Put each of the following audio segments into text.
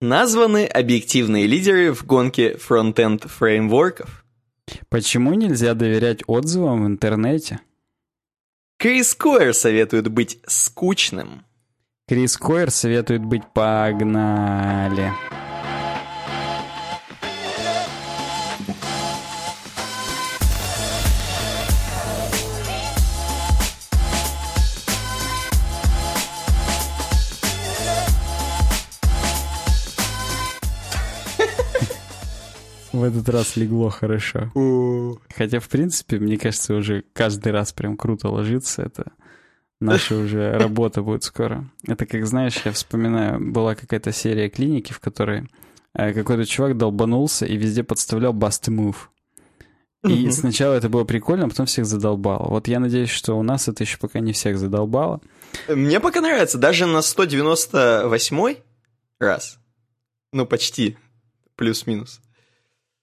Названы объективные лидеры в гонке фронтенд фреймворков. Почему нельзя доверять отзывам в интернете? Крис Койер советует быть скучным. Крис Койер советует быть погнали. В этот раз легло хорошо. Хотя, в принципе, мне кажется, уже каждый раз прям круто ложится. Это наша уже работа будет скоро. Это как, знаешь, я вспоминаю, была какая-то серия клиники, в которой э, какой-то чувак долбанулся и везде подставлял Bust Move. И сначала это было прикольно, а потом всех задолбало. Вот я надеюсь, что у нас это еще пока не всех задолбало. Мне пока нравится, даже на 198 раз, ну почти, плюс-минус.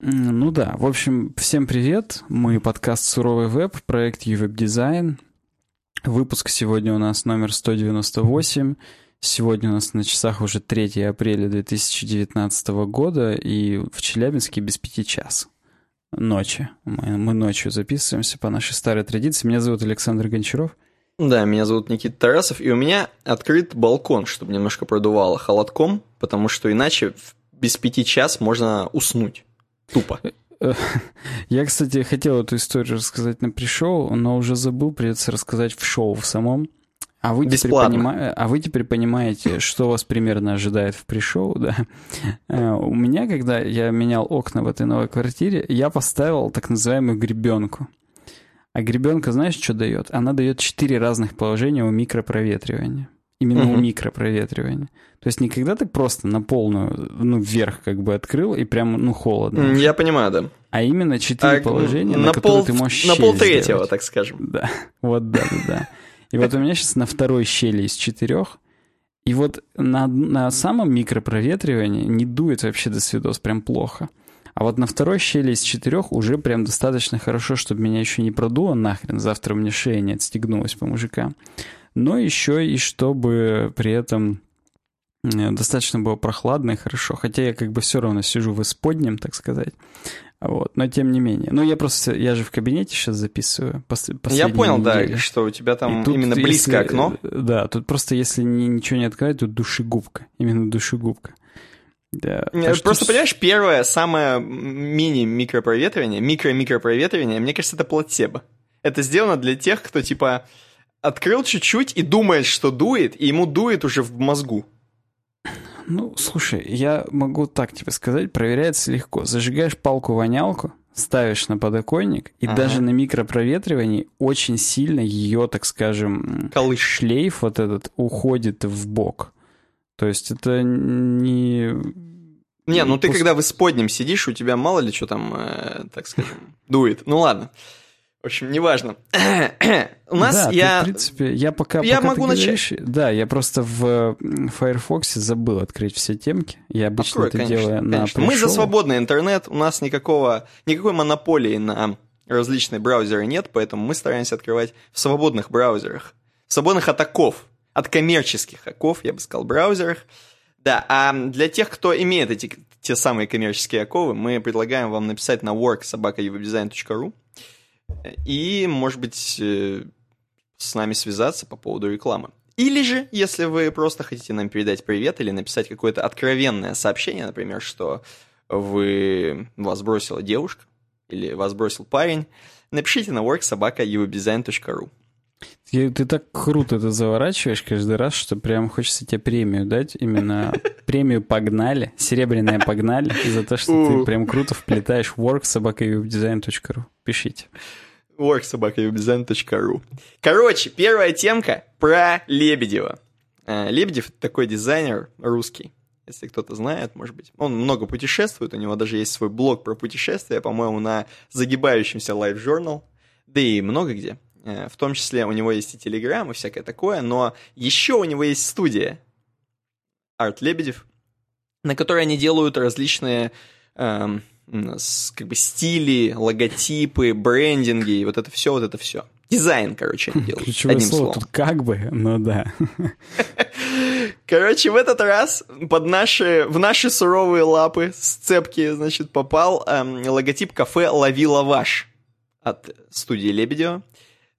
Ну да, в общем, всем привет. Мы подкаст «Суровый веб», проект «Ювеб Дизайн». Выпуск сегодня у нас номер 198. Сегодня у нас на часах уже 3 апреля 2019 года, и в Челябинске без пяти час ночи. Мы, мы ночью записываемся по нашей старой традиции. Меня зовут Александр Гончаров. Да, меня зовут Никита Тарасов, и у меня открыт балкон, чтобы немножко продувало холодком, потому что иначе без пяти час можно уснуть. Тупо. Я, кстати, хотел эту историю рассказать на пришоу, но уже забыл, придется рассказать в шоу в самом. А вы, теперь понима... а вы теперь понимаете, что вас примерно ожидает в пришоу, да? Э, у меня, когда я менял окна в этой новой квартире, я поставил так называемую гребенку. А гребенка, знаешь, что дает? Она дает четыре разных положения у микропроветривания. Именно угу. у микропроветривания. То есть не когда ты просто на полную, ну, вверх как бы открыл и прям, ну, холодно. Я понимаю, да. А именно четыре а, положения, на, на которые пол, ты можешь На пол третьего, так скажем. Да, вот да, да, да. И вот у меня сейчас на второй щели из четырех, и вот на, на самом микропроветривании не дует вообще до свидос, прям плохо. А вот на второй щели из четырех уже прям достаточно хорошо, чтобы меня еще не продуло нахрен, завтра меня шея не отстегнулась по мужикам но еще и чтобы при этом э, достаточно было прохладно и хорошо. Хотя я как бы все равно сижу в исподнем, так сказать. Вот, но тем не менее. Ну, я просто, я же в кабинете сейчас записываю. Пос, я понял, недели. да, что у тебя там тут, именно близко если, окно. Да, тут просто если ни, ничего не открывать, тут душегубка. Именно душегубка. Да, Просто, что... понимаешь, первое, самое мини-микропроветривание, микро-микропроветривание, мне кажется, это плацебо. Это сделано для тех, кто, типа, открыл чуть-чуть и думает, что дует, и ему дует уже в мозгу. Ну, слушай, я могу так тебе сказать, проверяется легко. Зажигаешь палку-вонялку, ставишь на подоконник, и ага. даже на микропроветривании очень сильно ее, так скажем, Колыш. шлейф вот этот уходит в бок. То есть это не... Не, ну ты Пусть... когда в исподнем сидишь, у тебя мало ли что там, э, так скажем, дует. Ну ладно. В общем, неважно. У нас да, я... Ты, в принципе, я пока... Я пока могу начать. Говоришь, да, я просто в Firefox забыл открыть все темки. Я обычно Открой, это конечно, делаю на конечно. Мы за свободный интернет, у нас никакого, никакой монополии на различные браузеры нет, поэтому мы стараемся открывать в свободных браузерах. В свободных от оков. От коммерческих оков, я бы сказал, браузерах. Да, а для тех, кто имеет эти те самые коммерческие оковы, мы предлагаем вам написать на work.sobaka.uwebdesign.ru и, может быть, э, с нами связаться по поводу рекламы. Или же, если вы просто хотите нам передать привет или написать какое-то откровенное сообщение, например, что вы вас бросила девушка или вас бросил парень, напишите на worksobaka.uwebdesign.ru ты, ты так круто это заворачиваешь каждый раз, что прям хочется тебе премию дать. Именно премию «Погнали», серебряная «Погнали», за то, что ты прям круто вплетаешь worksobaka.uwebdesign.ru. Пишите worksobaka.uwebdesign.ru Короче, первая темка про Лебедева. Э, Лебедев — такой дизайнер русский, если кто-то знает, может быть. Он много путешествует, у него даже есть свой блог про путешествия, по-моему, на загибающемся Life Journal, да и много где. Э, в том числе у него есть и Telegram и всякое такое, но еще у него есть студия Арт Лебедев, на которой они делают различные эм, как бы стили, логотипы, брендинги, и вот это все, вот это все. Дизайн, короче, они делают. Ключевое одним слово словом. тут как бы, но да. Короче, в этот раз под наши, в наши суровые лапы сцепки, значит, попал эм, логотип кафе «Лови лаваш» от студии Лебедева.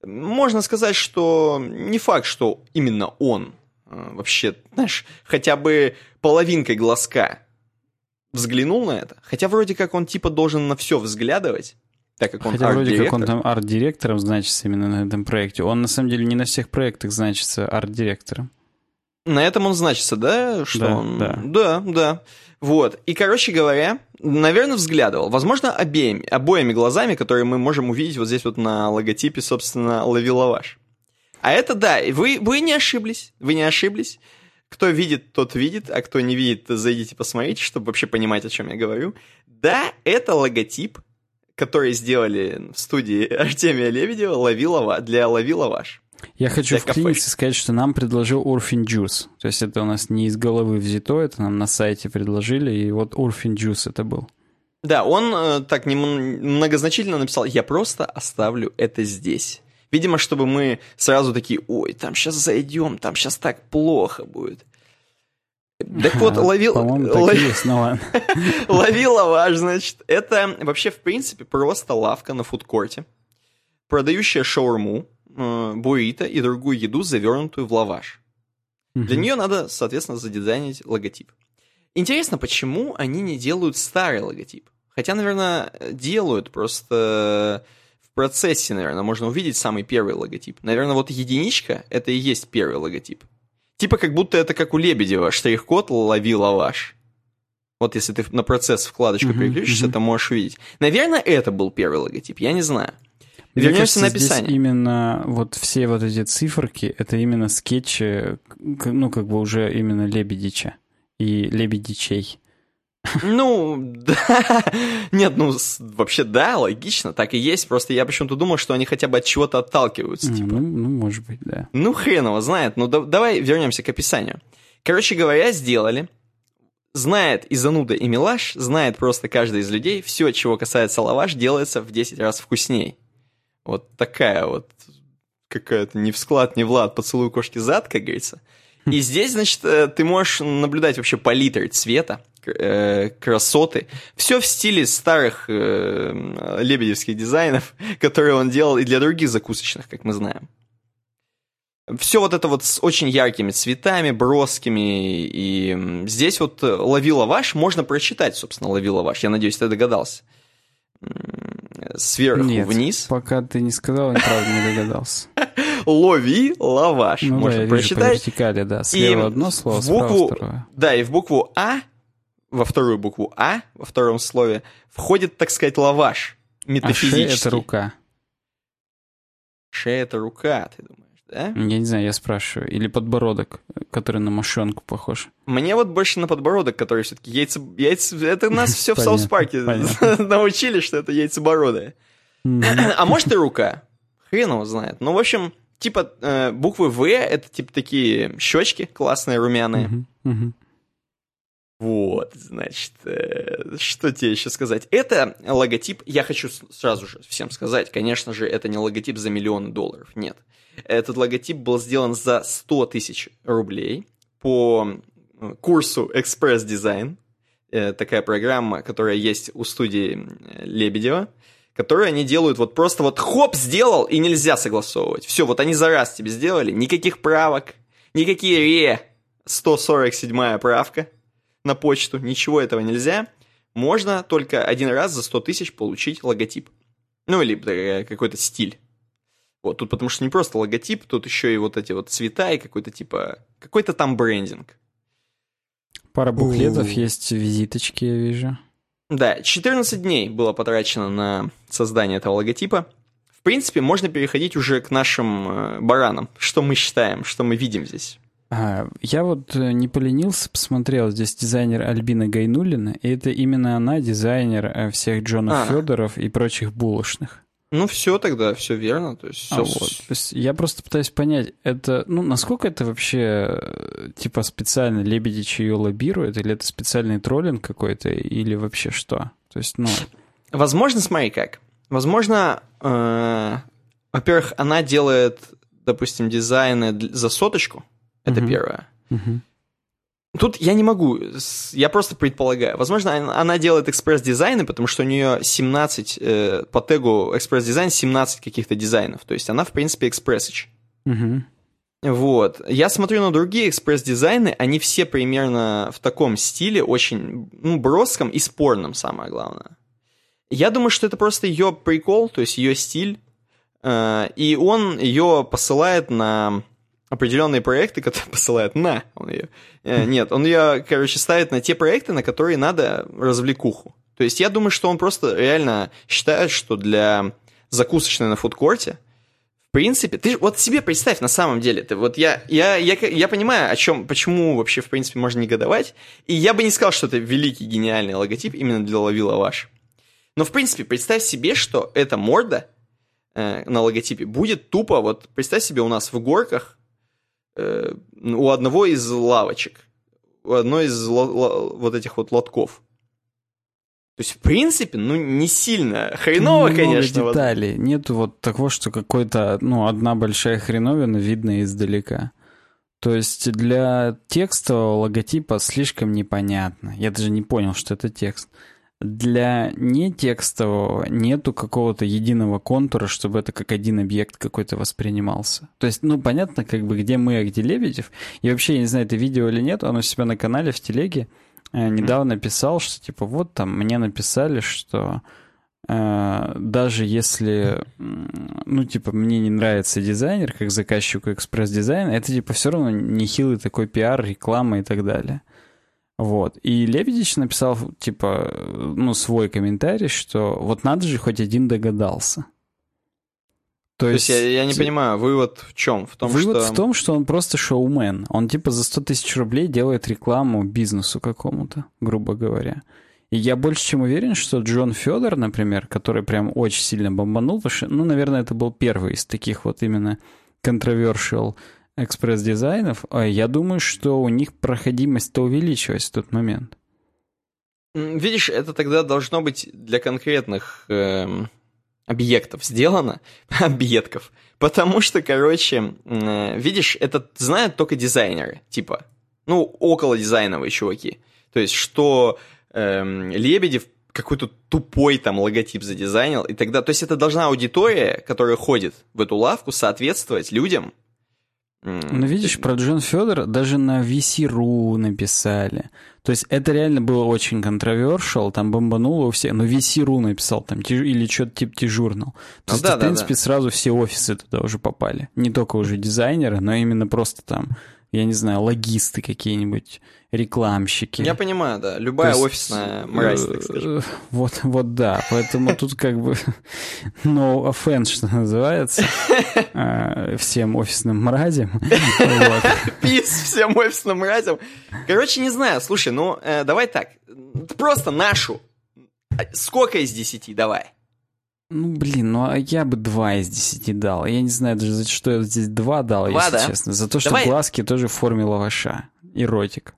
Можно сказать, что не факт, что именно он э, вообще, знаешь, хотя бы половинкой глазка взглянул на это. Хотя вроде как он типа должен на все взглядывать. Так как он Хотя вроде как он там арт-директором значится именно на этом проекте. Он на самом деле не на всех проектах значится арт-директором. На этом он значится, да? Что да, он... да. Да, да. Вот. И, короче говоря, наверное, взглядывал. Возможно, обеими, обоими глазами, которые мы можем увидеть вот здесь вот на логотипе, собственно, «Лови лаваш». А это, да, вы, вы не ошиблись. Вы не ошиблись. Кто видит, тот видит, а кто не видит, зайдите посмотрите, чтобы вообще понимать, о чем я говорю. Да, это логотип, который сделали в студии Артемия Лебедева для «Лови лаваш». Я хочу вклиниться и сказать, что нам предложил Урфин Juice. То есть это у нас не из головы взято, это нам на сайте предложили, и вот Урфин Juice это был. Да, он э, так многозначительно написал, я просто оставлю это здесь. Видимо, чтобы мы сразу такие, ой, там сейчас зайдем, там сейчас так плохо будет. Так вот, ловил... Лови... есть, ну лаваш, значит. Это вообще, в принципе, просто лавка на фудкорте, продающая шаурму, буррито и другую еду, завернутую в лаваш. Для нее надо, соответственно, задизайнить логотип. Интересно, почему они не делают старый логотип? Хотя, наверное, делают, просто процессе, наверное, можно увидеть самый первый логотип. Наверное, вот единичка — это и есть первый логотип. Типа как будто это как у Лебедева, штрих-код «Лови лаваш». Вот если ты на процесс вкладочку uh-huh, переключишься, uh-huh. то можешь увидеть. Наверное, это был первый логотип, я не знаю. Вернемся на описание. Именно вот все вот эти циферки, это именно скетчи, ну, как бы уже именно Лебедича и Лебедичей. Ну, да. Нет, ну, вообще, да, логично, так и есть. Просто я почему-то думал, что они хотя бы от чего-то отталкиваются. Типа. ну, ну, может быть, да. Ну, хрен его знает. Ну, да, давай вернемся к описанию. Короче говоря, сделали. Знает и зануда, и милаш, знает просто каждый из людей. Все, чего касается лаваш, делается в 10 раз вкусней. Вот такая вот какая-то не в склад, не в лад, поцелуй кошки зад, как говорится. И здесь, значит, э, ты можешь наблюдать вообще палитры цвета, э, красоты. Все в стиле старых э, лебедевских дизайнов, которые он делал и для других закусочных, как мы знаем. Все вот это вот с очень яркими цветами, броскими. И здесь вот «Лови лаваш» можно прочитать, собственно, «Лови лаваш». Я надеюсь, ты догадался. Сверху Нет, вниз. пока ты не сказал, я правда не догадался. «Лови лаваш». Ну, можно да, прочитать. Вертикали, да. Слева И одно слово, в букву, второе. Да, и в букву «А», во вторую букву «А», во втором слове, входит, так сказать, лаваш А метафизический. шея — это рука. Шея — это рука, ты думаешь, да? Я не знаю, я спрашиваю. Или подбородок, который на мошонку похож. Мне вот больше на подбородок, который все-таки яйца... яйца... Это нас все в Саус-парке научили, что это яйцебородое. А может и рука. Хрен его знает. Ну, в общем, типа э, буквы В — это типа такие щечки классные, румяные. Вот, значит, э, что тебе еще сказать? Это логотип, я хочу сразу же всем сказать, конечно же, это не логотип за миллионы долларов, нет. Этот логотип был сделан за 100 тысяч рублей по э, курсу Express Design, Э, такая программа, которая есть у студии Лебедева, которую они делают вот просто вот хоп, сделал, и нельзя согласовывать. Все, вот они за раз тебе сделали, никаких правок, никакие ре, 147 правка на почту, ничего этого нельзя. Можно только один раз за 100 тысяч получить логотип. Ну, или э, какой-то стиль. Вот, тут потому что не просто логотип, тут еще и вот эти вот цвета и какой-то типа, какой-то там брендинг. Пара буклетов есть, визиточки, я вижу. Да, 14 дней было потрачено на создание этого логотипа. В принципе, можно переходить уже к нашим э, баранам. Что мы считаем, что мы видим здесь. А, я вот э, не поленился, посмотрел, здесь дизайнер Альбина Гайнулина, и это именно она дизайнер э, всех Джонов А. Федоров и прочих булочных. Ну, все тогда, все верно. То есть, А всё вот, с- то есть я просто пытаюсь понять, это, ну, насколько это вообще, э, типа, специально Лебедич ее лоббирует, или это специальный троллинг какой-то, или вообще что? То есть, ну, Возможно, смотри как. Возможно, э, во-первых, она делает, допустим, дизайны за соточку. Это Мгм. первое. мгм. Тут я не могу, я просто предполагаю. Возможно, она делает экспресс-дизайны, потому что у нее 17, э, по тегу экспресс-дизайн 17 каких-то дизайнов. То есть она, в принципе, экспрессыч. Угу. Вот. Я смотрю на другие экспресс-дизайны, они все примерно в таком стиле, очень ну, броском и спорном, самое главное. Я думаю, что это просто ее прикол, то есть ее стиль, э, и он ее посылает на определенные проекты, которые посылает на он ее. Э, нет, он ее, короче, ставит на те проекты, на которые надо развлекуху. То есть я думаю, что он просто реально считает, что для закусочной на фудкорте, в принципе, ты вот себе представь на самом деле, ты вот я, я, я, я понимаю, о чем, почему вообще, в принципе, можно негодовать, и я бы не сказал, что это великий, гениальный логотип именно для Лови Лаваш. Но, в принципе, представь себе, что эта морда э, на логотипе будет тупо, вот представь себе у нас в горках у одного из лавочек, у одной из вот этих вот лотков. То есть, в принципе, ну, не сильно хреново, Много конечно. деталей. Вот. Нету вот такого, что какой-то, ну, одна большая хреновина видно издалека. То есть для текстового логотипа слишком непонятно. Я даже не понял, что это текст для нетекстового нету какого-то единого контура, чтобы это как один объект какой-то воспринимался. То есть, ну, понятно, как бы, где мы, а где Лебедев. И вообще, я не знаю, это видео или нет, он у себя на канале в телеге э, недавно писал, что, типа, вот там мне написали, что э, даже если, ну, типа, мне не нравится дизайнер, как заказчику экспресс-дизайна, это, типа, все равно нехилый такой пиар, реклама и так далее. Вот. И Лебедич написал, типа, ну, свой комментарий, что вот надо же, хоть один догадался. То, То есть, есть я, я не понимаю, вывод в чем? В том, вывод что... в том, что он просто шоумен. Он типа за 100 тысяч рублей делает рекламу бизнесу какому-то, грубо говоря. И я больше чем уверен, что Джон Федор, например, который прям очень сильно бомбанул, потому что, ну, наверное, это был первый из таких вот именно controversial экспресс-дизайнов, а я думаю, что у них проходимость-то увеличилась в тот момент. Видишь, это тогда должно быть для конкретных эм, объектов сделано, объектов, потому что, короче, э, видишь, это знают только дизайнеры, типа, ну, около дизайновые чуваки. То есть, что эм, Лебедев какой-то тупой там логотип задизайнил, и тогда, то есть это должна аудитория, которая ходит в эту лавку, соответствовать людям, ну, видишь, про Джон Федор даже на VC.ru написали. То есть это реально было очень контровершал, там бомбануло у всех. Но VC.ru написал там, или что-то типа T-журнал. То ну, есть, да, в принципе, да. сразу все офисы туда уже попали. Не только уже дизайнеры, но именно просто там я не знаю, логисты какие-нибудь, рекламщики. Я понимаю, да. Любая есть, офисная мразь, так скажем. Э, вот, вот да. Поэтому тут как бы no offense, что называется, э, всем офисным мразям. Пис всем офисным мразям. Короче, не знаю. Слушай, ну э, давай так. Просто нашу. Сколько из десяти? Давай. Ну, блин, ну а я бы 2 из 10 дал. Я не знаю даже, за что я здесь 2 дал, 2, если да? честно. За то, что Давай... глазки тоже в форме лаваша. И ротик.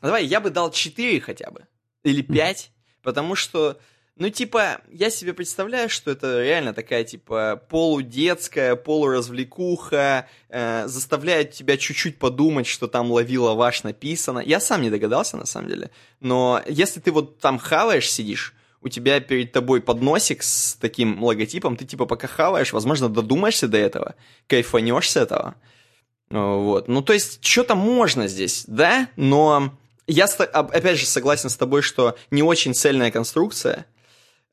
Давай, я бы дал 4 хотя бы. Или 5. Потому что, ну, типа, я себе представляю, что это реально такая, типа, полудетская, полуразвлекуха, э, заставляет тебя чуть-чуть подумать, что там лови лаваш написано. Я сам не догадался, на самом деле. Но если ты вот там хаваешь, сидишь, у тебя перед тобой подносик с таким логотипом, ты типа пока хаваешь, возможно, додумаешься до этого, кайфанешь с этого. Вот. Ну, то есть, что-то можно здесь, да, но я, опять же, согласен с тобой, что не очень цельная конструкция,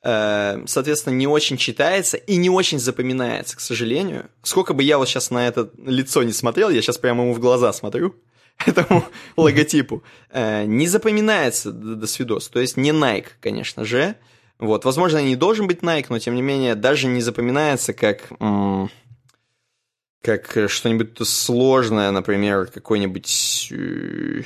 э, соответственно, не очень читается и не очень запоминается, к сожалению. Сколько бы я вот сейчас на это лицо не смотрел, я сейчас прямо ему в глаза смотрю, этому логотипу, э, не запоминается до свидос. То есть не Nike, конечно же. Вот, возможно, не должен быть Nike, но тем не менее даже не запоминается как как что-нибудь сложное, например, какой-нибудь э,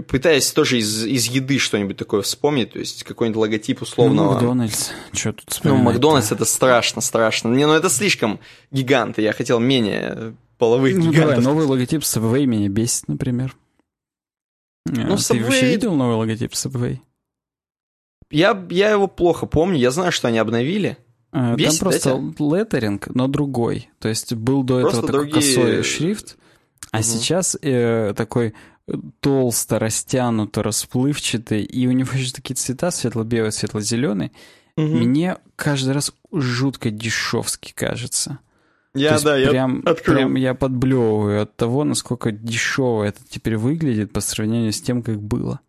пытаясь тоже из, из еды что-нибудь такое вспомнить, то есть какой-нибудь логотип условного... Ну, Макдональдс, что тут Ну, Макдональдс это страшно, страшно. Не, ну это слишком гиганты, я хотел менее половых ну, гигантов. давай, новый логотип Subway меня бесит, например. Ну, а, Ты Subway... вообще видел новый логотип Subway? Я, я его плохо помню, я знаю, что они обновили. А, Бесит, Там просто да, леттеринг, но другой. То есть был до просто этого такой другие... косой шрифт, а угу. сейчас э, такой толсто, растянуто, расплывчатый, и у него еще такие цвета, светло-белый, светло-зеленый. Угу. Мне каждый раз жутко дешевски кажется. Я, да, прям, я открыл. Прям я подблевываю от того, насколько дешево это теперь выглядит по сравнению с тем, как было.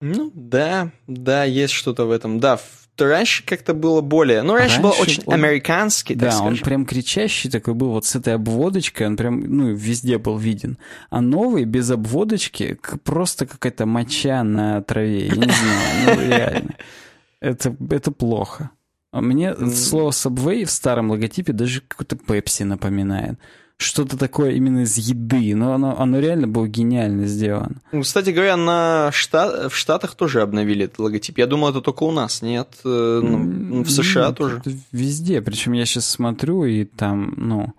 Ну, да, да, есть что-то в этом. Да, раньше как-то было более... Ну, раньше, раньше был очень он, американский, так Да, скажем. он прям кричащий такой был, вот с этой обводочкой, он прям, ну, везде был виден. А новый, без обводочки, просто какая-то моча на траве, я не знаю, ну, реально. Это, это плохо. А мне слово Subway в старом логотипе даже какой-то Pepsi напоминает что-то такое именно из еды, но оно, оно реально было гениально сделано. Ну, кстати говоря, на штат, в Штатах тоже обновили этот логотип. Я думал, это только у нас, нет? Э, ну, в США нет, тоже. Везде, причем я сейчас смотрю, и там, ну,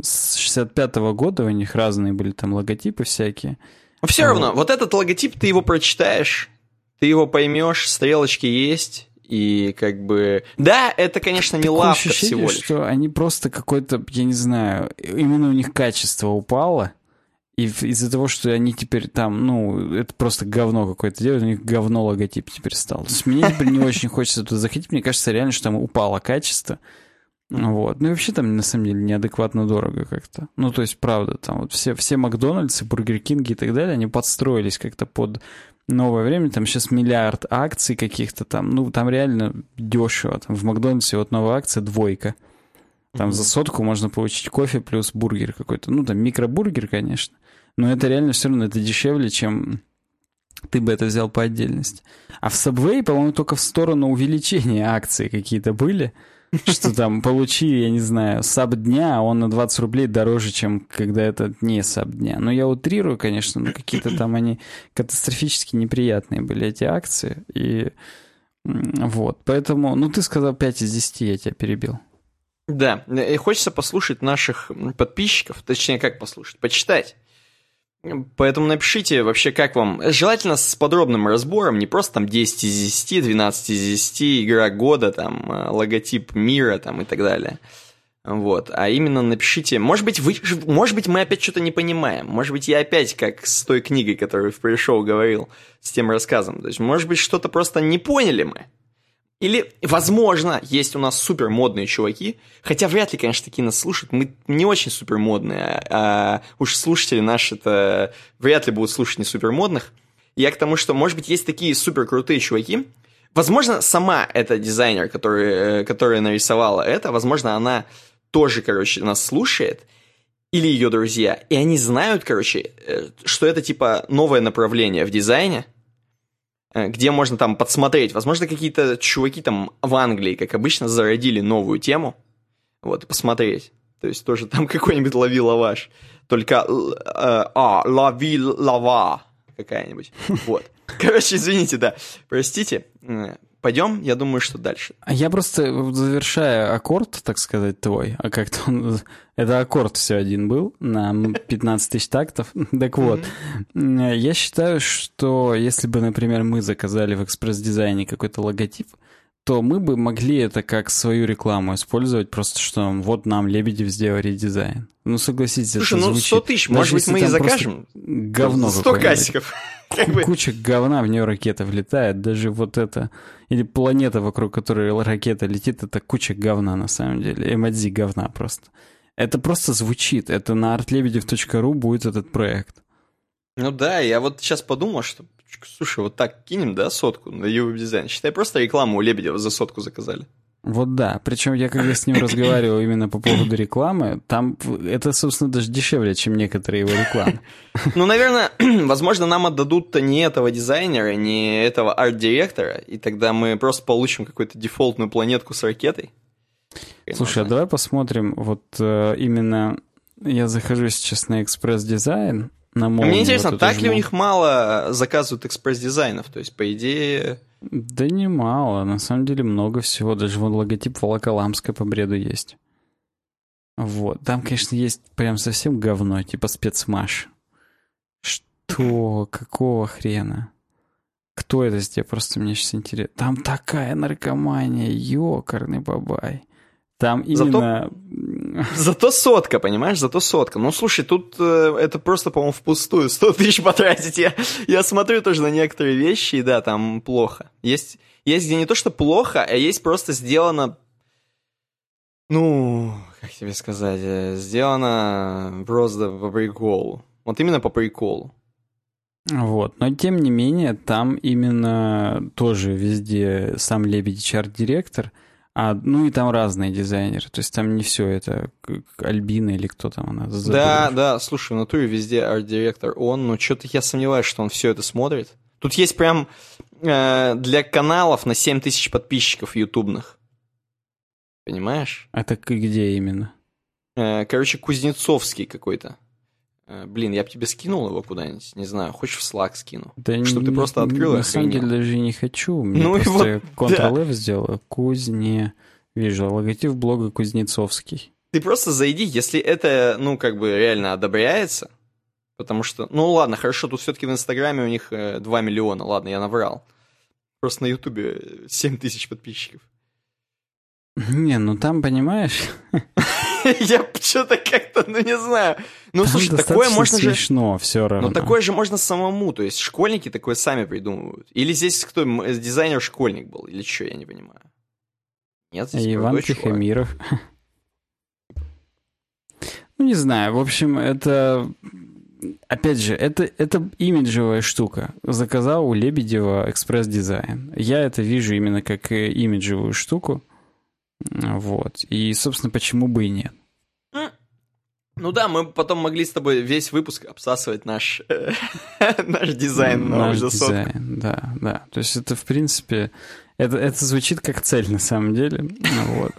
с 65-го года у них разные были там логотипы всякие. Но все а равно, вот этот логотип, ты его прочитаешь, ты его поймешь, стрелочки есть, и как бы... Да, это, конечно, не Такое лавка ощущение, всего лишь. что они просто какой-то, я не знаю, именно у них качество упало, и из-за того, что они теперь там, ну, это просто говно какое-то делают, у них говно логотип теперь стал. То есть мне теперь не очень хочется туда заходить, мне кажется реально, что там упало качество. Вот. Ну и вообще там, на самом деле, неадекватно дорого как-то. Ну, то есть, правда, там вот все, все Макдональдсы, Бургер Кинги и так далее, они подстроились как-то под новое время, там сейчас миллиард акций каких-то там, ну, там реально дешево. Там в Макдональдсе вот новая акция двойка. Там mm-hmm. за сотку можно получить кофе плюс бургер какой-то. Ну, там микробургер, конечно. Но это реально все равно это дешевле, чем ты бы это взял по отдельности. А в Subway, по-моему, только в сторону увеличения акций какие-то были. Что там, получи, я не знаю, саб дня, а он на 20 рублей дороже, чем когда это не саб дня. Но я утрирую, конечно, но какие-то там они катастрофически неприятные были, эти акции. И вот, поэтому, ну ты сказал 5 из 10, я тебя перебил. Да, и хочется послушать наших подписчиков, точнее, как послушать, почитать. Поэтому напишите вообще, как вам. Желательно с подробным разбором, не просто там 10 из 10, 12 из 10, игра года, там, э, логотип мира там, и так далее. Вот, а именно напишите, может быть, вы, может быть, мы опять что-то не понимаем, может быть, я опять, как с той книгой, которую в пришел говорил, с тем рассказом, то есть, может быть, что-то просто не поняли мы, или, возможно, есть у нас супер модные чуваки, хотя вряд ли, конечно, такие нас слушают. Мы не очень супер модные, а, а уж слушатели наши-то вряд ли будут слушать не супер модных. Я к тому, что, может быть, есть такие супер крутые чуваки. Возможно, сама эта дизайнер, который, э, которая нарисовала это, возможно, она тоже, короче, нас слушает, или ее друзья, и они знают, короче, э, что это типа новое направление в дизайне – где можно там подсмотреть. Возможно, какие-то чуваки там в Англии, как обычно, зародили новую тему. Вот, посмотреть. То есть тоже там какой-нибудь лови лаваш. Только, э, а, лови лава какая-нибудь. Вот. Короче, извините, да. Простите. Э, Пойдем, я думаю, что дальше. А я просто завершая аккорд, так сказать, твой, а как-то он... Это аккорд все один был на 15 тысяч тактов. Так вот, я считаю, что если бы, например, мы заказали в экспресс-дизайне какой-то логотип, то мы бы могли это как свою рекламу использовать, просто что вот нам Лебедев сделали дизайн. Ну, согласитесь, Слушай, это ну 100 тысяч, может быть, мы и закажем. Говно 100 кассиков. Куча говна, в нее ракета влетает, даже вот это или планета, вокруг которой ракета летит, это куча говна на самом деле. Эмодзи говна просто. Это просто звучит. Это на artlebedев.ru будет этот проект. Ну да, я вот сейчас подумал, что, слушай, вот так кинем, да, сотку на его дизайн. Считай, просто рекламу у Лебедева за сотку заказали. Вот да. Причем я когда с ним разговаривал именно по поводу рекламы, там это, собственно, даже дешевле, чем некоторые его рекламы. Ну, наверное, возможно, нам отдадут-то не этого дизайнера, не этого арт-директора, и тогда мы просто получим какую-то дефолтную планетку с ракетой. Слушай, а давай посмотрим, вот э, именно я захожу сейчас на экспресс-дизайн, на молнию, Мне интересно, вот так ли у них мало заказывают экспресс-дизайнов? То есть, по идее... Да немало, на самом деле много всего. Даже вон логотип Волоколамска по бреду есть. Вот. Там, конечно, есть прям совсем говно, типа спецмаш. Что? Какого хрена? Кто это сделал? Просто мне сейчас интересно. Там такая наркомания, ёкарный бабай. Там именно Зато сотка, понимаешь, зато сотка. Ну, слушай, тут э, это просто, по-моему, впустую 100 тысяч потратить. Я, я смотрю тоже на некоторые вещи, и да, там плохо. Есть, есть где не то, что плохо, а есть просто сделано... Ну, как тебе сказать, э, сделано просто по приколу. Вот именно по приколу. Вот, но тем не менее, там именно тоже везде сам Лебедич арт-директор, а, ну и там разные дизайнеры, то есть там не все это Альбина или кто там она. Забыл. Да, да, слушай, в натуре везде арт-директор он, но что-то я сомневаюсь, что он все это смотрит. Тут есть прям э, для каналов на 7 тысяч подписчиков ютубных. Понимаешь? Это где именно? Э, короче, Кузнецовский какой-то. Э, блин, я бы тебе скинул его куда-нибудь, не знаю, хочешь в Slack скину, да чтобы ты просто открыл На самом деле даже не хочу, ну просто вот, Ctrl-F да. сделаю, Кузне, вижу, логотип блога Кузнецовский. Ты просто зайди, если это, ну, как бы реально одобряется, потому что, ну ладно, хорошо, тут все-таки в Инстаграме у них 2 э, миллиона, ладно, я наврал. Просто на Ютубе 7 тысяч подписчиков. Не, ну там, понимаешь... Я что-то как-то, ну не знаю. Ну там слушай, такое можно же... смешно все равно. Ну такое же можно самому, то есть школьники такое сами придумывают. Или здесь кто, дизайнер школьник был, или что, я не понимаю. Нет, здесь Иван Тихомиров. Ну не знаю, в общем, это... Опять же, это, это имиджевая штука. Заказал у Лебедева экспресс-дизайн. Я это вижу именно как имиджевую штуку. Вот. И, собственно, почему бы и нет. Ну да, мы потом могли с тобой весь выпуск обсасывать наш, наш дизайн наш дизайн, да, да. То есть это, в принципе, это, это звучит как цель на самом деле. Вот.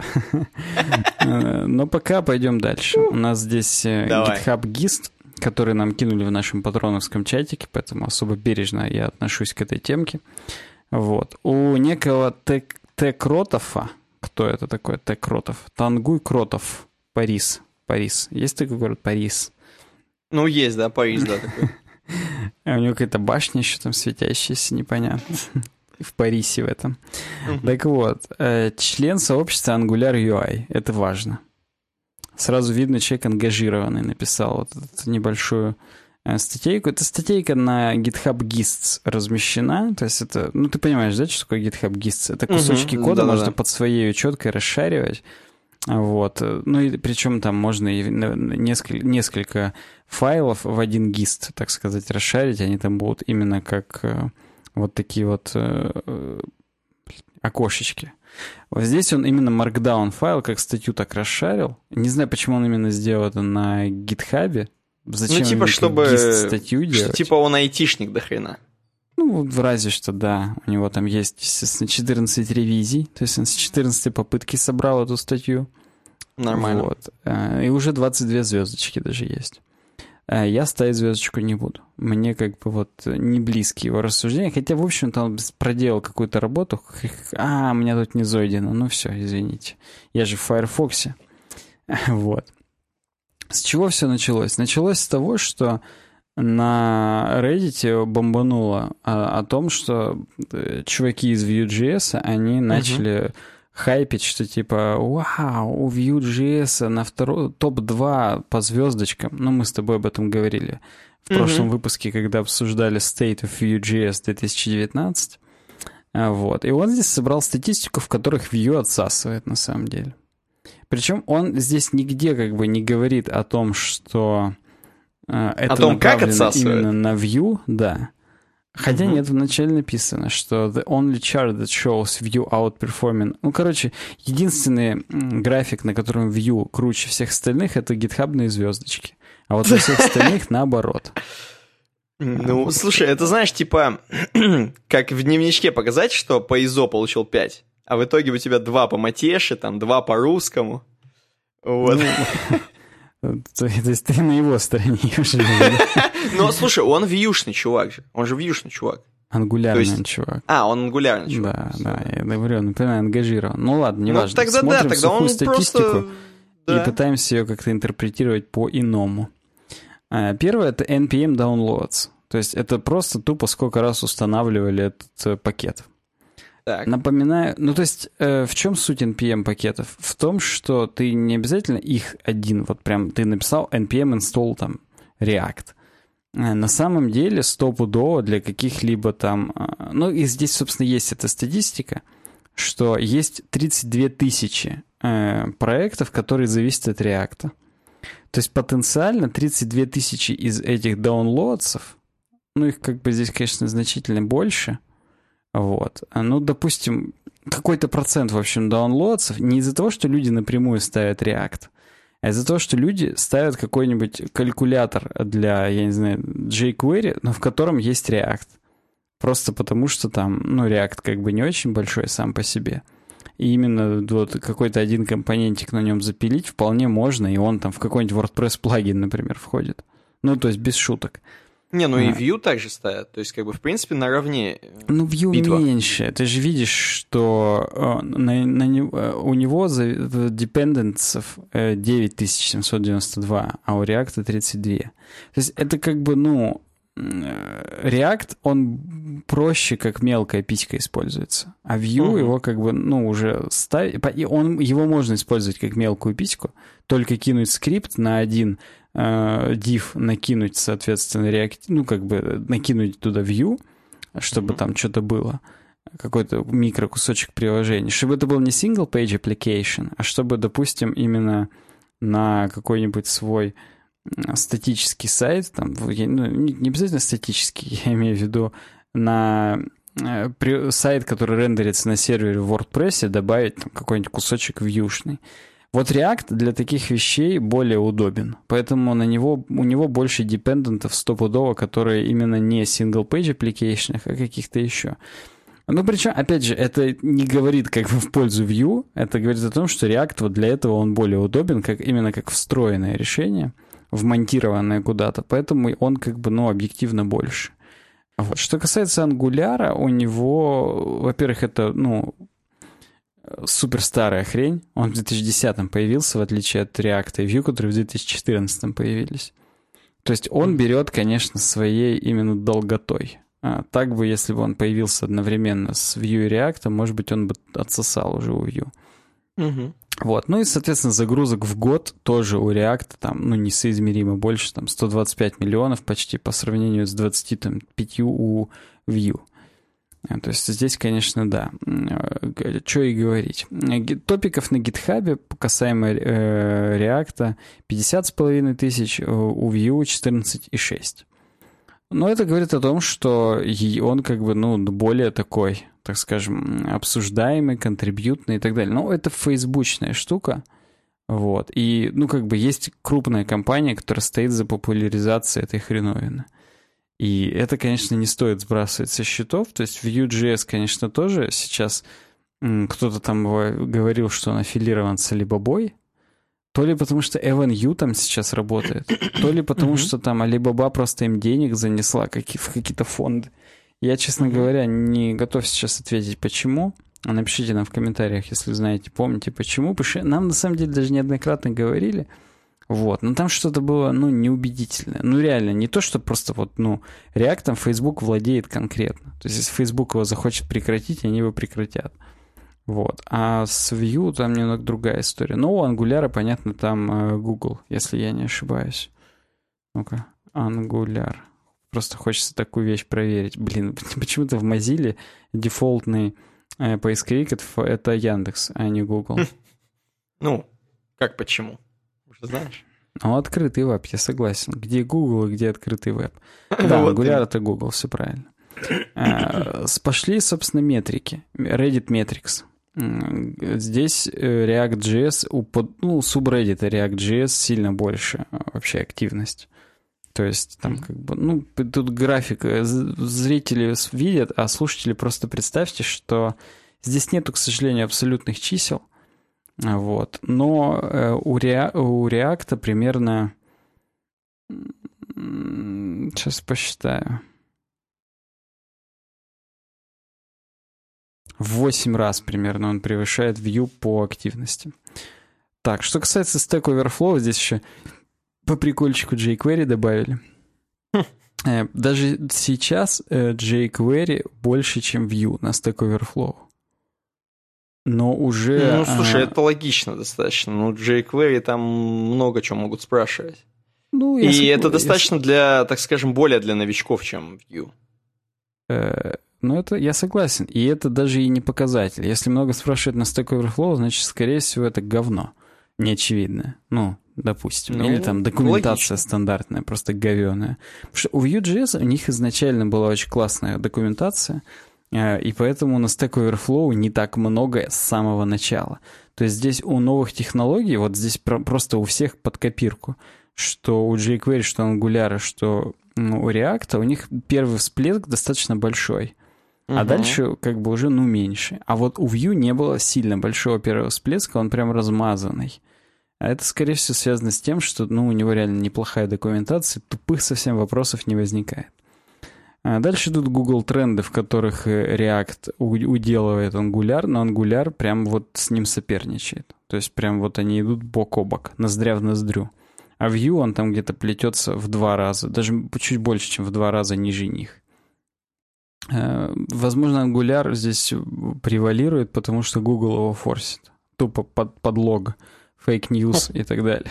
Но пока пойдем дальше. У нас здесь э, GitHub Gist, который нам кинули в нашем патроновском чатике, поэтому особо бережно я отношусь к этой темке. Вот. У некого Т-Кротова, кто это такой, Т. Кротов? Тангуй Кротов, Парис. Парис. Есть такой город Парис? Ну, есть, да, Парис, да, такой. А у него какая-то башня еще там светящаяся, непонятно. В Парисе в этом. Так вот, э, член сообщества Angular UI. Это важно. Сразу видно, человек ангажированный написал вот эту небольшую статейку. Это статейка на GitHub Gists размещена. То есть это, ну ты понимаешь, да, что такое GitHub Gists? Это кусочки угу, кода да, можно да. под своей четкой расшаривать. Вот. Ну и причем там можно и несколько, несколько файлов в один гист, так сказать, расшарить. Они там будут именно как э, вот такие вот э, окошечки. Вот здесь он именно Markdown файл, как статью так расшарил. Не знаю, почему он именно сделал это на гитхабе. Зачем ну, типа, чтобы... статью делать? Что, типа он айтишник до хрена. Ну, в разе что, да. У него там есть, естественно, 14 ревизий. То есть он с 14 попытки собрал эту статью. Нормально. Вот. Э, и уже 22 звездочки даже есть. Э, я ставить звездочку не буду. Мне как бы вот не близкие его рассуждения. Хотя, в общем-то, он проделал какую-то работу. А, у меня тут не зойдено. Ну все, извините. Я же в Firefox. Вот. С чего все началось? Началось с того, что на Reddit бомбануло о, о том, что э, чуваки из Vue.js, они начали uh-huh. хайпить, что типа, вау, у Vue.js на второй топ-2 по звездочкам. Ну, мы с тобой об этом говорили в uh-huh. прошлом выпуске, когда обсуждали State of Vue.js 2019. А, вот. И он здесь собрал статистику, в которых Vue отсасывает на самом деле. Причем он здесь нигде как бы не говорит о том, что а, это О том, как отсасывает? Именно на View, да. Хотя mm-hmm. нет, вначале написано, что the only chart that shows View outperforming... Ну, короче, единственный график, на котором View круче всех остальных, это гитхабные звездочки. А вот у всех остальных наоборот. Ну, слушай, это знаешь, типа, как в дневничке показать, что по ИЗО получил 5, а в итоге у тебя 2 по матеше, там 2 по русскому. Вот. Ну, То, есть ты на его стороне уже. Ну, слушай, он вьюшный чувак же. Он же вьюшный чувак. Ангулярный есть... чувак. А, он ангулярный чувак. Да, да, я говорю, например, ангажирован. Ну ладно, не важно. Ну, тогда Смотрим да, тогда он статистику просто... и пытаемся ее как-то интерпретировать по-иному. А, первое — это NPM downloads. То есть это просто тупо сколько раз устанавливали этот э, пакет. Так. Напоминаю, ну то есть э, в чем суть NPM пакетов? В том, что ты не обязательно их один, вот прям ты написал npm install там React. Э, на самом деле стопудово для каких-либо там... Э, ну и здесь, собственно, есть эта статистика, что есть 32 тысячи э, проектов, которые зависят от React. То есть потенциально 32 тысячи из этих даунлоадсов, ну их как бы здесь, конечно, значительно больше, вот. Ну, допустим, какой-то процент, в общем, даунлоадсов не из-за того, что люди напрямую ставят React, а из-за того, что люди ставят какой-нибудь калькулятор для, я не знаю, jQuery, но в котором есть React. Просто потому, что там, ну, React как бы не очень большой сам по себе. И именно вот какой-то один компонентик на нем запилить вполне можно, и он там в какой-нибудь WordPress плагин, например, входит. Ну, то есть без шуток. Не, ну а. и Vue также стоят. То есть, как бы, в принципе, наравне. Э, ну, Vue битва. меньше. Ты же видишь, что э, на, на, э, у него dependents 9792, а у React 32. То есть, это как бы, ну, React, он проще, как мелкая пичка используется. А Vue угу. его как бы, ну, уже ставить... Он, его можно использовать как мелкую пичку, только кинуть скрипт на один э, div накинуть, соответственно, React, ну, как бы накинуть туда view, чтобы mm-hmm. там что-то было, какой-то микрокусочек приложения, чтобы это был не single page application, а чтобы, допустим, именно на какой-нибудь свой статический сайт, там, ну, не обязательно статический, я имею в виду на э, сайт, который рендерится на сервере в WordPress, добавить там какой-нибудь кусочек вьюшный. Вот React для таких вещей более удобен, поэтому на него, у него больше депендентов стопудово, которые именно не single-page application, а каких-то еще. Ну, причем, опять же, это не говорит как бы в пользу Vue, это говорит о том, что React вот для этого он более удобен, как, именно как встроенное решение, вмонтированное куда-то, поэтому он как бы, ну, объективно больше. Вот. Что касается Angular, у него, во-первых, это, ну, супер старая хрень. Он в 2010 появился, в отличие от React и Vue, которые в 2014 появились. То есть он берет, конечно, своей именно долготой. А, так бы, если бы он появился одновременно с Vue и React, может быть, он бы отсосал уже у Vue. Угу. Вот. Ну и, соответственно, загрузок в год тоже у React там, ну, несоизмеримо больше, там, 125 миллионов почти по сравнению с 25 у Vue. Э, то есть здесь, конечно, да. Э, Что и говорить. Топиков на гитхабе касаемо э, React 50,5 тысяч, у Vue 14,6. Но это говорит о том, что он как бы, ну, более такой, так скажем, обсуждаемый, контрибьютный и так далее. Но это фейсбучная штука. Вот. И, ну, как бы есть крупная компания, которая стоит за популяризацией этой хреновины. И это, конечно, не стоит сбрасывать со счетов. То есть Vue.js, конечно, тоже сейчас кто-то там говорил, что он аффилирован с Alibaba, то ли потому, что Эван Ю там сейчас работает, то ли потому, что там Alibaba просто им денег занесла в какие-то фонды. Я, честно говоря, не готов сейчас ответить, почему. Напишите нам в комментариях, если знаете, помните, почему. Потому что нам, на самом деле, даже неоднократно говорили, вот, но там что-то было, ну, неубедительное. Ну, реально, не то, что просто вот, ну, реактом Facebook владеет конкретно. То есть, если Facebook его захочет прекратить, они его прекратят. Вот. А с Vue там немного другая история. Но у Angular, понятно, там э, Google, если я не ошибаюсь. Ну-ка, Angular. Просто хочется такую вещь проверить. Блин, почему-то в Mozilla дефолтный э, поисковик это Яндекс, а не Google. Ну, как почему? Знаешь? Ну, открытый веб, я согласен. Где Google и где открытый веб. Да, Angular — это Google, все правильно. А, пошли, собственно, метрики. Reddit Metrics. Здесь э, React.js, у ну, субреддита React.js сильно больше а, вообще активность. То есть там как бы, ну, тут график, э, зрители видят, а слушатели просто представьте, что здесь нету, к сожалению, абсолютных чисел. Вот. Но э, у, Rea, у React примерно... Сейчас посчитаю. В 8 раз примерно он превышает Vue по активности. Так, что касается Stack Overflow, здесь еще по прикольчику jQuery добавили. Хм. Э, даже сейчас э, jQuery больше, чем Vue на Stack Overflow. Но уже... Ну, слушай, а... это логично достаточно. Ну, jQuery там много чего могут спрашивать. Ну, И если- это достаточно для, так скажем, более для новичков, чем Vue. Э, Ну, это я согласен. И это даже и не показатель. Если много спрашивают на Stack Overflow, значит, скорее всего, это говно. Неочевидное. Ну, допустим. Ну, Или там документация логично. стандартная, просто говеная. Потому что у Vue.js у них изначально была очень классная документация, и поэтому на Stack Overflow не так много с самого начала. То есть здесь у новых технологий, вот здесь про- просто у всех под копирку, что у jQuery, что у Angular, что ну, у React, у них первый всплеск достаточно большой. А дальше как бы уже, ну, меньше. А вот у Vue не было сильно большого первого всплеска, он прям размазанный. А это, скорее всего, связано с тем, что, ну, у него реально неплохая документация, тупых совсем вопросов не возникает. А дальше идут Google тренды, в которых э, React уделывает Angular, но Angular прям вот с ним соперничает. То есть прям вот они идут бок о бок, ноздря в ноздрю. А Vue он там где-то плетется в два раза, даже чуть больше, чем в два раза ниже них. Э, Возможно, Angular здесь превалирует, потому что Google его форсит. Тупо под, подлог, fake news и так далее.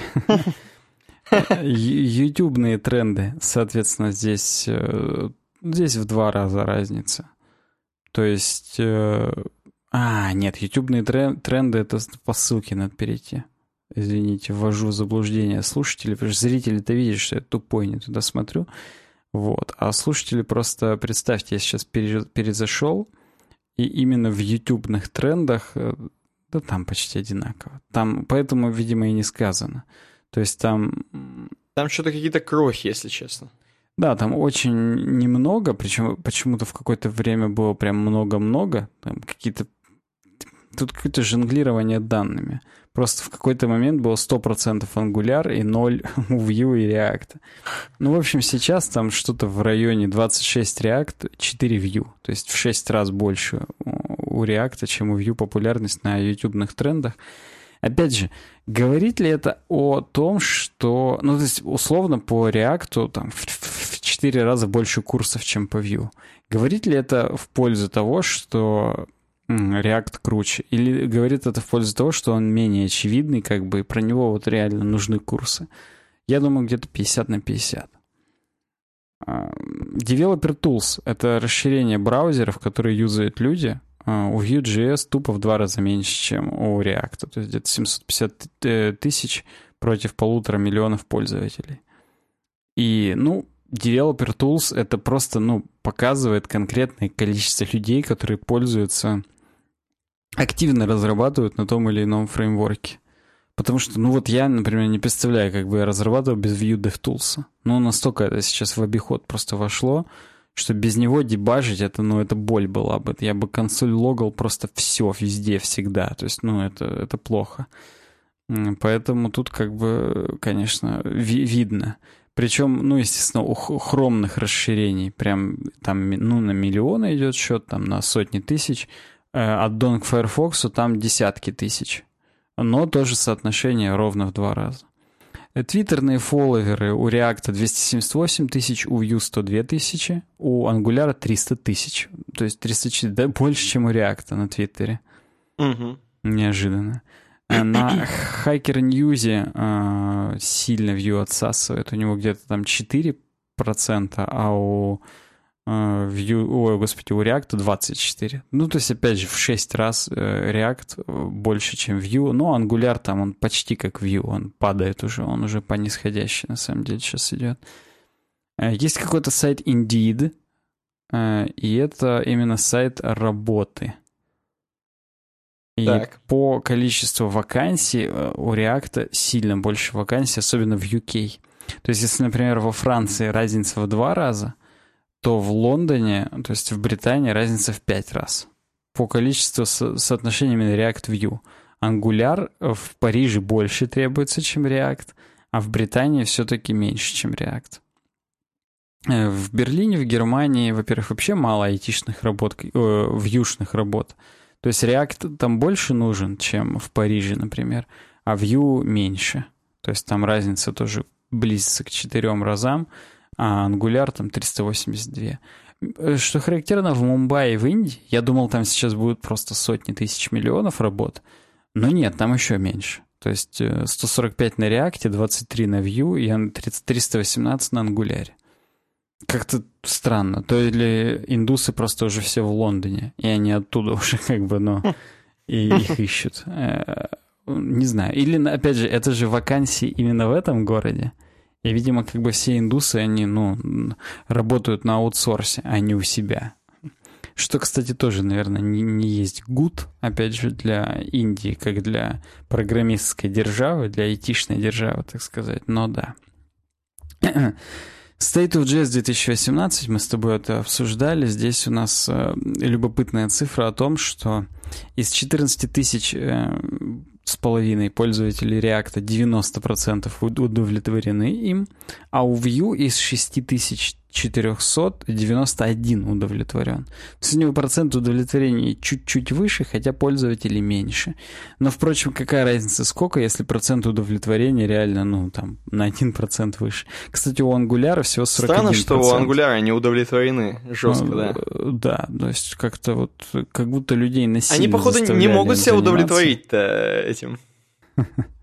Ютубные тренды, соответственно, здесь, э, здесь в два раза разница. То есть... э, А, нет, ютубные трен- тренды — это по ссылке надо перейти. Извините, ввожу в заблуждение слушателей, потому что зрители-то видят, что я тупой, не туда смотрю. Вот. А слушатели просто, представьте, я сейчас пере- перезашел, и именно в ютубных трендах, э, да там почти одинаково. Там, поэтому, видимо, и не сказано. То есть там, Там что-то какие-то крохи, если честно. Да, там очень немного, причем почему-то в какое-то время было прям много-много, там какие-то Тут какое-то жонглирование данными. Просто в какой-то момент было 100% Angular и 0 у Vue и React. Ну, в общем, сейчас там что-то в районе 26 React, 4 Vue. То есть в 6 раз больше у React, чем у Vue популярность на ютубных трендах. Опять же, говорит ли это о том, что... Ну, то есть, условно, по React там в, в 4 раза больше курсов, чем по Vue. Говорит ли это в пользу того, что React круче? Или говорит это в пользу того, что он менее очевидный, как бы, и про него вот реально нужны курсы? Я думаю, где-то 50 на 50. А, Developer Tools — это расширение браузеров, которые юзают люди. А, У Vue.js тупо в два раза меньше, чем у React. То есть где-то 750 э, тысяч против полутора миллионов пользователей. И, ну, Developer Tools — это просто, ну, показывает конкретное количество людей, которые пользуются, активно разрабатывают на том или ином фреймворке. Потому что, ну вот я, например, не представляю, как бы я разрабатывал без Vue DevTools. Ну, настолько это сейчас в обиход просто вошло, что без него дебажить, это, ну, это боль была бы. Я бы консоль логал просто все, везде, всегда. То есть, ну, это, это плохо. Поэтому тут как бы, конечно, ви- видно. Причем, ну, естественно, у хромных расширений прям там, ну, на миллионы идет счет, там на сотни тысяч. Э, От Dong Firefox там десятки тысяч. Но тоже соотношение ровно в два раза. Твиттерные фолловеры у React 278 тысяч, у Vue 102 тысячи, у Angular 300 тысяч. То есть 304, да, больше, чем у React на Твиттере. Мгм. Неожиданно. Э, На Hacker News э, сильно Vue отсасывает. У него где-то там 4%, а у Vue, ой, господи, у React 24. Ну, то есть, опять же, в 6 раз э, React э, больше, чем Vue. Но Angular там, он почти как Vue, он падает уже, он уже по нисходящей, на самом деле, сейчас идет. Э, Есть какой-то сайт Indeed, э, и это именно сайт работы. И Так. по количеству вакансий э, у React сильно больше вакансий, особенно в UK. То есть, если, например, во Франции разница в два раза, то в Лондоне, то есть в Британии разница в пять раз. По количеству со- соотношения именно React Vue. Angular в Париже больше требуется, чем React, а в Британии все-таки меньше, чем React. Э, В Берлине, в Германии, во-первых, вообще мало айтишных работ, э, вьюшных работ. То есть React там больше нужен, чем в Париже, например, а Vue меньше. То есть там разница тоже близится к четырем разам, а Angular там 382. Э, что характерно в Мумбаи и в Индии, я думал, там сейчас будут просто сотни тысяч миллионов работ, но нет, там еще меньше. То есть 145 э, на React, 23 на Vue и 318 на Angular. Как-то странно. То ли индусы просто уже все в Лондоне, и они оттуда уже как бы, ну, и их ищут. Э, не знаю. Или, опять же, это же вакансии именно в этом городе. И, видимо, как бы все индусы, они, ну, работают на аутсорсе, а не у себя. Что, кстати, тоже, наверное, не, не есть гуд, опять же, для Индии, как для программистской державы, для айтишной державы, так сказать. Но да. State of Jazz 2018, мы с тобой это обсуждали. Здесь у нас э, любопытная цифра о том, что из 14 тысяч э, с половиной пользователей React 90% удовлетворены им, а у Vue из 6491 удовлетворен. У него процент удовлетворения чуть-чуть выше, хотя пользователей меньше. Но, впрочем, какая разница сколько, если процент удовлетворения реально, ну, там, на 1% выше. Кстати, у Angular всего 41%. Странно, что у Angular не удовлетворены жестко, ну, да? Да, то есть как-то вот, как будто людей насильно Они, походу, не могут себя удовлетворить-то этим.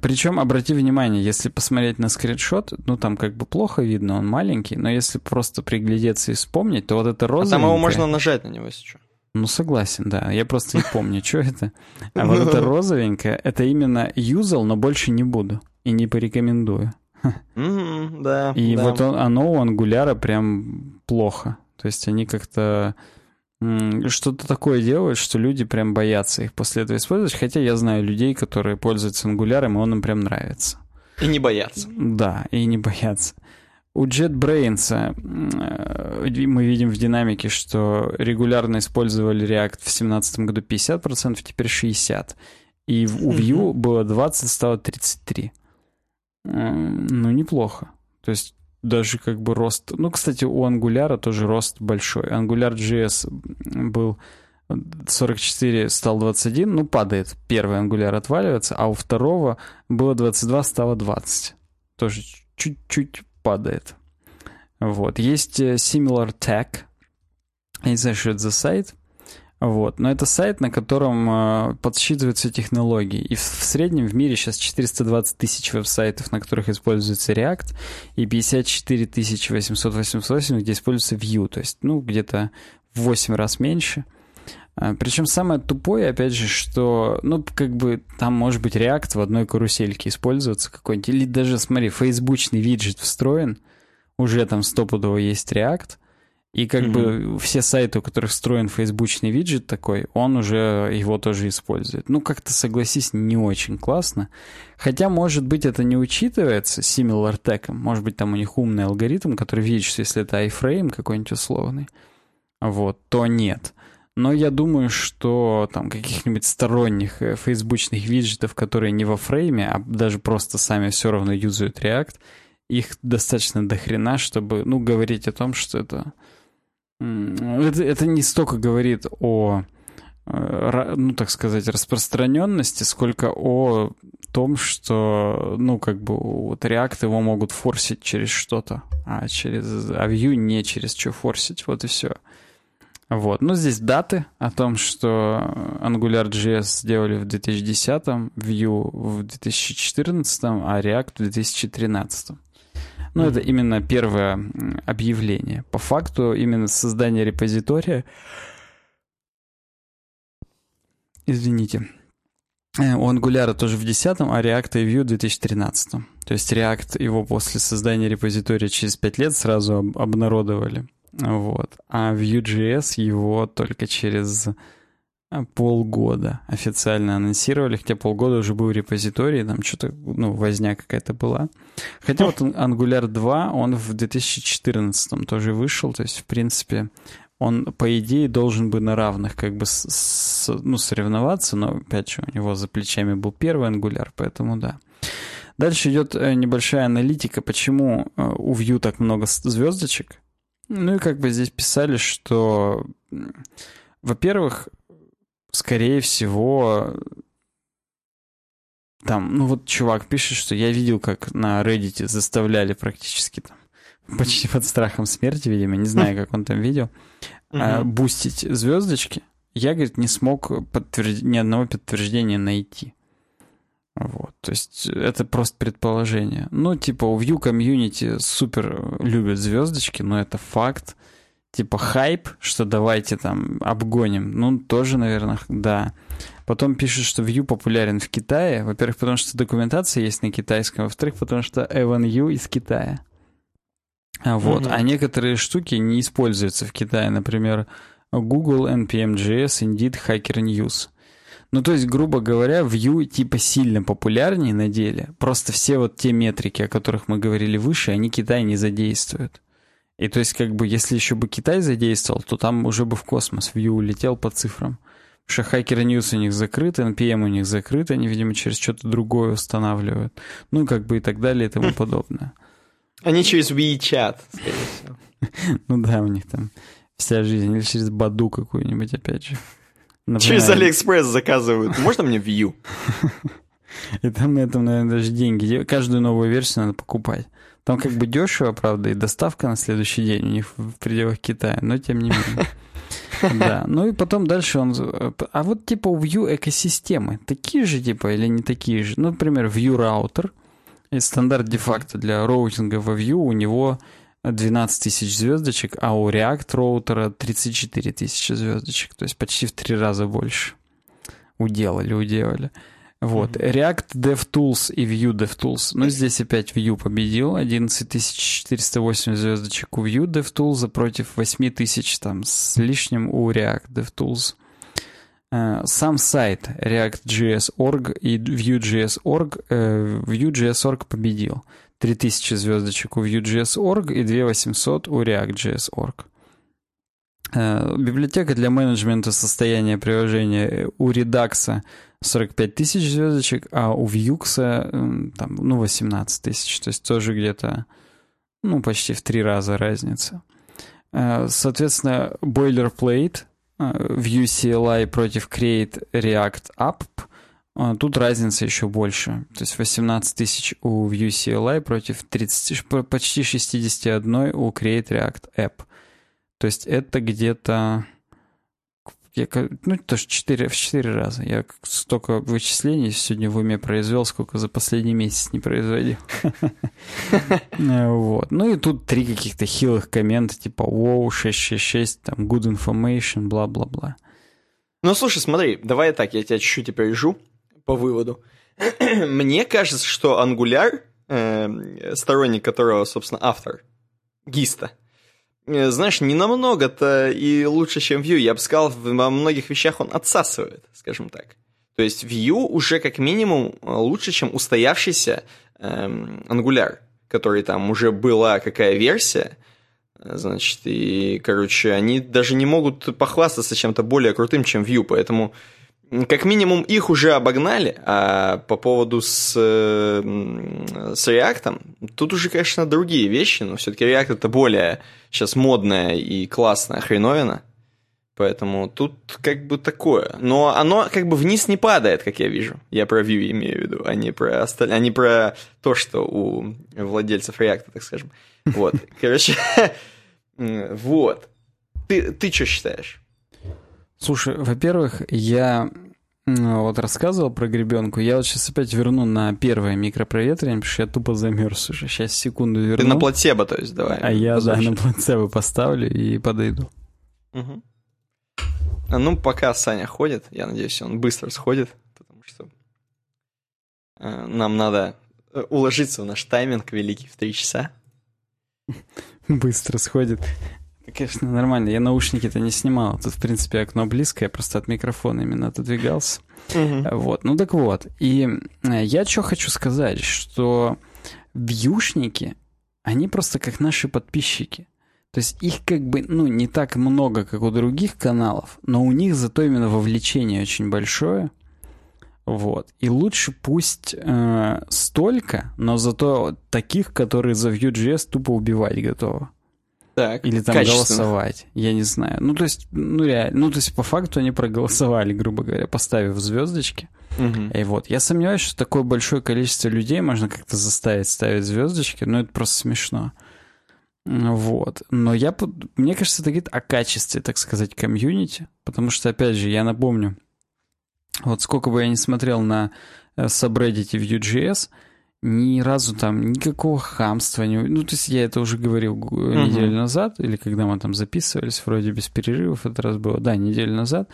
Причем, обрати внимание, если посмотреть на скриншот, ну там как бы плохо видно, он маленький, но если просто приглядеться и вспомнить, то вот это розовенькое... А там его можно нажать на него, если что. Ну, согласен, да. Я просто не помню, что это. А вот это розовенькое, это именно юзал, но больше не буду. И не порекомендую. Да. И вот оно у ангуляра прям плохо. То есть они как-то что-то такое делают, что люди прям боятся их после этого использовать, хотя я знаю людей, которые пользуются ангуляром, и он им прям нравится. И не боятся. Да, и не боятся. У JetBrains э, мы видим в динамике, что регулярно использовали React в 2017 году 50%, теперь 60%. И у Vue было 20, стало 33. Ну, неплохо. То есть даже как бы рост... Ну, кстати, у Angular тоже рост большой. Angular JS был 44, стал 21, ну, падает. Первый Angular отваливается, а у второго было 22, стало 20. Тоже чуть-чуть падает. Вот. Есть э, Similar Tech. Я не знаю, что это за сайт. Вот. Но это сайт, на котором э, подсчитываются технологии. И в, среднем в мире сейчас 420 тысяч веб-сайтов, на которых используется React, и 54 888, где используется Vue. То есть, ну, где-то в 8 раз меньше. А, причем самое тупое, опять же, что, ну, как бы там может быть React в одной карусельке использоваться какой-нибудь. Или даже, смотри, фейсбучный виджет встроен, уже там стопудово есть React — и как mm-hmm. бы все сайты, у которых встроен фейсбучный виджет такой, он уже его тоже использует. Ну, как-то, согласись, не очень классно. Хотя, может быть, это не учитывается similar tag. Может быть, там у них умный алгоритм, который видит, что если это iframe какой-нибудь условный, вот, то нет. Но я думаю, что там каких-нибудь сторонних э, фейсбучных виджетов, которые не во фрейме, а даже просто сами все равно юзают React, их достаточно дохрена, чтобы, ну, говорить о том, что это это, это не столько говорит о, э, ну, так сказать, распространенности, сколько о том, что, ну, как бы, вот React его могут форсить через что-то, а через а Vue не через что форсить, вот и все. Вот. Ну, здесь даты о том, что AngularJS сделали в 2010, Vue в 2014, а React в 2013. Ну, это именно первое объявление. По факту, именно создание репозитория... Извините. Э, у Angular тоже в 10 а React и Vue в 2013. То есть React его после создания репозитория через 5 лет сразу об обнародовали. Вот. А Vue.js его только через полгода официально анонсировали, хотя полгода уже был репозиторий, там что-то, ну, возня какая-то была. Хотя вот Angular 2, он в 2014 тоже вышел, то есть, в принципе, он, по идее, должен бы на равных как бы с, с, ну, соревноваться, но, опять же, у него за плечами был первый Angular, поэтому да. Дальше идет э, небольшая аналитика, почему э, у Vue так много звездочек. Ну и как бы здесь писали, что, во-первых, скорее всего, там, ну вот чувак пишет, что я видел, как на Reddit заставляли практически там почти под страхом смерти, видимо, не знаю, как он там видел, а, бустить звездочки, я, говорит, не смог подтверд... ни одного подтверждения найти. Вот, то есть это просто предположение. Ну, типа, у View комьюнити супер любят звездочки, но это факт. Типа хайп, что давайте там обгоним. Ну, тоже, наверное, да. Потом пишут, что Vue популярен в Китае. Во-первых, потому что документация есть на китайском. Во-вторых, потому что Evan Yu из Китая. А вот. Mm-hmm. А некоторые штуки не используются в Китае. Например, Google, NPM.js, Indeed, Hacker News. Ну, то есть, грубо говоря, Vue типа сильно популярнее на деле. Просто все вот те метрики, о которых мы говорили выше, они Китай не задействуют. И то есть, как бы, если еще бы Китай задействовал, то там уже бы в космос Vue улетел по цифрам. Потому что Hacker News у них закрыт, NPM у них закрыт, они, видимо, через что-то другое устанавливают. Ну, как бы и так далее и тому подобное. Они через WeChat, скорее всего. Ну да, у них там вся жизнь. Или через Baidu какую-нибудь, опять же. Например, Через Алиэкспресс заказывают. Можно мне Vue? И там на этом, наверное, даже деньги. Каждую новую версию надо покупать. Там как бы дешево, правда, и доставка на следующий день у них в пределах Китая, но тем не менее. Да, ну и потом дальше он... А вот типа у Vue экосистемы такие же типа или не такие же? Ну, например, Vue Router, и стандарт де-факто для роутинга во Vue у него 12 тысяч звездочек, а у React роутера 34 тысячи звездочек, то есть почти в три раза больше. Уделали, уделали. Вот. Mm-hmm. React DevTools и Vue DevTools. Ну, здесь опять Vue победил. 11408 звездочек у Vue DevTools против 8000 там с лишним у React DevTools. Э, сам сайт React.js.org и Vue.js.org, э, Vue.js.org победил. 3000 звездочек у Vue.js.org и 2800 у React.js.org. Э, библиотека для менеджмента состояния приложения у Redux 45 тысяч звездочек, а у Vue там, ну, 18 тысяч. То есть тоже где-то, ну, почти в три раза разница. Э, соответственно, boilerplate Vue CLI против Create React App — а, тут разница еще больше. То есть 18 тысяч у Vue CLI против 30, почти 61 у Create React App. То есть это где-то... Я, ну, тоже 4, в 4 раза. Я столько вычислений сегодня в уме произвел, сколько за последний месяц не производил. Вот. Ну и тут три каких-то хилых коммента, типа wow, 666, там, good information, бла-бла-бла. Ну, слушай, смотри, давай так, я тебя чуть-чуть опережу по выводу. Мне кажется, что Angular, э, сторонник которого, собственно, автор, Гиста, знаешь, не намного-то и лучше, чем Vue. Я бы сказал, во многих вещах он отсасывает, скажем так. То есть Vue уже как минимум лучше, чем устоявшийся э, Angular, который там уже была какая версия, значит, и, короче, они даже не могут похвастаться чем-то более крутым, чем Vue, поэтому как минимум их уже обогнали, а по поводу с, с React, тут уже, конечно, другие вещи, но все-таки React это более сейчас модная и классная хреновина, поэтому тут как бы такое. Но оно как бы вниз не падает, как я вижу. Я про Vue имею в виду, а не про, осталь... а не про то, что у владельцев React, так скажем. Вот, короче, вот. Ты, ты что считаешь? Слушай, во-первых, я вот рассказывал про гребенку. Я вот сейчас опять верну на первое микропроветривание, потому что я тупо замерз уже. Сейчас секунду верну. Ты на плацебо, то есть, давай. А я, да, на плацебо поставлю и подойду. Угу. А ну, пока Саня ходит, я надеюсь, он быстро сходит, потому что э, нам надо э, уложиться в наш тайминг великий в три часа. Быстро сходит. Конечно, нормально. Я наушники-то не снимал. Тут, в принципе, окно близкое, просто от микрофона именно отодвигался. Угу. Вот. Ну так вот. И э, я что хочу сказать, что вьюшники, они просто как наши подписчики. То есть их как бы, ну, не так много, как у других каналов, но у них зато именно вовлечение очень большое. Вот. И лучше пусть э, столько, но зато таких, которые за Vue.js тупо убивать готовы. Так, Или там голосовать. Я не знаю. Ну, то есть, ну, реально. Ну, то есть, по факту они проголосовали, грубо говоря, поставив звездочки. Угу. И вот. Я сомневаюсь, что такое большое количество людей можно как-то заставить ставить звездочки, но это просто смешно. Вот. Но я, мне кажется, это говорит о качестве, так сказать, комьюнити, потому что, опять же, я напомню, вот сколько бы я ни смотрел на э, subreddit Vue.js, ни разу там никакого хамства. Не... Ну, то есть я это уже говорил uh-huh. неделю назад, или когда мы там записывались, вроде без перерывов, это раз было, да, неделю назад.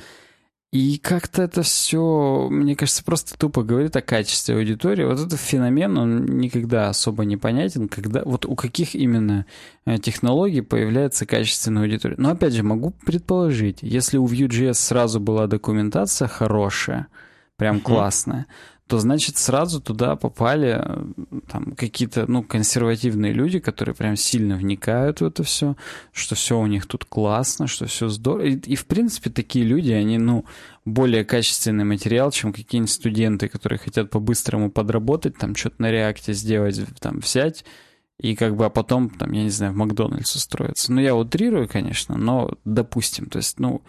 И как-то это все, мне кажется, просто тупо говорит о качестве аудитории. Вот этот феномен, он никогда особо не понятен, когда, вот у каких именно э, технологий появляется качественная аудитория. Но опять же, могу предположить, если у Vue.js сразу была документация хорошая, прям uh-huh. классная, то значит сразу туда попали э, там какие-то ну консервативные люди, которые прям сильно вникают в это все, что все у них тут классно, что все здорово. И, и в принципе такие люди, они ну более качественный материал, чем какие-нибудь студенты, которые хотят по-быстрому подработать, там что-то на реакте сделать, там взять и как бы, а потом, там, я не знаю, в Макдональдс устроиться. Ну, я утрирую, конечно, но допустим, то есть, ну,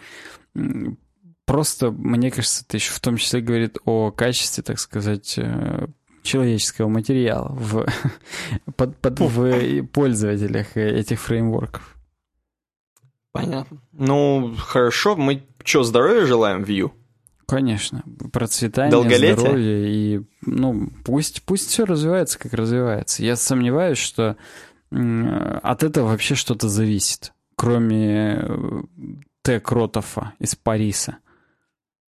просто, мне кажется, это еще в том числе говорит о качестве, так сказать, э, человеческого материала в, под, под, в пользователях этих фреймворков. Понятно. Ну, хорошо. Мы что, здоровья желаем Vue? Конечно. Процветание, здоровья и, ну, пусть, пусть все развивается, как развивается. Я сомневаюсь, что от этого вообще что-то зависит, кроме э, Т. Кротофа из Париса.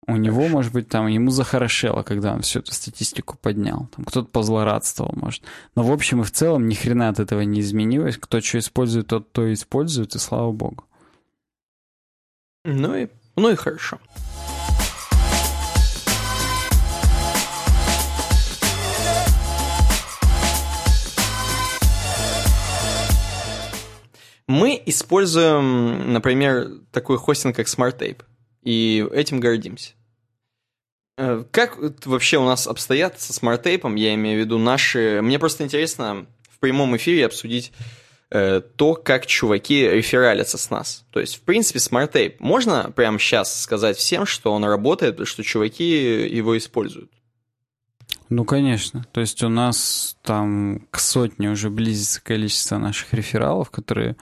У него, может быть, там ему захорошело, когда он всю эту статистику поднял. Там кто-то позлорадствовал, может. Но в общем и в целом ни хрена от этого не изменилось. Кто что использует, тот то использует, и слава богу. Ну и, ну и хорошо. Мы используем, например, такой хостинг, как SmartTape и этим гордимся. Э, как вообще у нас обстоят со Smart Tape ом, я имею в виду наши... Мне просто интересно в прямом эфире обсудить э, то, как чуваки рефералятся с нас. То есть, в принципе, Smart Tape. Можно прямо сейчас сказать всем, что он работает, что чуваки его используют? Ну, конечно. То есть у нас там к сотне уже близится количество наших рефералов, которые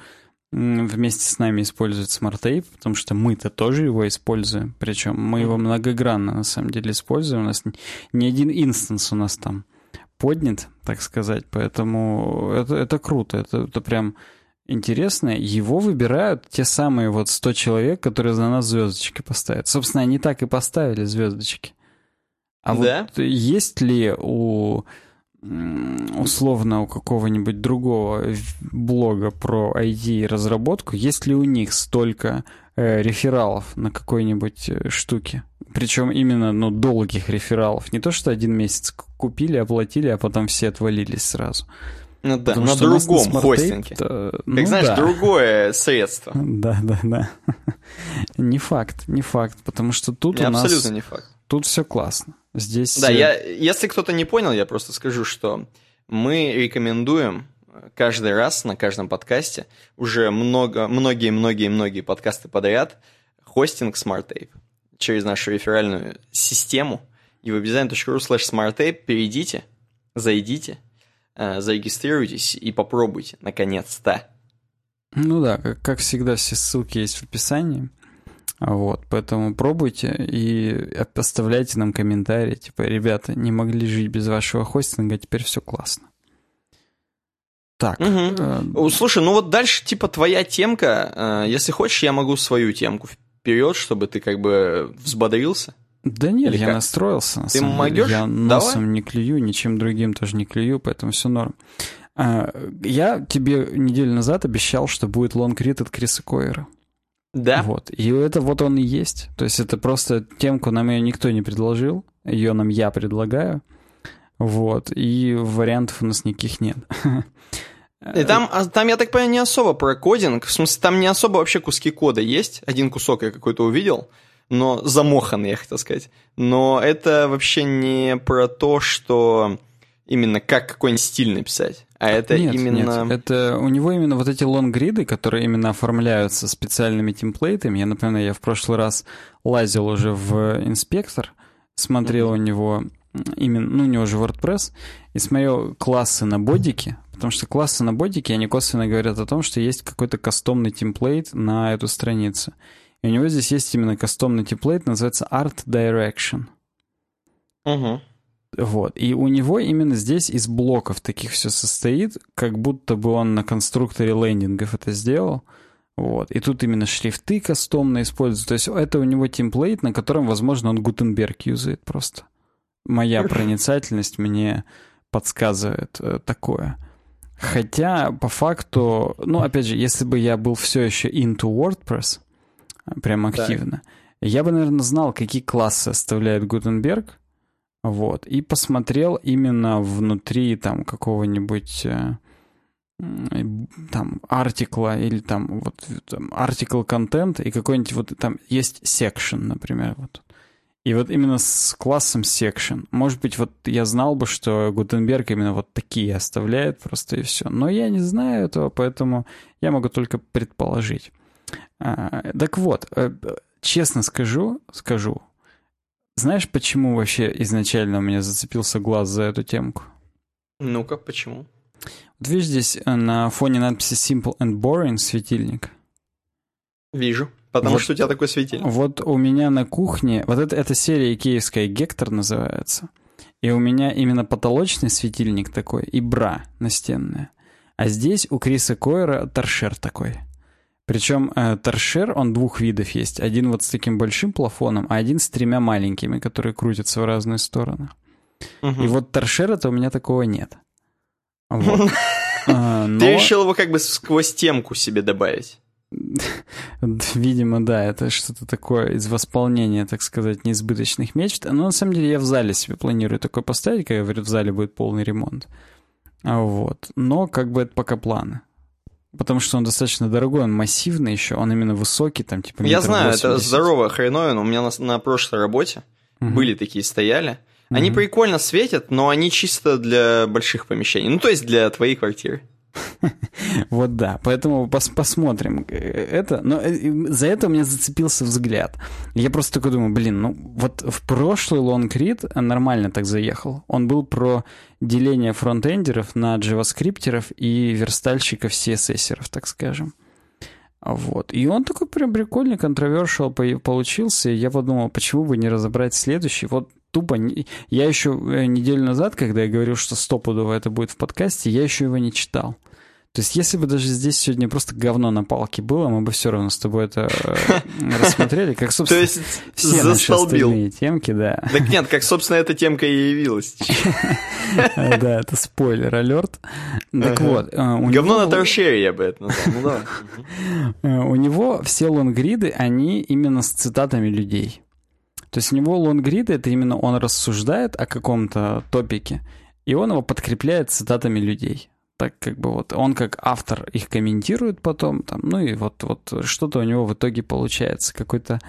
вместе с нами используют Smart Tape, потому что мы-то тоже его используем. Причем мы его многогранно на самом деле используем. У нас не один инстанс у нас там поднят, так сказать. Поэтому это, это круто. Это, это прям интересно. Его выбирают те самые вот 100 человек, которые за нас звездочки поставят. Собственно, они так и поставили звездочки. А да? вот есть ли у условно у какого-нибудь другого блога про ID и разработку, есть ли у них столько э, рефералов на какой-нибудь э, штуке? Причем именно, ну, долгих рефералов. Не то, что один месяц купили, оплатили, а потом все отвалились сразу. Ну да, Потому на другом на хостинге. Как ну, знаешь, да. другое средство. Да, да, да. не факт, не факт, потому что тут не, у нас... Абсолютно не факт. Тут все классно. Здесь... Да, я, если кто-то не понял, я просто скажу, что мы рекомендуем каждый раз на каждом подкасте, уже много, многие-многие-многие подкасты подряд, хостинг SmartTape через нашу реферальную систему и в design.ru slash smarttape перейдите, зайдите, э, зарегистрируйтесь и попробуйте, наконец-то. Ну да, как, как всегда, все ссылки есть в описании. Вот, поэтому пробуйте и оставляйте нам комментарии, типа, ребята, не могли жить без вашего хостинга, теперь все классно. Так. Угу. Э... Слушай, ну вот дальше, типа, твоя темка, э, если хочешь, я могу свою темку вперед, чтобы ты как бы взбодрился. Да нет, Или я как? настроился. На ты могешь? Я носом Давай. не клюю, ничем другим тоже не клюю, поэтому все норм. А, я тебе неделю назад обещал, что будет лонгрид от Криса Койера. Да. Вот. И это вот он и есть. То есть это просто темку нам ее никто не предложил. Ее нам я предлагаю. Вот. И вариантов у нас никаких нет. И там, а, там, я так понимаю, не особо про кодинг. В смысле, там не особо вообще куски кода есть. Один кусок я какой-то увидел, но замохан, я хотел сказать. Но это вообще не про то, что именно как какой-нибудь стиль написать. А это нет, именно... Нет, это у него именно вот эти лонгриды, которые именно оформляются специальными темплейтами. Я напоминаю, я в прошлый раз лазил уже в инспектор, смотрел mm-hmm. у него именно, ну, у него же WordPress, и смотрел классы на бодике, потому что классы на ботике, они косвенно говорят о том, что есть какой-то кастомный темплейт на эту страницу. И у него здесь есть именно кастомный темплейт, называется Art Direction. Угу. Вот. И у него именно здесь из блоков таких все состоит, как будто бы он на конструкторе лендингов это сделал. Вот. И тут именно шрифты кастомно используются. То есть это у него темплейт, на котором, возможно, он Гутенберг юзает просто. Моя проницательность мне подсказывает э, такое. Хотя, по факту, ну, опять же, если бы я был все еще into WordPress, э, прям активно, да. я бы, наверное, знал, какие классы оставляет Гутенберг, вот, и посмотрел именно внутри там какого-нибудь э, там артикла или там вот там, article контент и какой-нибудь вот там есть section, например, вот. И вот именно с классом section. Может быть, вот я знал бы, что Гутенберг именно вот такие оставляет просто и все. Но я не знаю этого, поэтому я могу только предположить. А, так вот, э, честно скажу, скажу, знаешь, почему вообще изначально у меня зацепился глаз за эту темку? Ну-ка, почему? Вот видишь здесь э, на фоне надписи Simple and Boring светильник? Вижу. Потому вот, что у тебя такой светильник. Вот у меня на кухне, вот это, эта серия икеевская Гектор называется. И у меня именно потолочный светильник такой и бра настенная. А здесь у Криса Койера торшер такой. Причем э, торшер, он двух видов есть. Один вот с таким большим плафоном, а один с тремя маленькими, которые крутятся в разные стороны. Угу. И вот торшера-то у меня такого нет. Вот. А, но... Ты решил его как бы сквозь темку себе добавить. Видимо, да, это что-то такое из восполнения, так сказать, неизбыточных мечт. Но на самом деле я в зале себе планирую такое поставить, говорю, в зале будет полный ремонт. Вот. Но как бы это пока планы. Потому что он достаточно дорогой, он массивный еще, он именно высокий, там типа Я знаю, 80. это здоровая хреновина. У меня на, на прошлой работе угу. были такие стояли. Они угу. прикольно светят, но они чисто для больших помещений. Ну, то есть для твоей квартиры. Вот да, поэтому пос посмотрим это. Но э, за это у меня зацепился взгляд. Я просто такой думаю, блин, ну вот в прошлый Long Read нормально так заехал. Он был про деление фронтендеров на джаваскриптеров и верстальщиков CSS-еров, так скажем. Вот. И он такой прям прикольный, контровершал получился. И я подумал, почему бы не разобрать следующий. Вот тупо... Я еще э, неделю назад, когда я говорил, что стопудово это будет в подкасте, я еще его не читал. То есть, если бы даже здесь сегодня просто говно на палке было, мы бы все равно с тобой это э, рассмотрели, как, собственно, То есть, все наши остальные темки, да. Так нет, как, собственно, эта темка и явилась. Да, это спойлер, алерт. Так вот. Э, говно на торшере я бы это назвал. Ну у него все лонгриды, они именно с цитатами людей. То есть у него лонгриды — это именно он рассуждает о каком-то топике, и он его подкрепляет цитатами людей. Так как бы вот он как автор их комментирует потом, там, ну и вот, вот что-то у него в итоге получается, какой-то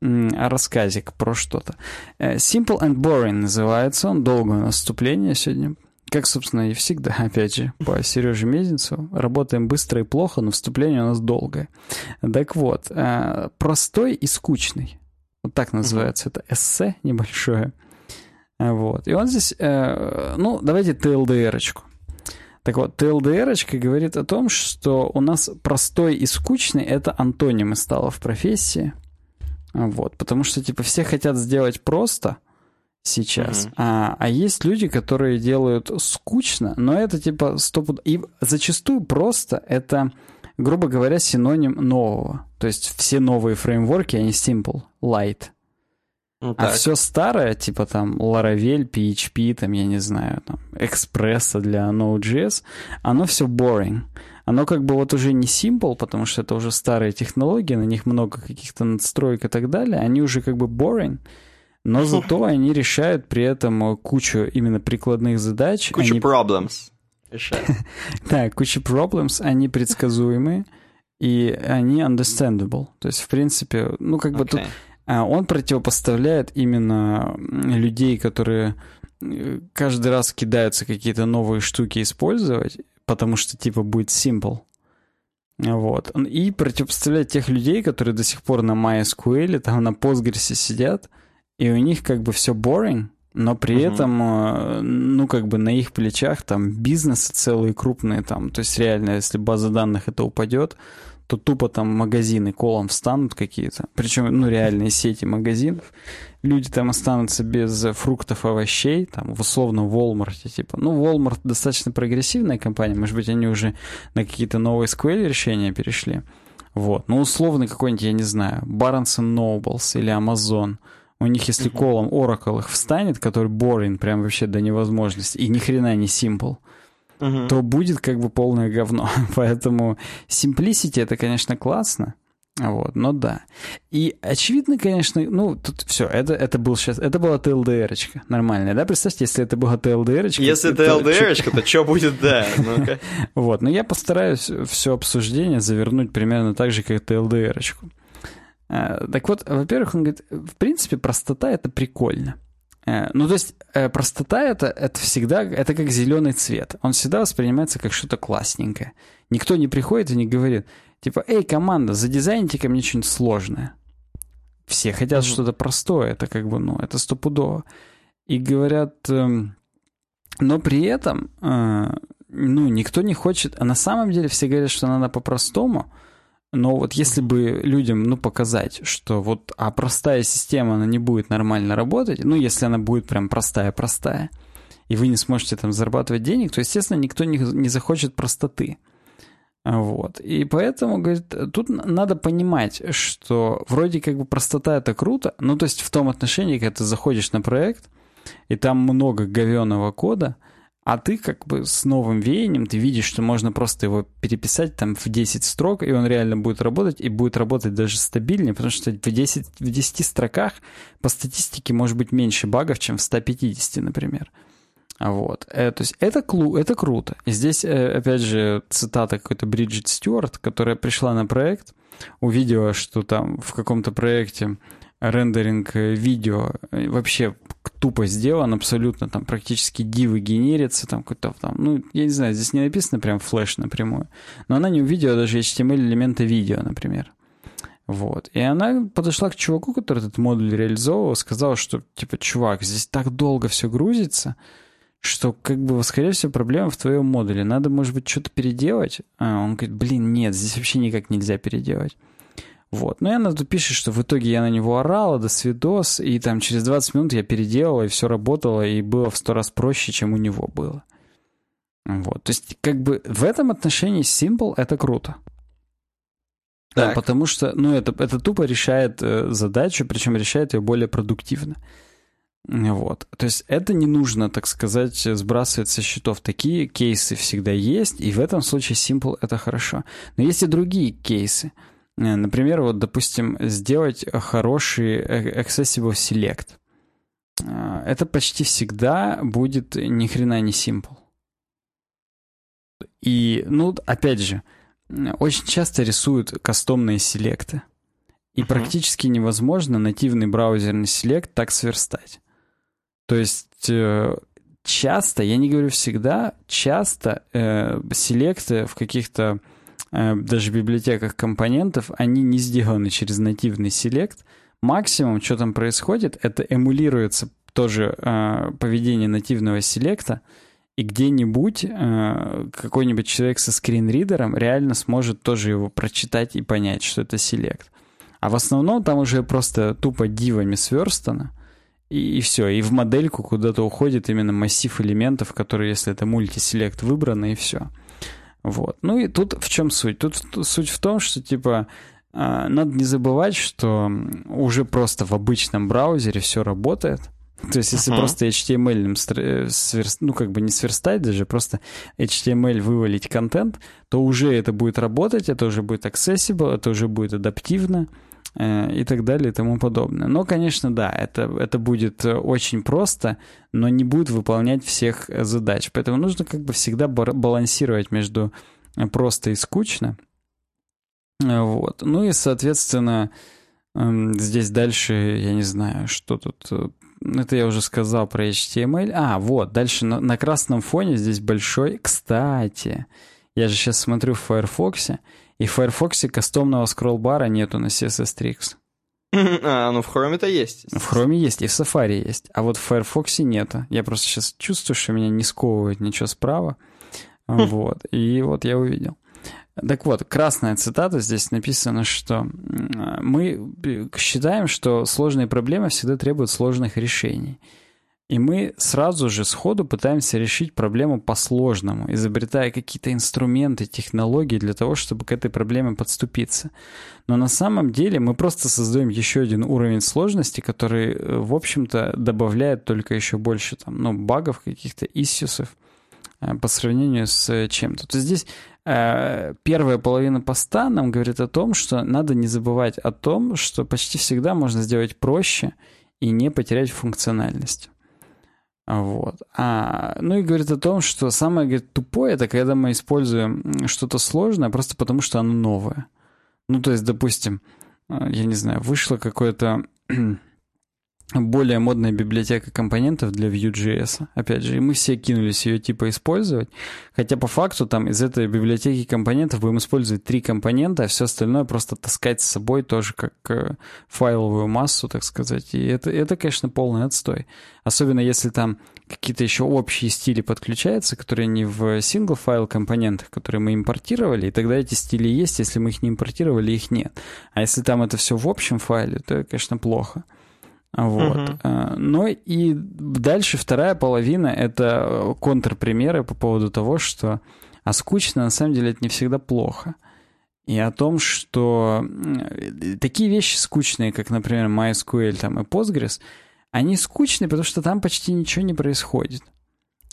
рассказик про что-то. Э, Simple and Boring называется он, долгое наступление сегодня. Как, собственно, и всегда, опять же, по Сереже Мезенцеву. Работаем быстро и плохо, но вступление у нас долгое. Так вот, э, простой и скучный. Вот так называется. Это эссе небольшое. Вот. И он здесь, э, ну, давайте ТЛДРочку. Так вот, ТЛДРочка говорит о том, что у нас простой и скучный — это антонимы стало в профессии. Вот, потому что, типа, все хотят сделать просто сейчас, mm-hmm. а, а есть люди, которые делают скучно, но это, типа, стопуд... И зачастую просто это грубо говоря, синоним нового. То есть все новые фреймворки, они simple, light. Ну, а все старое, типа там Laravel, PHP, там, я не знаю, там, Express для Node.js, оно все boring. Оно как бы вот уже не simple, потому что это уже старые технологии, на них много каких-то надстроек и так далее. Они уже как бы boring, но зато они решают при этом кучу именно прикладных задач. Кучу они... problems. Да, куча problems, они предсказуемые, и они understandable. То есть, в принципе, ну, как бы тут... А, он противопоставляет именно людей, которые э, каждый раз кидаются какие-то новые штуки использовать, потому что, типа, будет simple. Вот. И противопоставляет тех людей, которые до сих пор на MySQL, там на Postgres сидят, и у них как бы все boring, но при угу. этом, э, ну, как бы на их плечах там бизнесы целые крупные там. То есть реально, если база данных это упадет, то тупо там магазины колом встанут какие-то. Причем, ну, реальные сети магазинов. Люди там останутся без фруктов, овощей, там, в условно Walmart, типа. Ну, Walmart достаточно прогрессивная компания, может быть, они уже на какие-то новые SQL решения перешли. Вот. Ну, условно какой-нибудь, я не знаю, Barnes Nobles или Amazon – у них, если колом Oracle их встанет, который boring прям вообще до невозможности, и ни хрена не simple, uh-huh. то будет как бы полное говно. Поэтому simplicity это, конечно, классно. Вот, но да. И очевидно, конечно, ну, тут все, это, это был сейчас, это была тлдр нормальная, да? Представьте, если это была тлдр Если это ЛДР, то что будет, да? Вот, но я постараюсь все обсуждение завернуть примерно так же, как тлдр -очку. Э, так вот, во-первых, он говорит, в принципе, простота — это прикольно. Э, ну, то есть, э, простота это, это всегда, это как зеленый цвет. Он всегда воспринимается как что-то классненькое. Никто не приходит и не говорит, типа, эй, команда, задизайните ко мне что-нибудь сложное. Все хотят mm-hmm. что-то простое, это как бы, ну, это стопудово. И говорят, эм, но при этом, ну, никто не хочет, а на самом деле все говорят, что надо по-простому, но вот если бы людям, ну, показать, что вот, а простая система, она не будет нормально работать, ну, если она будет прям простая-простая, и вы не сможете там зарабатывать денег, то, естественно, никто не, не захочет простоты. Вот. И поэтому, говорит, тут надо понимать, что вроде как бы простота это круто, ну, то есть в том отношении, когда ты заходишь на проект, и там много говеного кода, а ты как бы с новым веянием, ты видишь, что можно просто его переписать там в 10 строк, и он реально будет работать, и будет работать даже стабильнее, потому что в 10, в 10 строках по статистике может быть меньше багов, чем в 150, например. Вот. Э, то есть это, клу, это круто. И здесь, э, опять же, цитата какой-то Бриджит Стюарт, которая пришла на проект, увидела, что там в каком-то проекте рендеринг э, видео э, тупо сделан, абсолютно там практически дивы генерится, там какой-то там, ну, я не знаю, здесь не написано прям флеш напрямую, но она не увидела даже HTML элемента видео, например. Вот. И она подошла к чуваку, который этот модуль реализовывал, сказала, что, типа, чувак, здесь так долго все грузится, что, как бы, скорее всего, проблема в твоем модуле. Надо, может быть, что-то переделать. А он говорит, блин, нет, здесь вообще никак нельзя переделать. Вот. Но она тут пишет, что в итоге я на него орала, до свидос, и там через 20 минут я переделала, и все работало, и было в сто раз проще, чем у него было. Вот. То есть, как бы в этом отношении Simple — это круто. Да, потому что, ну, это, это тупо решает э, задачу, причем решает ее более продуктивно. Вот. То есть это не нужно, так сказать, сбрасывать со счетов. Такие кейсы всегда есть, и в этом случае Simple — это хорошо. Но есть и другие кейсы — например, вот, допустим, сделать хороший э, Accessible Select. Э, это почти всегда будет ни хрена не simple. И, ну, опять же, очень часто рисуют кастомные селекты. И uh-huh. практически невозможно нативный браузерный селект так сверстать. То есть часто, я не говорю всегда, часто э, селекты в каких-то Э, даже в библиотеках компонентов, они не сделаны через нативный селект. Максимум, что там происходит, это эмулируется тоже э, поведение нативного селекта, и где-нибудь э, какой-нибудь человек со скринридером реально сможет тоже его прочитать и понять, что это селект. А в основном там уже просто тупо дивами сверстано, и, и все. И в модельку куда-то уходит именно массив элементов, которые, если это мультиселект выбрано, и все. Вот. Ну и тут в чем суть? Тут суть в том, что типа а, надо не забывать, что уже просто в обычном браузере все работает. То есть, если uh-huh. просто HTML, сверст, ну, как бы не сверстать даже, просто HTML вывалить контент, то уже это будет работать, это уже будет accessible, это уже будет адаптивно. Э, и так далее и тому подобное. Но, конечно, да, это, это будет очень просто, но не будет выполнять всех задач. Поэтому нужно как бы всегда балансировать между просто и скучно. Вот. Ну и, соответственно, эм, здесь дальше, я не знаю, что тут... Э, это я уже сказал про HTML. А, вот, дальше на, на красном фоне здесь большой... Кстати, я же сейчас смотрю в Firefox, и в Firefox кастомного скролл-бара нету на CSS Tricks. А, ну в Chrome-то есть. В Chrome есть, и в Safari есть. А вот в Firefox нет. Я просто сейчас чувствую, что меня не сковывает ничего справа. Вот. И вот я увидел. Так вот, красная цитата, здесь написано, что мы считаем, что сложные проблемы всегда требуют сложных решений. И мы сразу же сходу пытаемся решить проблему по-сложному, изобретая какие-то инструменты, технологии для того, чтобы к этой проблеме подступиться. Но на самом деле мы просто создаем еще один уровень сложности, который, э, в общем-то, добавляет только еще больше там, ну, багов, каких-то иссюсов э, по сравнению с чем-то. То есть здесь э, первая половина поста нам говорит о том, что надо не забывать о том, что почти всегда можно сделать проще и не потерять функциональность. Вот. А, ну и говорит о том, что самое говорит, тупое это когда мы используем что-то сложное просто потому, что оно новое. Ну, то есть, допустим, э, я не знаю, вышло какое-то более модная библиотека компонентов для Vue.js. Опять же, и мы все кинулись ее типа использовать. Хотя по факту там из этой библиотеки компонентов будем использовать три компонента, а все остальное просто таскать с собой тоже как э, файловую массу, так сказать. И это, это, конечно, полный отстой. Особенно если там какие-то еще общие стили подключаются, которые не в single файл компонентах, которые мы импортировали, и тогда эти стили есть, если мы их не импортировали, их нет. А если там это все в общем файле, то, конечно, плохо. Вот. Угу. Но и дальше вторая половина — это контрпримеры по поводу того, что а скучно на самом деле это не всегда плохо. И о том, что такие вещи скучные, как, например, MySQL там, и Postgres, они скучные, потому что там почти ничего не происходит.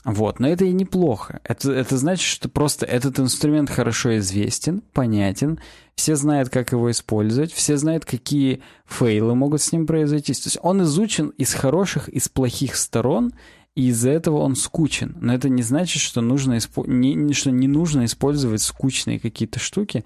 Вот, но это и неплохо. Это, это значит, что просто этот инструмент хорошо известен, понятен, все знают, как его использовать, все знают, какие фейлы могут с ним произойти. То есть он изучен из хороших, из плохих сторон, и из-за этого он скучен. Но это не значит, что, нужно, не, что не нужно использовать скучные какие-то штуки,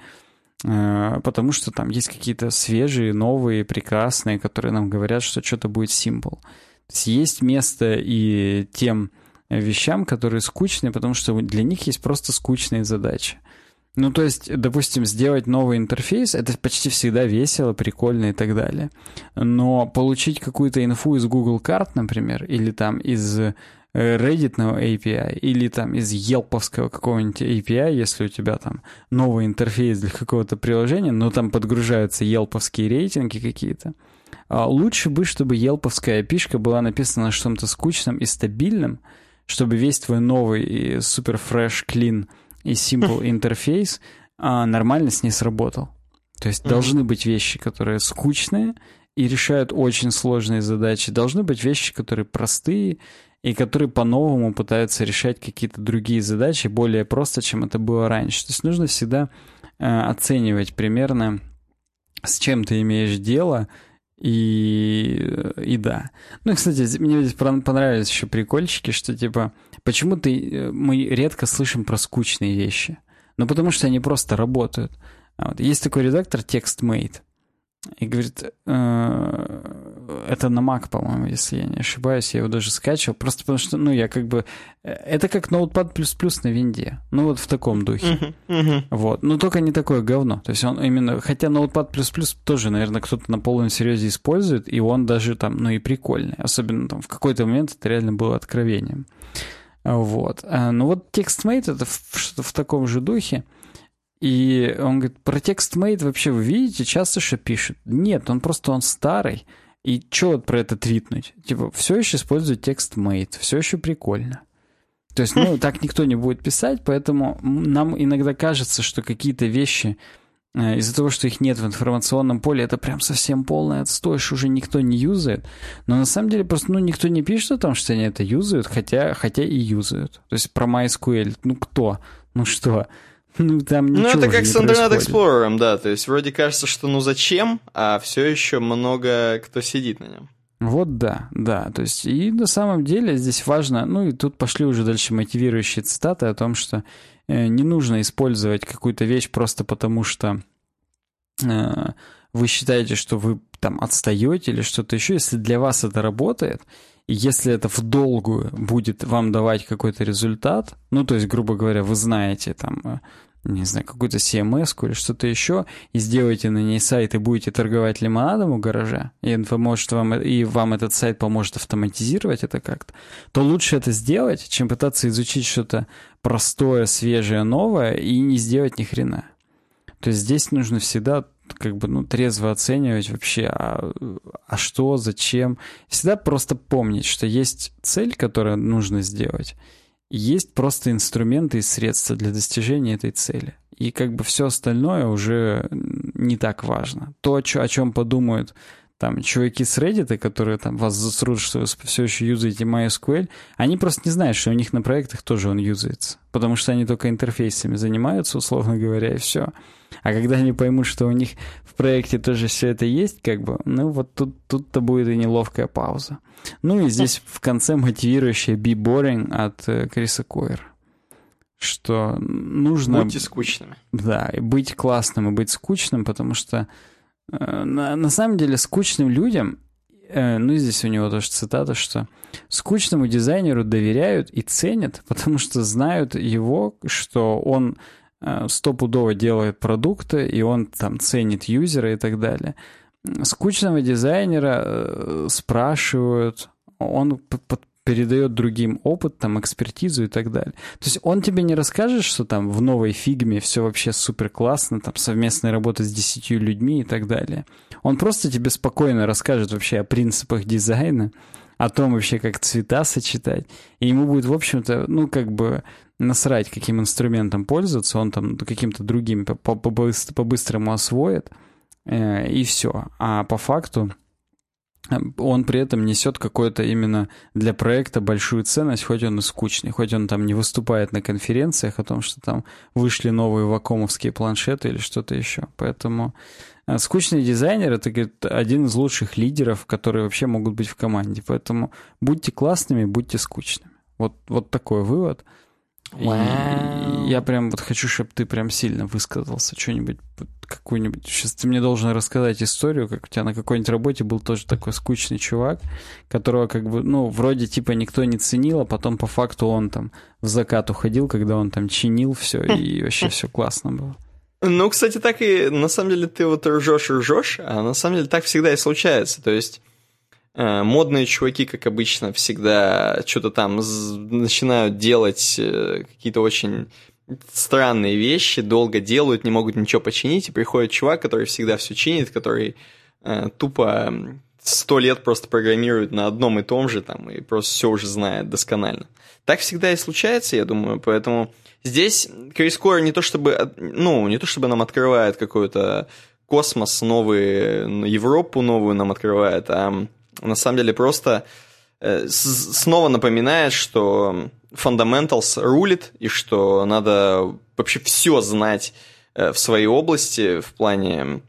э, потому что там есть какие-то свежие, новые, прекрасные, которые нам говорят, что что-то будет simple. То есть есть место и тем вещам, которые скучные, потому что для них есть просто скучные задачи. Ну, то есть, допустим, сделать новый интерфейс, это почти всегда весело, прикольно и так далее. Но получить какую-то инфу из Google карт, например, или там из э, Reddit API, или там из Елповского какого-нибудь API, если у тебя там новый интерфейс для какого-то приложения, но там подгружаются елповские рейтинги какие-то, а лучше бы, чтобы елповская API была написана на чем-то скучном и стабильном, чтобы весь твой новый супер фреш клин и simple интерфейс а, нормально с ней сработал. То есть mm-hmm. должны быть вещи, которые скучные и решают очень сложные задачи. Должны быть вещи, которые простые и которые по-новому пытаются решать какие-то другие задачи более просто, чем это было раньше. То есть нужно всегда э, оценивать примерно, с чем ты имеешь дело, и, и да. Ну, кстати, мне здесь понравились еще прикольчики, что, типа, почему ты, э, мы редко слышим про скучные вещи? Ну, потому что они просто работают. А вот. Есть такой редактор TextMate. И говорит, э, это на Mac, по-моему, если я не ошибаюсь, я его даже скачивал, просто потому что, ну, я как бы... Это как Notepad++ на винде. Ну, вот в таком духе. Uh-huh, uh-huh. Вот. Но только не такое говно. То есть он именно... Хотя Notepad++ тоже, наверное, кто-то на полном серьезе использует, и он даже там, ну, и прикольный. Особенно там в какой-то момент это реально было откровением. Вот. А, ну, вот TextMate это что-то в таком же духе. И он говорит, про TextMate вообще вы видите, часто что пишет? Нет, он просто он старый. И что вот про это твитнуть? Типа, все еще использует TextMate, все еще прикольно. То есть, ну, так никто не будет писать, поэтому нам иногда кажется, что какие-то вещи э, из-за того, что их нет в информационном поле, это прям совсем полный отстой, что уже никто не юзает. Но на самом деле просто, ну, никто не пишет о том, что они это юзают, хотя, хотя и юзают. То есть про MySQL, ну, кто? Ну что? Ну, там ничего Ну, это как с Internet Explorer, да. То есть вроде кажется, что ну зачем, а все еще много кто сидит на нем. Вот да, да. То есть и на самом деле здесь важно, ну и тут пошли уже дальше мотивирующие цитаты о том, что э, не нужно использовать какую-то вещь просто потому, что э, вы считаете, что вы там отстаете или что-то еще. Если для вас это работает, и если это в долгую будет вам давать какой-то результат, ну, то есть, грубо говоря, вы знаете там, не знаю, какую-то CMS или что-то еще, и сделаете на ней сайт и будете торговать лимонадом у гаража, и, поможет вам, и вам этот сайт поможет автоматизировать это как-то, то лучше это сделать, чем пытаться изучить что-то простое, свежее, новое и не сделать ни хрена. То есть здесь нужно всегда как бы, ну, трезво оценивать вообще, а, а что, зачем. Всегда просто помнить, что есть цель, которую нужно сделать, есть просто инструменты и средства для достижения этой цели. И как бы все остальное уже не так важно. То, о чем подумают там чуваки с Reddit, которые там вас засрут, что вы все еще юзаете MySQL, они просто не знают, что у них на проектах тоже он юзается. Потому что они только интерфейсами занимаются, условно говоря, и все. А когда они поймут, что у них в проекте тоже все это есть, как бы, ну вот тут, тут-то будет и неловкая пауза. Ну и здесь в конце мотивирующая be boring от э, Криса Койер. Что нужно... Будьте скучными. Да, и быть классным и быть скучным, потому что э, на, на самом деле скучным людям, э, ну здесь у него тоже цитата, что скучному дизайнеру доверяют и ценят, потому что знают его, что он стопудово делает продукты, и он там ценит юзера и так далее. Скучного дизайнера э, спрашивают, он передает другим опыт, там, экспертизу и так далее. То есть он тебе не расскажет, что там в новой фигме все вообще супер классно, там совместная работа с десятью людьми и так далее. Он просто тебе спокойно расскажет вообще о принципах дизайна, о том вообще, как цвета сочетать. И ему будет, в общем-то, ну, как бы насрать, каким инструментом пользоваться, он там каким-то другим по-быстрому освоит, э, и все. А по факту э, он при этом несет какую-то именно для проекта большую ценность, хоть он и скучный, хоть он там не выступает на конференциях о том, что там вышли новые вакомовские планшеты или что-то еще. Поэтому э, скучный дизайнер — это говорит, один из лучших лидеров, которые вообще могут быть в команде. Поэтому будьте классными, будьте скучными. Вот, вот такой вывод — Wow. я прям вот хочу, чтобы ты прям сильно высказался, что-нибудь, какую-нибудь... Сейчас ты мне должен рассказать историю, как у тебя на какой-нибудь работе был тоже такой скучный чувак, которого как бы, ну, вроде типа никто не ценил, а потом по факту он там в закат уходил, когда он там чинил все, и вообще все классно было. Ну, кстати, так и на самом деле ты вот ржешь, ржешь, а на самом деле так всегда и случается. То есть модные чуваки, как обычно, всегда что-то там начинают делать э, какие-то очень странные вещи, долго делают, не могут ничего починить, и приходит чувак, который всегда все чинит, который э, тупо сто лет просто программирует на одном и том же, там, и просто все уже знает досконально. Так всегда и случается, я думаю, поэтому здесь Крис Кор не то чтобы, ну, не то чтобы нам открывает какой-то космос новый, Европу новую нам открывает, а на самом деле просто э, снова напоминает, что fundamentals рулит, и что надо вообще все знать э, в своей области в плане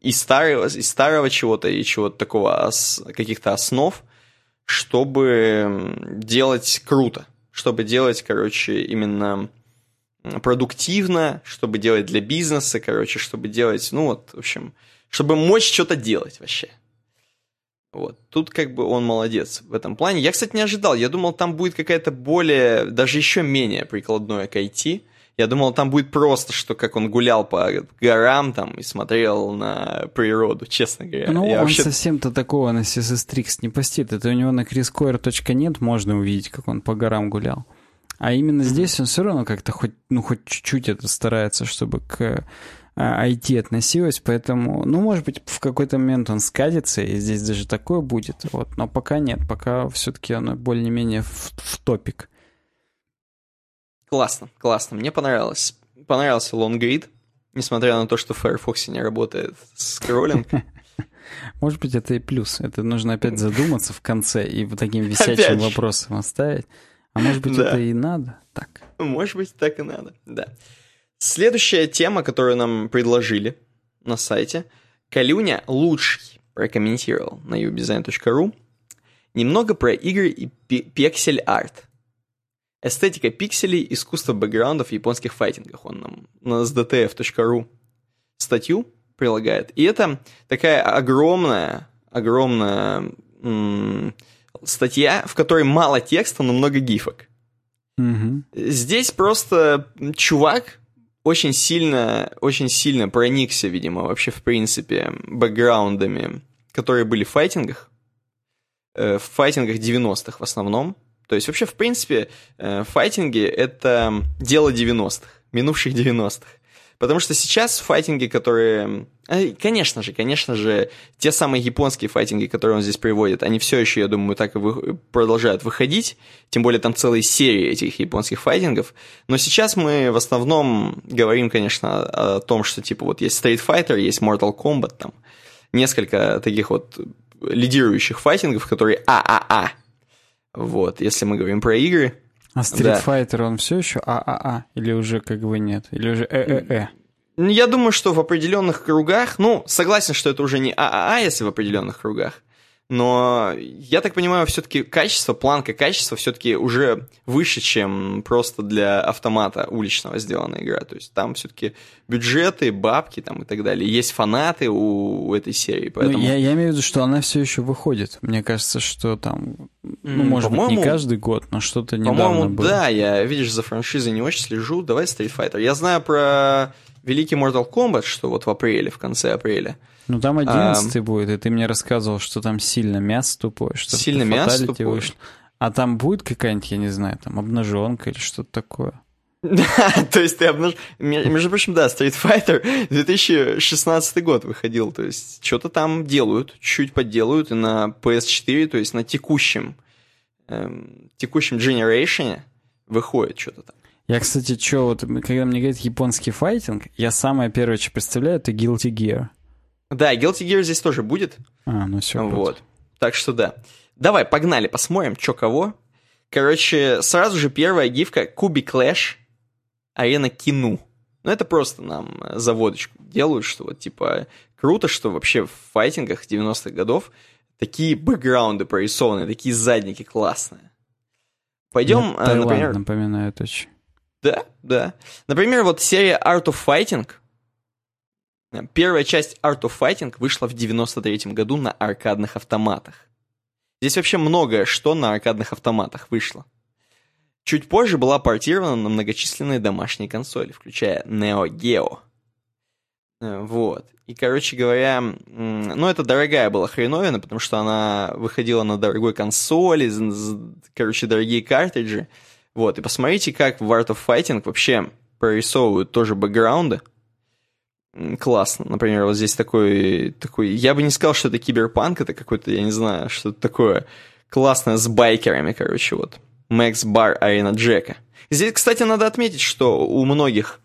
и старого, и старого чего-то, и чего-то такого, каких-то основ, чтобы делать круто, чтобы делать, короче, именно продуктивно, чтобы делать для бизнеса, короче, чтобы делать, ну вот, в общем, чтобы мочь что-то делать вообще. Вот. Тут как бы он молодец в этом плане. Я, кстати, не ожидал. Я думал, там будет какая-то более, даже еще менее прикладное к IT. Я думал, там будет просто, что как он гулял по горам там и смотрел на природу, честно говоря. Ну, я он вообще... совсем-то такого на CSS не постит. Это у него на chriscoir.net можно увидеть, как он по горам гулял. А именно mm-hmm. здесь он все равно как-то хоть, ну, хоть чуть-чуть это старается, чтобы к IT а, относилась, поэтому, ну, может быть, в какой-то момент он скатится, и здесь даже такое будет, вот, но пока нет, пока все-таки оно более-менее в, в топик. Классно, классно, мне понравилось. Понравился лонгрид, несмотря на то, что в Firefox не работает скроллинг. Может быть, это и плюс. Это нужно опять задуматься в конце и вот таким висячим вопросом оставить. А может быть, это и надо так? Может быть, так и надо, да. Следующая тема, которую нам предложили на сайте, Калюня лучший прокомментировал на udesign.ru. Немного про игры и пиксель-арт. Эстетика пикселей, искусство бэкграундов в японских файтингах. Он нам на sdtf.ru статью прилагает. И это такая огромная, огромная статья, в которой мало текста, но много гифок. Угу. Здесь просто чувак очень сильно, очень сильно проникся, видимо, вообще в принципе бэкграундами, которые были в файтингах, э, в файтингах 90-х в основном. То есть вообще, в принципе, э, файтинги — это дело 90-х, минувших 90-х. Потому что сейчас файтинги, которые... Э, конечно же, конечно же, те самые японские файтинги, которые он здесь приводит, они все еще, я думаю, так и вы... продолжают выходить. Тем более там целые серии этих японских файтингов. Но сейчас мы в основном говорим, конечно, о том, что типа вот есть Street Fighter, есть Mortal Kombat, там несколько таких вот лидирующих файтингов, которые ААА. Вот, если мы говорим про игры, а Street Fighter, он все еще ААА? Или уже как бы нет? Или уже ЭЭЭ? Я думаю, что в определенных кругах, ну, согласен, что это уже не ААА, если в определенных кругах. Но я так понимаю, все-таки качество, планка качества все-таки уже выше, чем просто для автомата уличного сделанная игра. То есть там все-таки бюджеты, бабки там и так далее. Есть фанаты у, у этой серии. Ну, поэтому... Ну, я, я имею в виду, что она все еще выходит. Мне кажется, что там, ну, может быть, не каждый год, но что-то недавно По-моему, было. да, я, видишь, за франшизой не очень слежу. Давай Street Fighter. Я знаю про Великий Mortal Kombat, что вот в апреле, в конце апреля. Ну там 11 а, будет, и ты мне рассказывал, что там сильно мясо тупое, что сильно мясо тупое. вышло. А там будет какая-нибудь, я не знаю, там обнаженка или что-то такое? Да, то есть ты обнаж... Между прочим, да, Street Fighter 2016 год выходил, то есть что-то там делают, чуть подделают, и на PS4, то есть на текущем, эм, текущем generation выходит что-то там. Я, кстати, что, вот, когда мне говорят японский файтинг, я самое первое, что представляю, это Guilty Gear. Да, Guilty Gear здесь тоже будет. А, ну все. Вот. Так что да. Давай, погнали, посмотрим, что кого. Короче, сразу же первая гифка Куби Клэш Арена Кину. Ну, это просто нам заводочку делают, что вот, типа, круто, что вообще в файтингах 90-х годов такие бэкграунды прорисованы, такие задники классные. Пойдем, Таиланд например... напоминает очень. Да, да. Например, вот серия Art of Fighting. Первая часть Art of Fighting вышла в 93 году на аркадных автоматах. Здесь вообще многое, что на аркадных автоматах вышло. Чуть позже была портирована на многочисленные домашние консоли, включая Neo Geo. Э, вот. И, короче говоря, ну, это дорогая была хреновина, потому что она выходила на дорогой консоли, короче, дорогие картриджи. Вот, и посмотрите, как в Art of Fighting вообще прорисовывают тоже бэкграунды. Классно. Например, вот здесь такой, такой... Я бы не сказал, что это киберпанк, это какой-то, я не знаю, что-то такое классное с байкерами, короче, вот. Макс Бар Арена Джека. Здесь, кстати, надо отметить, что у многих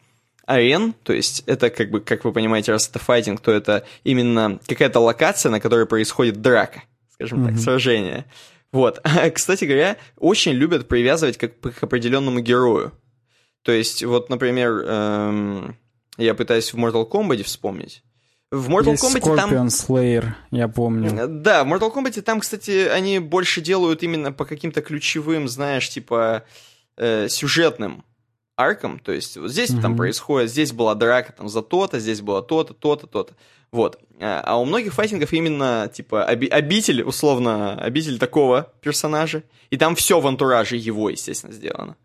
арен, то есть это как бы, как вы понимаете, раз это файтинг, то это именно какая-то локация, на которой происходит драка, скажем mm-hmm. так, сражение. Вот. Кстати говоря, очень любят привязывать как к определенному герою. То есть, вот, например, эм, я пытаюсь в Mortal Kombat вспомнить. В Mortal Есть Kombat Scorpion там... Slayer, я помню. Э, да, в Mortal Kombat там, кстати, они больше делают именно по каким-то ключевым, знаешь, типа э, сюжетным аркам. То есть вот здесь mm-hmm. там происходит, здесь была драка там за то-то, здесь было то-то, то-то, то-то. Вот. А, а у многих файтингов именно, типа, оби- обитель, условно, обитель такого персонажа. И там все в антураже его, естественно, сделано.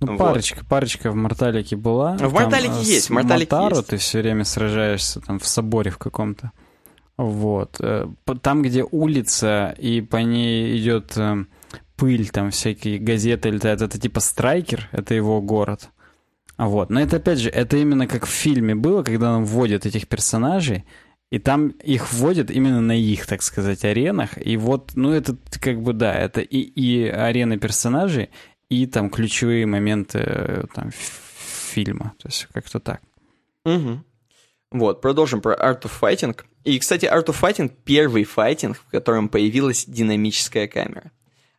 Ну, вот. парочка, парочка в Морталике была. В Морталике э, есть, в Морталике Матару есть. ты все время сражаешься там в соборе в каком-то. Вот. Э, там, где улица, и по ней идет э, пыль, там всякие газеты летают, это типа страйкер, это его город. Вот. Но это, опять же, это именно как в фильме было, когда нам вводят этих персонажей, и там их вводят именно на их, так сказать, аренах. И вот, ну, это как бы, да, это и, и арены персонажей, и там ключевые моменты э, там, фильма. То есть как-то так. Угу. Вот, продолжим про Art of Fighting. И, кстати, Art of Fighting — первый файтинг, в котором появилась динамическая камера.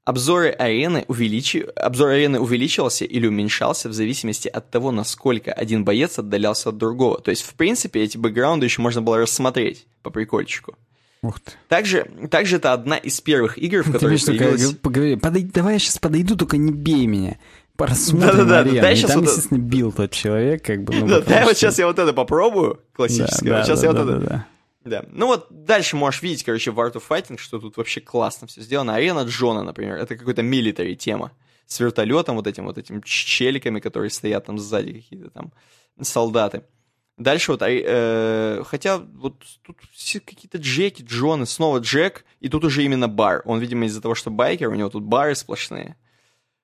Обзоры арены, увеличи... Обзор арены увеличивался или уменьшался в зависимости от того, насколько один боец отдалялся от другого. То есть, в принципе, эти бэкграунды еще можно было рассмотреть по прикольчику. Ух ты. Также, также это одна из первых игр, в которой появилась... Поговори, подой... Давай я сейчас подойду, только не бей меня. Посмотрим да, да, арену. Да, и там, вот естественно, бил тот человек, как бы. Ну, да, да, вот сейчас я вот это попробую, классическое. Да, вот сейчас да, я да, вот да, это... Да. Да. Ну вот дальше можешь видеть, короче, в Art of Fighting, что тут вообще классно все сделано. Арена Джона, например, это какой-то милитари тема. С вертолетом, вот этим вот этим челиками, которые стоят там сзади какие-то там. солдаты. Дальше вот, э, хотя вот тут все какие-то Джеки, Джоны, снова Джек, и тут уже именно бар. Он, видимо, из-за того, что байкер, у него тут бары сплошные.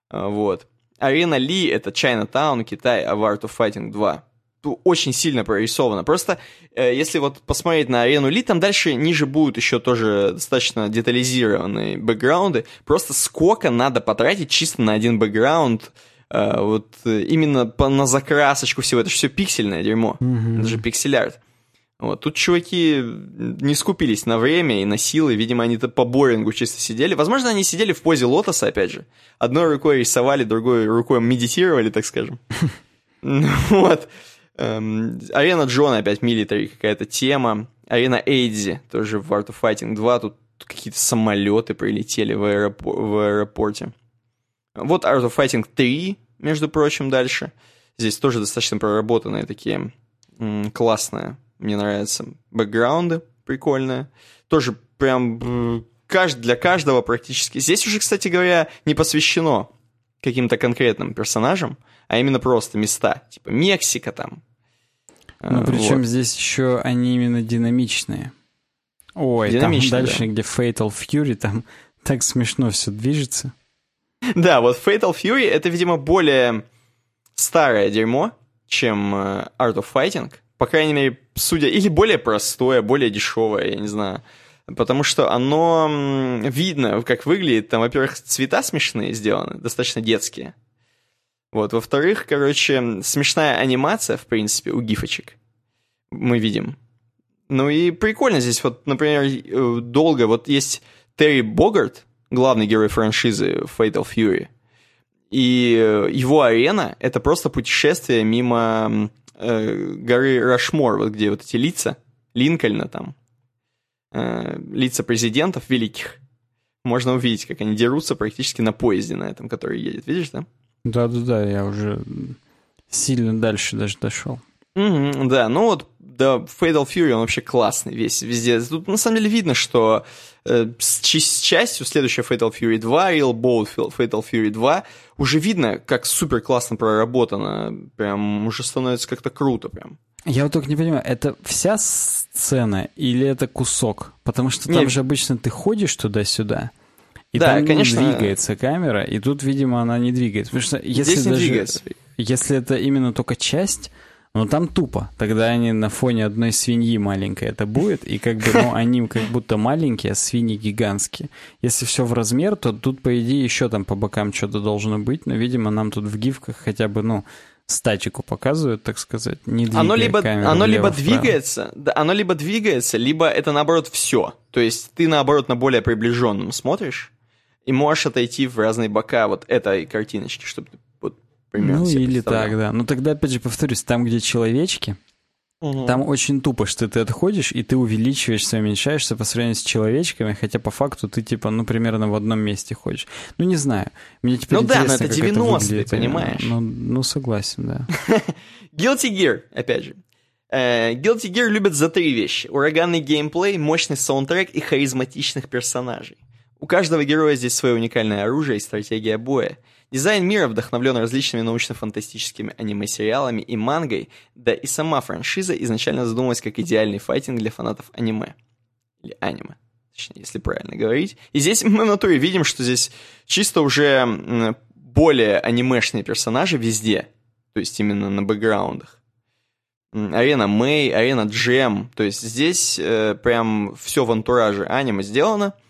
А, вот. Арена Ли — это Чайна-таун, Китай, а Art of Fighting 2. Тут очень сильно прорисовано. Просто, э, если вот посмотреть на арену Ли, там дальше ниже будут еще тоже достаточно детализированные бэкграунды. Просто сколько надо потратить чисто на один бэкграунд, э, вот э, именно по, на закрасочку всего. Это же все пиксельное дерьмо. Mm-hmm. Это же пиксель-арт. Вот. Тут чуваки не скупились на время и на силы. Видимо, они-то по борингу чисто сидели. Возможно, они сидели в позе лотоса, опять же. Одной рукой рисовали, другой рукой медитировали, так скажем. Вот. Эм, арена Джона опять милитари какая-то тема. Арена Эйдзи тоже в Art of Fighting 2. Тут какие-то самолеты прилетели в, аэропор- в аэропорте. Вот Art of Fighting 3, между прочим, дальше. Здесь тоже достаточно проработанные такие классные мне нравятся. Бэкграунды прикольные. Тоже прям для каждого практически. Здесь уже, кстати говоря, не посвящено каким-то конкретным персонажам, а именно просто места. Типа Мексика там. Ну, причем вот. здесь еще они именно динамичные. Ой, Динамичный, там дальше, да. где Fatal Fury, там так смешно все движется. Да, вот Fatal Fury это, видимо, более старое дерьмо, чем э, Art of Fighting по крайней мере, судя, или более простое, более дешевое, я не знаю. Потому что оно видно, как выглядит. Там, во-первых, цвета смешные сделаны, достаточно детские. Вот, во-вторых, короче, смешная анимация, в принципе, у гифочек. Мы видим. Ну и прикольно здесь, вот, например, э, долго, вот есть Терри Богарт, главный герой франшизы Fatal Fury, и э, его арена — это просто путешествие мимо э, горы Рашмор, вот где вот эти лица, Линкольна там, э, лица президентов великих, можно увидеть, как они дерутся практически на поезде на этом, который едет. Видишь, да? Да-да-да, я уже сильно дальше даже дошел. Mm-hmm, да, ну вот да, Fatal Fury, он вообще классный весь, везде. Тут на самом деле видно, что с, с частью следующая Fatal Fury 2, Real Bold Fatal Fury 2, уже видно, как супер классно проработано. Прям уже становится как-то круто прям. Я вот только не понимаю, это вся сцена или это кусок? Потому что там Нет. же обычно ты ходишь туда-сюда, и да, там конечно. двигается камера, и тут, видимо, она не двигается. Потому что если Здесь не даже, двигается. Если это именно только часть, ну там тупо. Тогда они на фоне одной свиньи маленькой это будет, и как бы, ну, они как будто маленькие, а свиньи гигантские. Если все в размер, то тут, по идее, еще там по бокам что-то должно быть, но, видимо, нам тут в гифках хотя бы, ну, статику показывают, так сказать, не двигая оно либо, оно либо двигается, да, оно либо двигается, либо это наоборот все. То есть ты наоборот на более приближенном смотришь и можешь отойти в разные бока вот этой картиночки, чтобы примерно. Ну, или так, да. Но тогда, опять же, повторюсь, там, где человечки, угу. там очень тупо, что ты отходишь, и ты увеличиваешься, уменьшаешься по сравнению с человечками, хотя по факту ты, типа, ну, примерно в одном месте ходишь. Ну, не знаю. Мне теперь ну да, но это 90-е, понимаешь? Ну, ну, согласен, да. Guilty Gear, опять же. Uh, Guilty Gear любят за три вещи. Ураганный геймплей, мощный саундтрек и харизматичных персонажей. У каждого героя здесь свое уникальное оружие и стратегия боя. Дизайн мира вдохновлен различными научно-фантастическими аниме-сериалами и мангой, да и сама франшиза изначально задумывалась как идеальный файтинг для фанатов аниме. Или аниме, точнее, если правильно говорить. И здесь мы в натуре видим, что здесь чисто уже более анимешные персонажи везде, то есть именно на бэкграундах. Арена Мэй, арена Джем, то есть здесь э, прям все в антураже аниме сделано –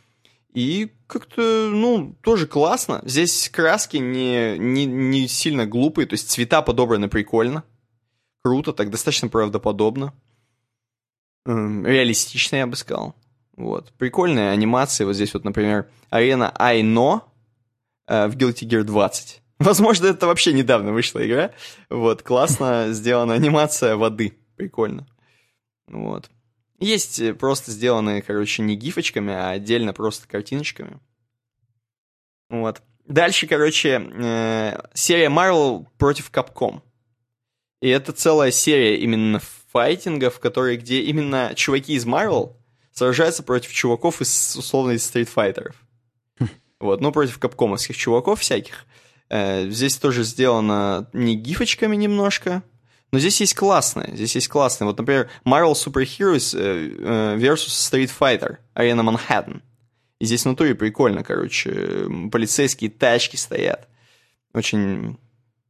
и как-то, ну, тоже классно. Здесь краски не, не, не сильно глупые, то есть цвета подобраны прикольно. Круто, так достаточно правдоподобно. Эм, реалистично, я бы сказал. Вот. Прикольные анимации. Вот здесь вот, например, арена Айно э, в Guilty Gear 20. Возможно, это вообще недавно вышла игра. Вот, классно сделана анимация воды. Прикольно. Вот. Есть э, просто сделанные, короче, не гифочками, а отдельно просто картиночками. Вот. Дальше, короче, э, серия Marvel против Capcom. И это целая серия именно файтингов, которые, где именно чуваки из Marvel сражаются против чуваков из условно стритфайтеров. Хм. Вот, ну, против капкомовских чуваков всяких. Э, здесь тоже сделано не гифочками немножко, Но здесь есть классные, здесь есть классные. Вот, например, Marvel Super Heroes э, versus Street Fighter, Arena Manhattan. И здесь в натуре прикольно, короче. Полицейские тачки стоят. Очень...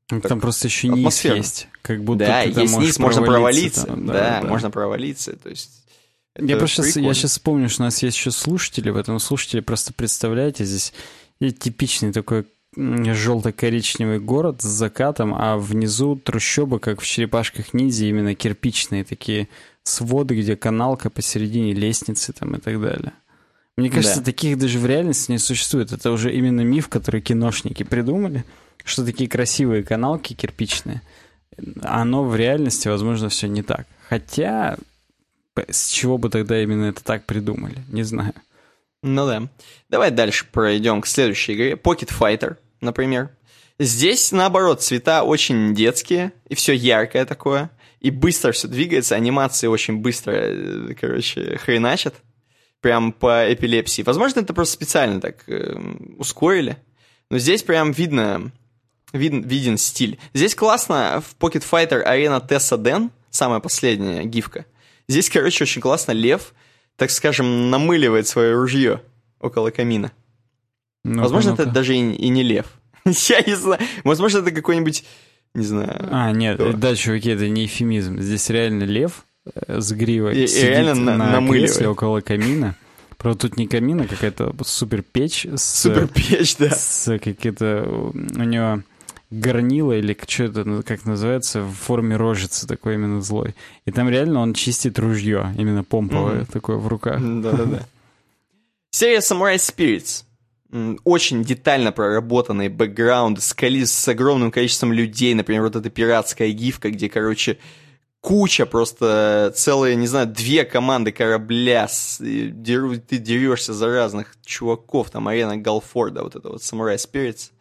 Ну, там просто еще низ есть. Как будто да, ты есть низ, можно провалиться. там, да, да, можно провалиться. То есть... Я просто сейчас, я сейчас вспомню, что у нас есть еще слушатели. В этом слушателе просто представляете, здесь типичный такой желто-коричневый город с закатом, а внизу трущобы, как в черепашках ниндзя, именно кирпичные такие своды, где каналка посередине лестницы там и так далее. Мне кажется, Да. таких даже в реальности не существует. Это уже именно миф, который киношники придумали, что такие красивые каналки кирпичные. Оно в реальности, возможно, все не так. Хотя, с чего бы тогда именно это так придумали? Не знаю. Ну да. Давай дальше пройдем к следующей игре. Pocket Fighter, например. Здесь, наоборот, цвета очень детские, и все яркое такое. И быстро все двигается, анимации очень быстро, э, короче, хреначат. Прям по эпилепсии. Возможно, это просто специально так э, ускорили. Но здесь прям видно, виден, виден стиль. Здесь классно в Pocket Fighter Arena Tessa Den, самая последняя гифка. Здесь, короче, очень классно лев, так скажем, намыливает свое ружье около камина. Ну-ка, Возможно, это ну-ка. даже и, и не лев. Я не знаю. Возможно, это какой-нибудь, не знаю. А, нет, Кто? да, чуваки, это не эфемизм. Здесь реально лев э, с гривой И- сидит реально на- на, намыливает. кресле около камина. Правда, тут не камин, а какая-то супер печь с, Супер печь, да. с какие-то... У него горнило или что это, ну, как называется, в форме рожицы такой именно злой. И там реально он чистит ружье, именно помповое Мгм. такое в руках. Да-да-да. Серия Samurai Spirits. Очень детально проработанный бэкграунд, скали с огромным количеством людей. Например, вот эта пиратская гифка, где, короче, куча просто целые, не знаю, две команды корабля. с- деру- ты дерешься за разных чуваков. Там арена Галфорда, вот это вот Spirits.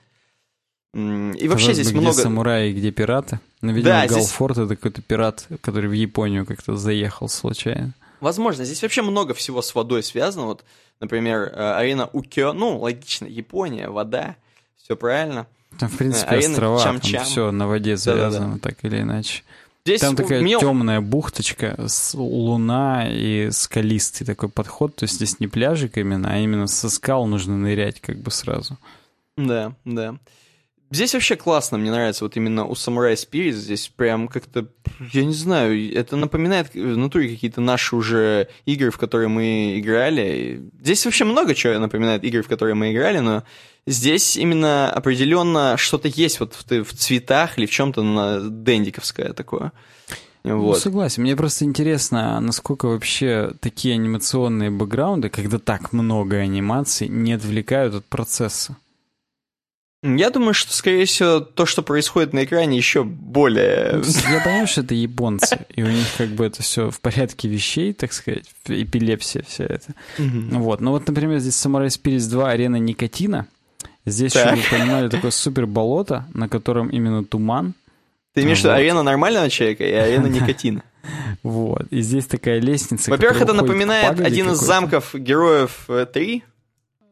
М, И вообще Казалось здесь бы, где много... самураи, где пираты. Но, видимо, Да, здесь- Галфорд это какой-то пират, который в Японию как-то заехал случайно. Возможно, здесь вообще много всего с водой связано. Вот, например, э, арена Укё, ну, логично, Япония, вода, все правильно. Там, в принципе, арена острова, Чам-Чам. там все на воде завязано, так или иначе. Здесь Там такая мне- темная бухточка, с луна и скалистый такой подход. То есть здесь не пляжик именно, а именно со скал нужно нырять как бы сразу. Да, да. Здесь вообще классно, мне нравится вот именно у Samurai Spirit, здесь прям как-то, я не знаю, это напоминает в натуре какие-то наши уже игры, в которые мы играли. Здесь вообще много чего напоминает игры, в которые мы играли, но здесь именно определенно что-то есть вот в, в цветах или в чем-то на дендиковское такое. Ну, Вот. согласен. Мне просто интересно, насколько вообще такие анимационные бэкграунды, когда так много анимаций, не отвлекают от процесса. Я думаю, что, скорее всего, то, что происходит на экране, еще более... Ну, Я понимаю, что это японцы, и у них как бы это все в порядке вещей, так сказать, эпилепсия вся это. Вот, ну вот, например, здесь Samurai Spirits 2 арена никотина. Здесь, Так. чтобы вы понимали, такое супер болото, на котором именно туман. Ты имеешь в виду арена нормального человека и арена никотина? Вот. И здесь такая лестница. Во-первых, это напоминает один из замков героев 3.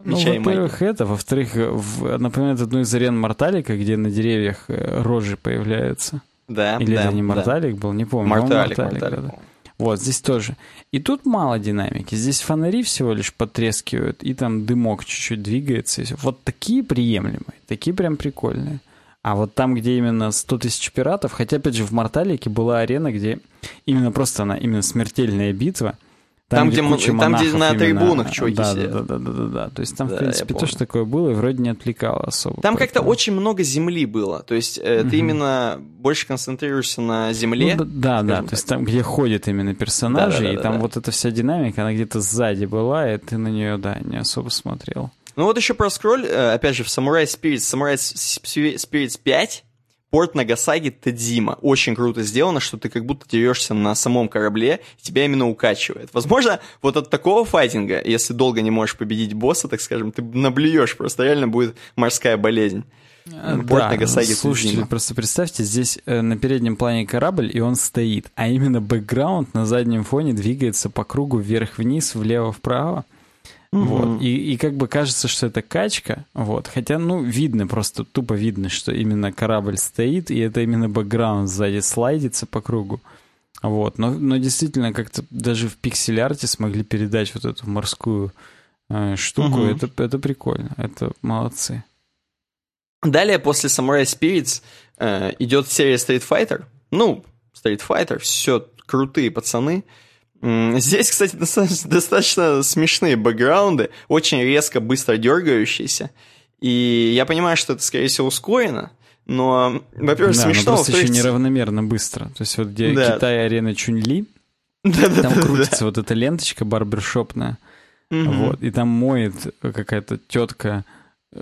Ну, во-первых, это. Во-вторых, напоминает одну из арен Морталика, где на деревьях э, рожи появляются. Да, Или да, это не да. Морталик был, не помню. Морталик, Морталик, Морталик, по-моему. Вот, здесь тоже. И тут мало динамики. Здесь фонари всего лишь потрескивают, и там дымок чуть-чуть двигается. Вот такие приемлемые, такие прям прикольные. А вот там, где именно 100 тысяч пиратов, хотя, опять же, в Морталике была арена, где именно просто она, именно смертельная битва. Там, где м- куча там, где на именно- трибунах чуваки да, сидят. Да, да, да, да, да. То есть там, Да, в принципе, тоже такое было, и вроде не отвлекало особо. Там как-то очень много земли было. То есть э, ты Мгм. именно больше концентрируешься на земле. Ну, да, да, да, скажем то есть так. там, где ходят именно персонажи, и Да-да-да-да-да. там вот эта вся динамика, она где-то сзади была, и ты на нее, да, не особо смотрел. Ну вот еще про скроль, э, опять же, в Samurai Spirits, Samurai Spirits 5, порт Нагасаги Тедзима. Очень круто сделано, что ты как будто дерешься на самом корабле, и тебя именно укачивает. Возможно, вот от такого файтинга, если долго не можешь победить босса, так скажем, ты наблюешь, просто реально будет морская болезнь. Порт Нагасаги слушайте, просто представьте, здесь э, на переднем плане корабль, и он стоит, а именно бэкграунд на заднем фоне двигается по кругу вверх-вниз, влево-вправо. Угу. Вот. И, и как бы кажется, что это качка, вот. Хотя, ну, видно, просто тупо видно, что именно корабль стоит, и это именно бэкграунд сзади слайдится по кругу. Вот. Но, но действительно, как-то даже в пиксель-арте смогли передать вот эту морскую э, штуку. Угу. Это, это прикольно. Это молодцы. Далее, после Samurai Spirits, э, идет серия Street Fighter. Ну, Street Fighter, все крутые пацаны. Здесь, кстати, достаточно смешные бэкграунды, очень резко, быстро дергающиеся. И я понимаю, что это, скорее всего, ускорено, но, во-первых, да, смешно, но просто еще неравномерно быстро. То есть вот где да. Китай арена Чунли, да, там да, крутится да. вот эта ленточка барбершопная, угу. вот, и там моет какая-то тетка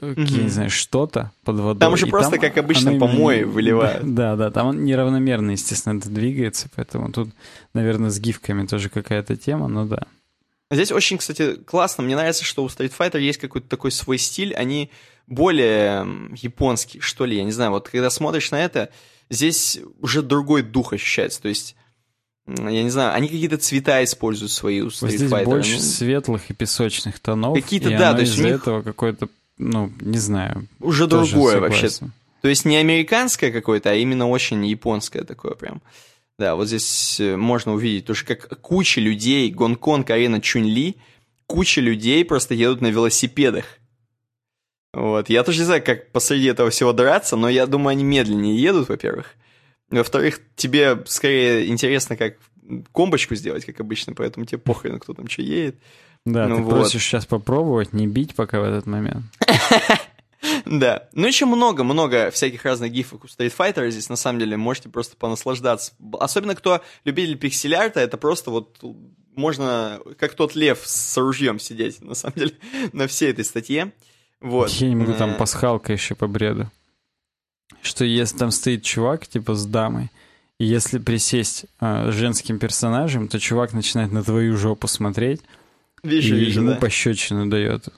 угу. я не знаю, что-то под водой. Там уже просто, там как обычно, помои именно... выливают. Да, да, там неравномерно, естественно, это двигается, поэтому тут, наверное, с гифками тоже какая-то тема, но да. Здесь очень, кстати, классно. Мне нравится, что у Street Fighter есть какой-то такой свой стиль. Они более японские, что ли, я не знаю. Вот когда смотришь на это, здесь уже другой дух ощущается. То есть я не знаю, они какие-то цвета используют свои у Street Здесь Fighter. больше ну, светлых и песочных тонов. Какие-то, да, то есть из-за них... этого какой-то ну, не знаю. Уже другое вообще. То есть не американское какое-то, а именно очень японское такое прям. Да, вот здесь э, можно увидеть, тоже как куча людей, Гонконг, арена Чунли, куча людей просто едут на велосипедах. Вот, я тоже не знаю, как посреди этого всего драться, но я думаю, они медленнее едут, во-первых. Во-вторых, тебе скорее интересно, как комбочку сделать, как обычно, поэтому тебе похрен, кто там что едет. Да, ну ты вот. просишь сейчас попробовать, не бить пока в этот момент. Да. Ну, еще много-много всяких разных гифок у Street Fighter здесь, на самом деле, можете просто понаслаждаться. Особенно, кто любитель пиксель-арта, это просто вот можно, как тот лев с ружьем сидеть, на самом деле, на всей этой статье. Вот. Я не могу, там пасхалка еще по бреду. Что если там стоит чувак, типа, с дамой, и если присесть э, женским персонажем, то чувак начинает на твою жопу смотреть, Вижу, и вижу, ему да. пощечину дает.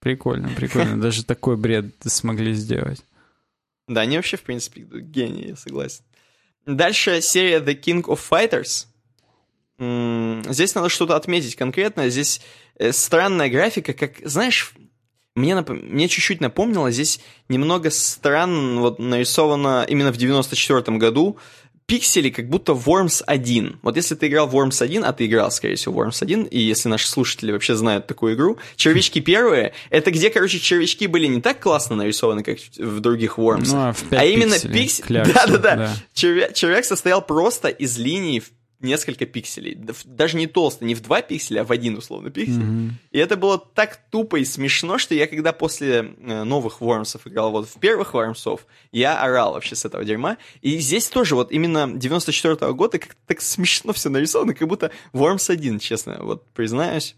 Прикольно, прикольно. Даже такой бред смогли сделать. Да, они вообще, в принципе, гении, я согласен. Дальше серия The King of Fighters. Здесь надо что-то отметить конкретно. Здесь э, странная графика, как, знаешь, мне, нап... мне чуть-чуть напомнило, здесь немного странно вот нарисовано именно в 94 году пиксели как будто Worms 1. Вот если ты играл в Worms 1, а ты играл, скорее всего, Worms 1, и если наши слушатели вообще знают такую игру, червячки первые, это где, короче, червячки были не так классно нарисованы, как в других Worms, ну, а, в а именно пиксели... Да-да-да. Да. Червя... Червяк состоял просто из линий несколько пикселей. Даже не толсто, не в 2 пикселя, а в один условно пиксель. Mm-hmm. И это было так тупо и смешно, что я когда после э, новых Вормсов играл вот в первых Вормсов, я орал вообще с этого дерьма. И здесь тоже вот именно 94 -го года как-то так смешно все нарисовано, как будто Вормс 1, честно, вот признаюсь,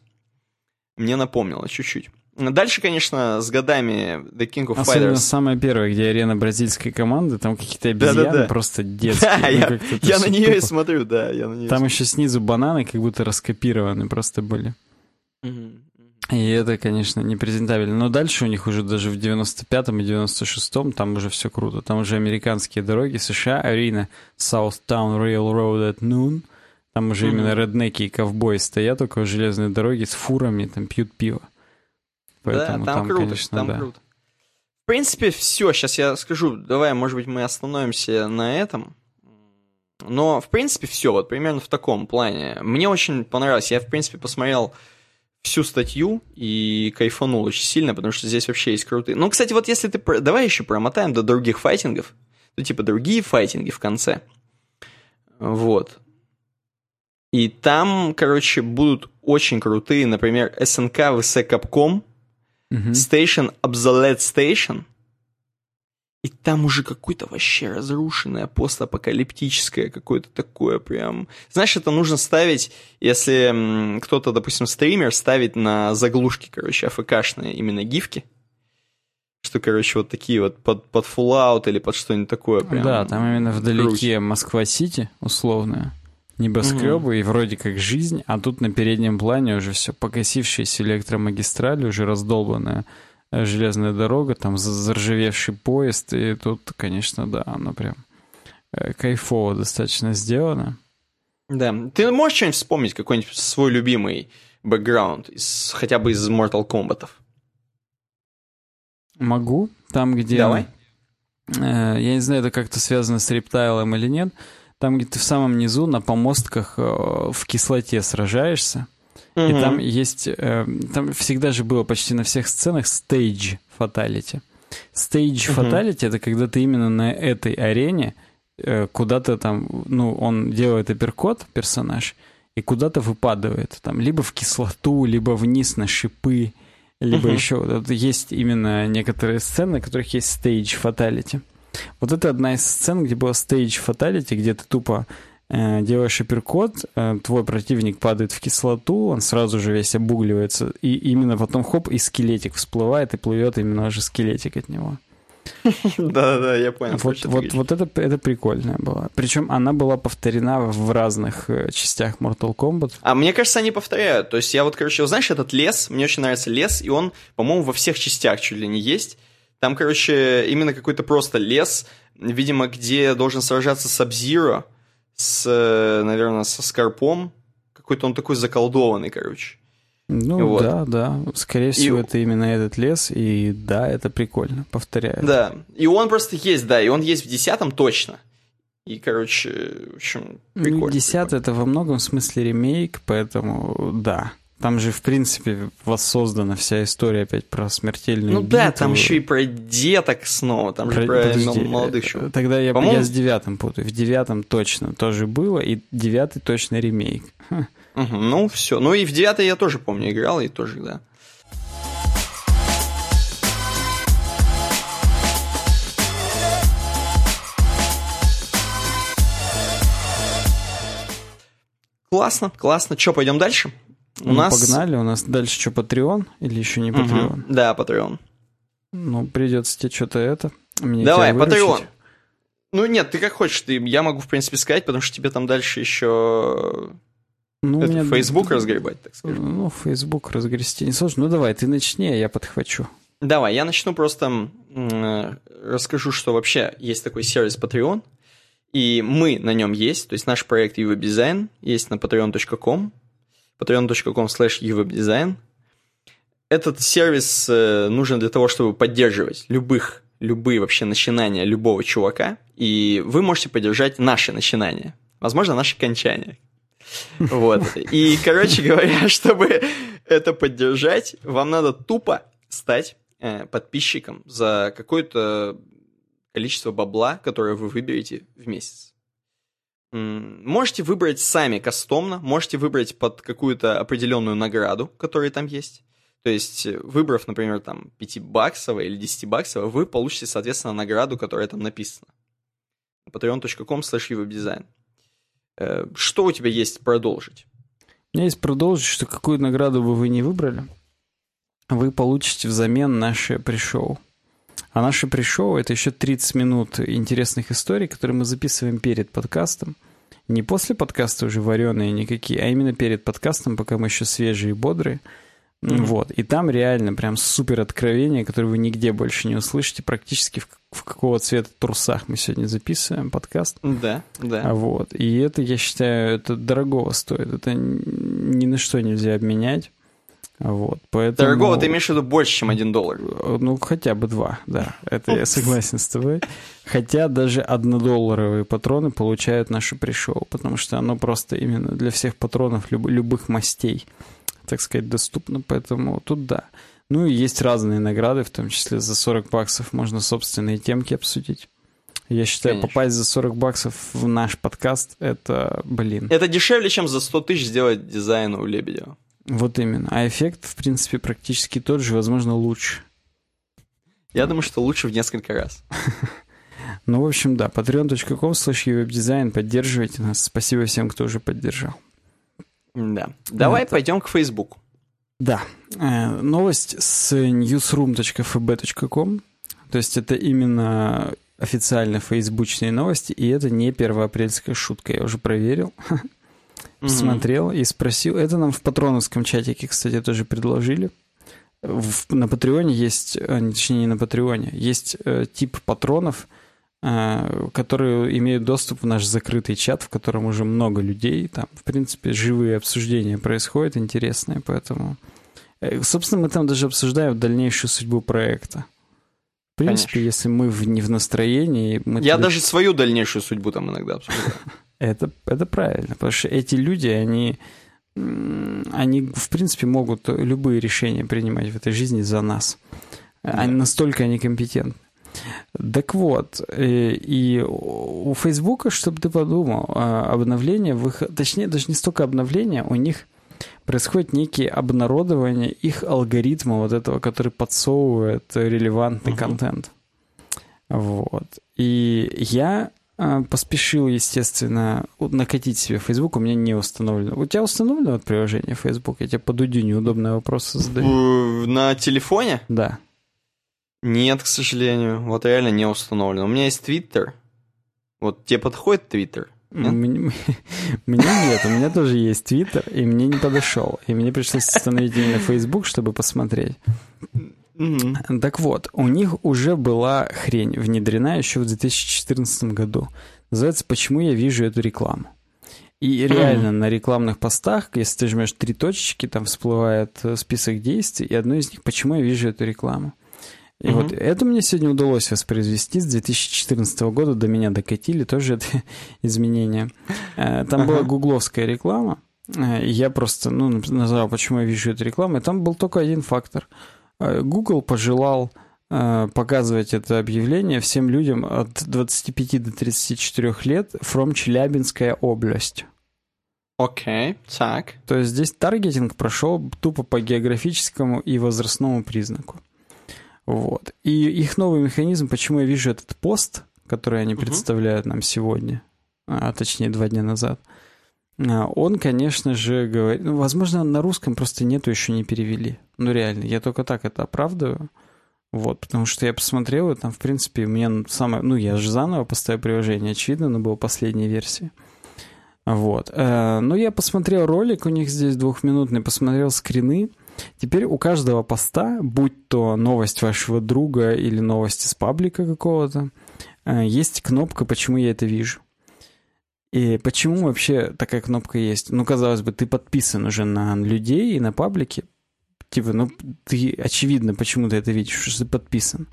мне напомнило чуть-чуть. Дальше, конечно, с годами The King of Особенно Fighters. самая первая, где арена бразильской команды, там какие-то обезьяны да, да, да. просто детские. Да, ну, я, я на нее тупо. и смотрю, да. Я на нее там смотрю. еще снизу бананы как будто раскопированы просто были. Угу. И это, конечно, не презентабельно. Но дальше у них уже даже в 95-м и 96-м там уже все круто. Там уже американские дороги, США, арена Southtown Railroad at Noon. Там уже mm-hmm. именно реднеки и ковбои стоят около железной дороги с фурами, там пьют пиво. Поэтому да, там, там круто, конечно, там да. круто. В принципе, все. Сейчас я скажу. Давай, может быть, мы остановимся на этом. Но, в принципе, все. Вот примерно в таком плане. Мне очень понравилось. Я, в принципе, посмотрел всю статью и кайфанул очень сильно, потому что здесь вообще есть крутые. Ну, кстати, вот если ты... Давай еще промотаем до других файтингов. Ну, типа, другие файтинги в конце. Вот. И там, короче, будут очень крутые, например, СНК VS Capcom, Мгм. Station Obsolete Station. И там уже какое-то вообще разрушенное, постапокалиптическое какое-то такое прям... Знаешь, это нужно ставить, если кто-то, допустим, стример ставит на заглушки, короче, АФКшные именно гифки. Что, короче, вот такие вот под, под Fallout или под что-нибудь такое прям. Да, там именно вдалеке. Москва-Сити, условная. Небоскребы и вроде как жизнь, а тут на переднем плане уже все покосившиеся электромагистрали, уже раздолбанная э, железная дорога, там за- заржавевший поезд, и тут, конечно, да, оно прям э, кайфово достаточно сделано. Да. Ты можешь что-нибудь вспомнить, какой-нибудь свой любимый бэкграунд, из, хотя бы из Mortal Kombat. Могу. Там, где... Давай. Э, я не знаю, это как-то связано с рептайлом или нет. Там, где ты в самом низу на помостках э, в кислоте сражаешься. Угу. И там есть... Э, там всегда же было почти на всех сценах fatality. Stage угу. fatality — это когда ты именно на этой арене э, куда-то там... Ну, он делает апперкот, персонаж, и куда-то выпадает. Там либо в кислоту, либо вниз на шипы, либо uh-huh. еще вот, есть именно некоторые сцены, на которых есть stage fatality. Вот это одна из сцен, где была stage fatality, где ты тупо э, делаешь апперкот, э, твой противник падает в кислоту, он сразу же весь обугливается, и именно потом хоп, и скелетик всплывает, и плывет именно уже скелетик от него. Да-да-да, я понял. Вот, вот, вот это, это прикольная была. Причем она была повторена в разных э, частях Mortal Kombat. А мне кажется, они повторяют. То есть я вот, короче, знаешь, этот лес, мне очень нравится лес, и он, по-моему, во всех частях чуть ли не есть. Там, короче, именно какой-то просто лес, видимо, где должен сражаться Сабзиро с, э, наверное, со Скорпом. Какой-то он такой заколдованный, короче. Ну вот. да, да. Скорее всего, и... это именно этот лес, и да, это прикольно, повторяю. Да. И он просто есть, да, и он есть в десятом точно. И, короче, в общем, ну, прикольно. Десятый это во многом смысле ремейк, поэтому да. Там же, в принципе, воссоздана вся история опять про смертельную Ну битву. да, там еще и про деток снова, там про, же про подожди, молодых еще. Тогда я, я с девятым путаю. В девятом точно тоже было, и девятый точно ремейк. Угу, ну, все. Ну и в девятый я тоже помню играл, и тоже, да. Классно, классно. Че, пойдем дальше? У ну, нас... Погнали, у нас дальше что, Patreon или еще не Patreon? Угу. Да, Patreon. Ну, придется тебе что-то это... Мне Давай, Patreon. Ну нет, ты как хочешь, ты, я могу, в принципе, сказать, потому что тебе там дальше еще ну, Это меня... Facebook разгребать, так сказать. Ну, Facebook разгрести не сложно. Ну, давай, ты начни, а я подхвачу. Давай, я начну просто э, расскажу, что вообще есть такой сервис Patreon, и мы на нем есть, то есть наш проект uwebdesign есть на patreon.com, patreon.com slash uwebdesign. Этот сервис э, нужен для того, чтобы поддерживать любых, любые вообще начинания любого чувака, и вы можете поддержать наши начинания, возможно, наши кончания, вот. И, короче говоря, чтобы это поддержать, вам надо тупо стать э, подписчиком за какое-то количество бабла, которое вы выберете в месяц. Можете выбрать сами кастомно, можете выбрать под какую-то определенную награду, которая там есть. То есть, выбрав, например, там 5 баксово или 10 баксово, вы получите, соответственно, награду, которая там написана. patreon.com slash. Э, что у тебя есть продолжить? У меня есть продолжить, что какую награду бы вы не выбрали, вы получите взамен наше пришоу. А наше пришоу — это еще 30 минут интересных историй, которые мы записываем перед подкастом. Не после подкаста уже вареные никакие, а именно перед подкастом, пока мы еще свежие и бодрые — Mm-hmm. Вот. И там реально прям супер откровение, которое вы нигде больше не услышите, практически в, в какого цвета трусах мы сегодня записываем подкаст. Да, да. Вот. И это, я считаю, это дорогого стоит. Это ни на что нельзя обменять. Вот, поэтому... Дорогого ты имеешь в виду больше, чем один доллар? Ну, хотя бы два, да. Это я согласен с тобой. Хотя даже однодолларовые патроны получают наше пришел, потому что оно просто именно для всех патронов люб- любых мастей так сказать, доступно, поэтому тут да. Ну и есть разные награды, в том числе за 40 баксов можно собственные темки обсудить. Я считаю, Конечно. попасть за 40 баксов в наш подкаст, это, блин. Это дешевле, чем за 100 тысяч сделать дизайн у Лебедева. Вот именно. А эффект, в принципе, практически тот же, возможно, лучше. Я думаю, что лучше в несколько раз. Ну, в общем, да, patreon.com slash веб-дизайн, поддерживайте нас. Спасибо всем, кто уже поддержал. Да. Давай Это... пойдем к Facebook. Да. Э, новость с newsroom.fb.com. То есть это именно официально фейсбучные новости, и это не первоапрельская шутка. Я уже проверил, смотрел и спросил. Это нам в патроновском чатике, кстати, тоже предложили. В, на Патреоне есть, а, точнее не на Патреоне, есть э, тип патронов, э, которые имеют доступ в наш закрытый чат, в котором уже много людей. Там, в принципе, живые обсуждения происходят, интересные, поэтому... Э, собственно, мы там даже обсуждаем дальнейшую судьбу проекта. В принципе, Конечно. если мы в, не в настроении... Мы Я тогда... даже свою дальнейшую судьбу там иногда обсуждаю. Это, это правильно, потому что эти люди, они, они, в принципе, могут любые решения принимать в этой жизни за нас. Они настолько они компетентны. Так вот, э, и у Фейсбука, чтобы ты подумал, а, обновление, выход... точнее, даже не столько обновления, у них происходит некие обнародование их алгоритма вот этого, который подсовывает релевантный uh-huh. контент. Вот. И я поспешил, естественно, накатить себе Facebook, у меня не установлено. У тебя установлено вот приложение Facebook? Я тебе по Дудю неудобные вопросы задаю. На телефоне? Да. Нет, к сожалению. Вот реально не установлено. У меня есть Twitter. Вот тебе подходит Twitter? Мне, нет, у меня тоже есть Twitter, и мне не подошел. И мне пришлось установить именно Facebook, чтобы посмотреть. Mm-hmm. Так вот, у них уже была хрень внедрена еще в 2014 году. Называется «Почему я вижу эту рекламу?». И реально на рекламных постах, если ты жмешь три точечки, там всплывает э, список действий, и одно из них «Почему я вижу эту рекламу?». И mm-hmm. вот это мне сегодня удалось воспроизвести. С 2014 года до меня докатили тоже это изменение. Э, там uh-huh. была гугловская реклама. Э, я просто ну, назвал, почему я вижу эту рекламу. И там был только один фактор – Google пожелал э, показывать это объявление всем людям от 25 до 34 лет from Челябинская область. Окей, okay, так. То есть здесь таргетинг прошел тупо по географическому и возрастному признаку. Вот. И их новый механизм, почему я вижу этот пост, который они uh-huh. представляют нам сегодня, а точнее два дня назад, он, конечно же, говорит... Ну, возможно, на русском просто нету, еще не перевели. Ну, реально, я только так это оправдываю. Вот, потому что я посмотрел, и там, в принципе, у меня самое... Ну, я же заново поставил приложение, очевидно, но была последняя версия. Вот. Э, но я посмотрел ролик, у них здесь двухминутный, посмотрел скрины. Теперь у каждого поста, будь то новость вашего друга или новость из паблика какого-то, э, есть кнопка «Почему я это вижу?». И почему вообще такая кнопка есть? Ну, казалось бы, ты подписан уже на людей и на паблики. Типа, ну, ты очевидно, почему ты это видишь, что ты подписан.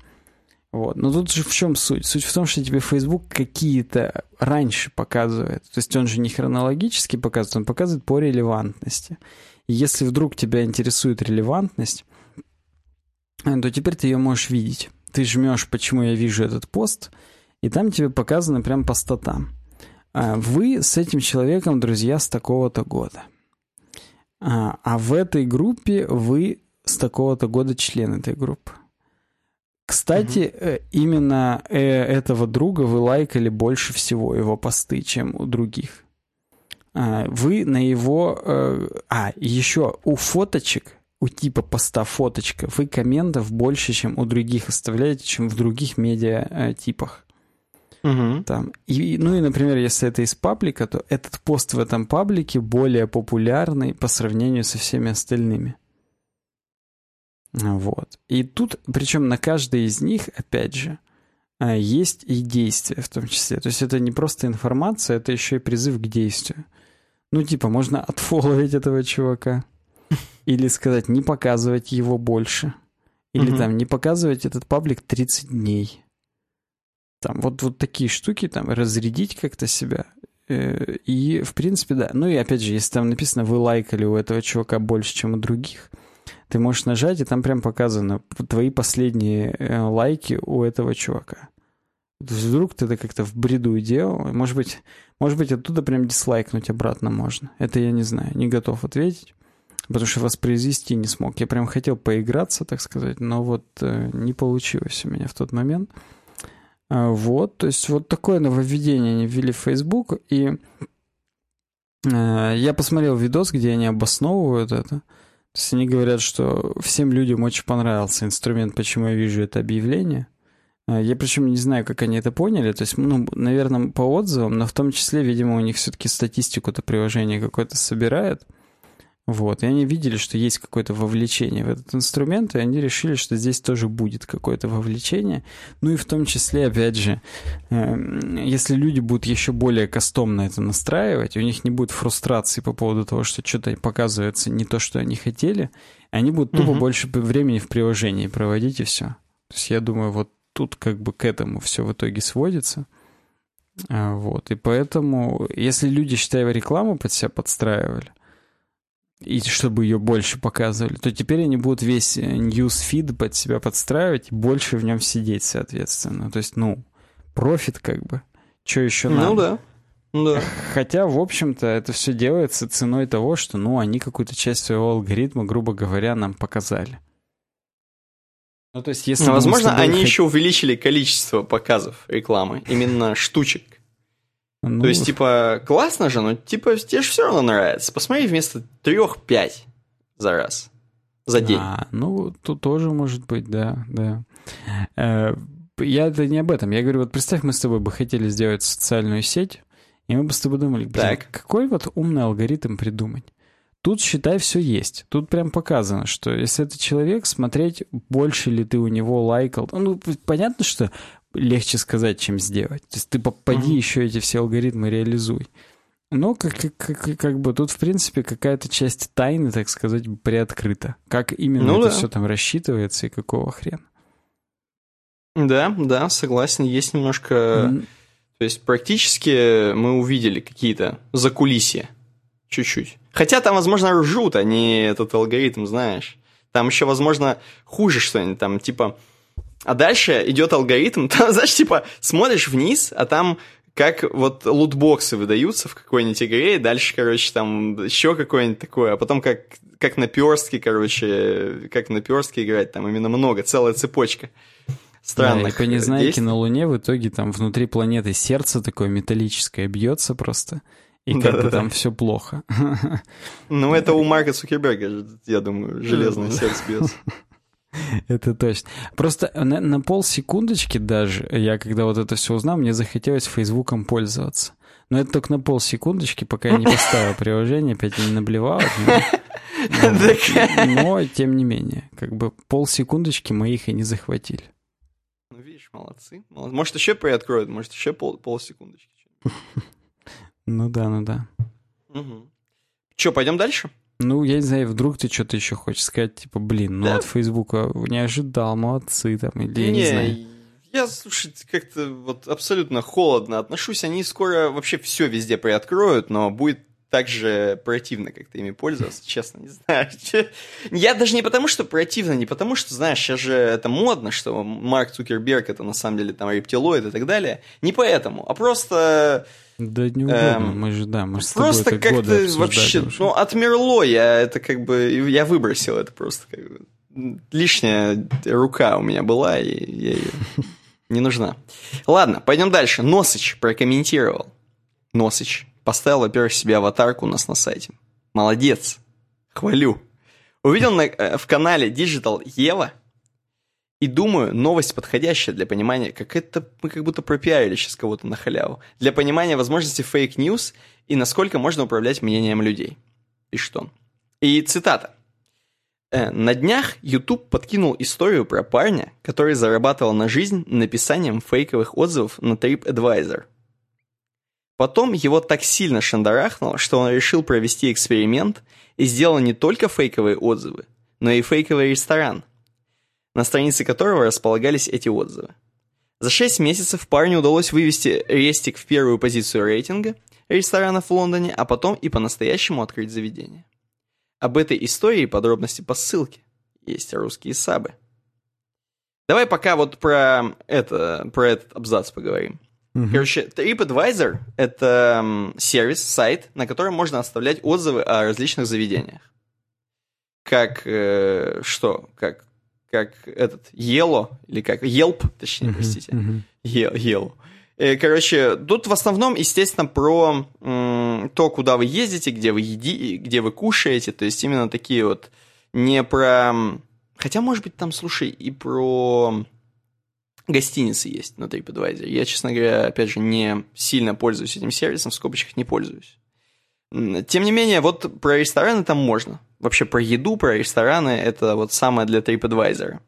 Вот. Но тут же в чем суть? Суть в том, что тебе Facebook какие-то раньше показывает. То есть он же не хронологически показывает, он показывает по релевантности. И если вдруг тебя интересует релевантность, то теперь ты ее можешь видеть. Ты жмешь, почему я вижу этот пост, и там тебе показано прям по статам. А, вы с этим человеком друзья с такого-то года. А, а в этой группе вы с такого-то года член этой группы. Кстати, угу. именно э, этого друга вы лайкали больше всего его посты, чем у других. А, вы на его... Э, а, еще у фоточек, у типа поста фоточка, вы комментов больше, чем у других оставляете, чем в других медиа типах. Угу. Там. И, ну и, например, если это из паблика, то этот пост в этом паблике более популярный по сравнению со всеми остальными. Вот. И тут, причем на каждой из них, опять же, а, есть и действия в том числе. То есть это не просто информация, это еще и призыв к действию. Ну, типа, можно отфоловить этого чувака. Или сказать, не показывать его больше. Или угу. там, не показывать этот паблик 30 дней. Там вот, вот такие штуки, там, разрядить как-то себя. Э, и, в принципе, да. Ну и, опять же, если там написано, вы лайкали у этого чувака больше, чем у других, ты можешь нажать, и там прям показано твои последние э, лайки у этого чувака. Вдруг ты это как-то в бреду делал, может быть, может быть, оттуда прям дизлайкнуть обратно можно. Это я не знаю, не готов ответить, потому что воспроизвести не смог. Я прям хотел поиграться, так сказать, но вот э, не получилось у меня в тот момент. А, вот, то есть вот такое нововведение они ввели в Facebook, и э, я посмотрел видос, где они обосновывают это. То есть они говорят, что всем людям очень понравился инструмент, почему я вижу это объявление. А, я причем не знаю, как они это поняли. То есть, ну, наверное, по отзывам, но в том числе, видимо, у них все-таки статистику это приложение какое-то собирает. Вот, и они видели, что есть какое-то вовлечение в этот инструмент, и они решили, что здесь тоже будет какое-то вовлечение. Ну и в том числе, опять же, э, если люди будут еще более кастомно это настраивать, у них не будет фрустрации по поводу того, что что-то показывается не то, что они хотели, они будут тупо угу. больше времени в приложении проводить, и все. То есть я думаю, вот тут как бы к этому все в итоге сводится. А, вот, и поэтому, если люди, считай, рекламу под себя подстраивали, и чтобы ее больше показывали, то теперь они будут весь ньюсфид под себя подстраивать и больше в нем сидеть, соответственно. То есть, ну, профит как бы. Что еще надо? Ну да. Да. Хотя, в общем-то, это все делается ценой того, что, ну, они какую-то часть своего алгоритма, грубо говоря, нам показали. Ну, то есть, если... Ну, возможно, они хот... еще увеличили количество показов рекламы, именно штучек. Ну... То есть, типа, классно же, но, типа, тебе же все равно нравится. Посмотри вместо трех-пять за раз. За день. А, ну, тут тоже может быть, да, да. Э, я это не об этом. Я говорю, вот представь, мы с тобой бы хотели сделать социальную сеть, и мы бы с тобой думали, блин, так. какой вот умный алгоритм придумать? Тут, считай, все есть. Тут прям показано, что если это человек, смотреть, больше ли ты у него лайкал. Ну, понятно, что легче сказать, чем сделать. То есть ты попади mm-hmm. еще эти все алгоритмы реализуй. Но как, как, как бы тут, в принципе, какая-то часть тайны, так сказать, приоткрыта. Как именно ну, это да. все там рассчитывается и какого хрена. Да, да, согласен. Есть немножко... Mm. То есть практически мы увидели какие-то закулисья. Чуть-чуть. Хотя там, возможно, ржут, не этот алгоритм, знаешь. Там еще, возможно, хуже что-нибудь. Там, типа, а дальше идет алгоритм, там, знаешь, типа, смотришь вниз, а там как вот лутбоксы выдаются в какой-нибудь игре, и дальше, короче, там еще какое-нибудь такое, а потом как, как на перстке, короче, как на перстке играть, там именно много, целая цепочка странных да, и по незнайке на Луне в итоге там внутри планеты сердце такое металлическое бьется просто, и как да, бы да, там да. все плохо. Ну, это у Марка Цукерберга, я думаю, железное сердце бьется. Это точно. Просто на, на полсекундочки даже, я когда вот это все узнал, мне захотелось Фейсбуком пользоваться. Но это только на полсекундочки, пока я не поставил приложение, опять не наблевал. Но, но, тем не менее, как бы полсекундочки моих и не захватили. Ну, видишь, молодцы. Может, еще приоткроют, может, еще пол, полсекундочки. Ну да, ну да. Че, пойдем дальше? Ну, я не знаю, вдруг ты что-то еще хочешь сказать, типа, блин, ну да. от Фейсбука не ожидал, молодцы там, или я не, не знаю. Я, слушай, как-то вот абсолютно холодно отношусь. Они скоро вообще все везде приоткроют, но будет так же противно как-то ими пользоваться, честно, не знаю. Я даже не потому, что противно, не потому, что, знаешь, сейчас же это модно, что Марк Цукерберг это на самом деле там рептилоид и так далее. Не поэтому, а просто да не угодно, эм, мы же, да, мы же Просто как-то вообще, уже. ну, отмерло, я это как бы, я выбросил это просто как бы. Лишняя рука у меня была, и я ее не нужна. Ладно, пойдем дальше. Носыч прокомментировал. Носыч поставил, во-первых, себе аватарку у нас на сайте. Молодец. Хвалю. Увидел на, э, в канале Digital Ева и думаю, новость подходящая для понимания, как это мы как будто пропиарили сейчас кого-то на халяву, для понимания возможности fake news и насколько можно управлять мнением людей. Пишет он. И цитата. «Э, на днях YouTube подкинул историю про парня, который зарабатывал на жизнь написанием фейковых отзывов на TripAdvisor. Потом его так сильно шандарахнуло, что он решил провести эксперимент и сделал не только фейковые отзывы, но и фейковый ресторан, на странице которого располагались эти отзывы. За 6 месяцев парню удалось вывести Рестик в первую позицию рейтинга ресторанов в Лондоне, а потом и по-настоящему открыть заведение. Об этой истории подробности по ссылке. Есть русские сабы. Давай пока вот про, это, про этот абзац поговорим. Угу. Короче, TripAdvisor — это сервис, сайт, на котором можно оставлять отзывы о различных заведениях. Как, э, что, как как этот Yellow, или как Yelp, точнее, простите. Yellow. Э, короче, тут в основном, естественно, про м, то, куда вы ездите, где вы еди, где вы кушаете, то есть именно такие вот не про... Хотя, может быть, там, слушай, и про гостиницы есть на TripAdvisor. Я, честно говоря, опять же, не сильно пользуюсь этим сервисом, в скобочках не пользуюсь. Тем не менее, вот про рестораны там можно. Вообще про еду, про рестораны, это вот самое для TripAdvisor.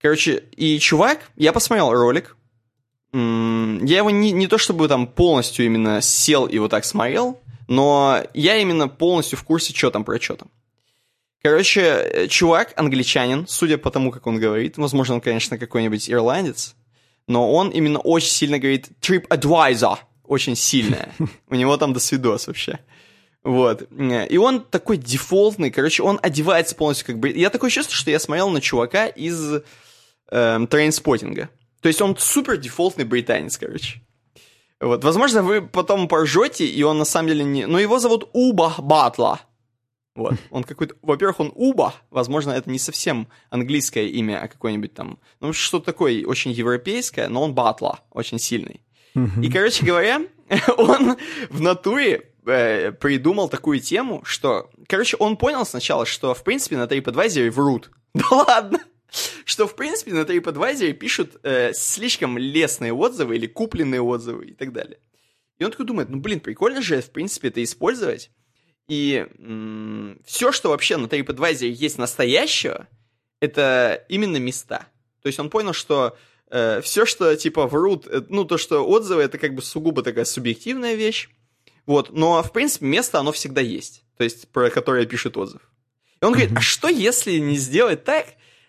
Короче, и чувак, я посмотрел ролик, я его не, не то чтобы там полностью именно сел и вот так смотрел, но я именно полностью в курсе, что там про что там. Короче, э, чувак англичанин, судя по тому, как он говорит, возможно, он, конечно, какой-нибудь ирландец, но он именно очень сильно говорит TripAdvisor, очень сильная. У него там до свидос вообще. Вот. И он такой дефолтный, короче, он одевается полностью как бы... Я такое чувство, что я смотрел на чувака из эм, трейнспотинга. То есть он супер дефолтный британец, короче. Вот. Возможно, вы потом поржете, и он на самом деле не... Но его зовут Уба Батла. Вот. Он какой-то... Во-первых, он Уба. Возможно, это не совсем английское имя, а какое-нибудь там... Ну, что-то такое очень европейское, но он Батла, очень сильный. И, короче говоря, он в натуре э, придумал такую тему, что... Короче, он понял сначала, что, в принципе, на TripAdvisor врут. Да ладно! Что, в принципе, на TripAdvisor пишут э, слишком лестные отзывы или купленные отзывы и так далее. И он такой думает, ну, блин, прикольно же, в принципе, это использовать. И м- все, что вообще на TripAdvisor есть настоящего, это именно места. То есть он понял, что э, все, что типа врут, э, ну, то, что отзывы, это как бы сугубо такая субъективная вещь. Вот, но, в принципе, место, оно всегда есть. То есть, про которое пишет отзыв. И он говорит, а что если не сделать так,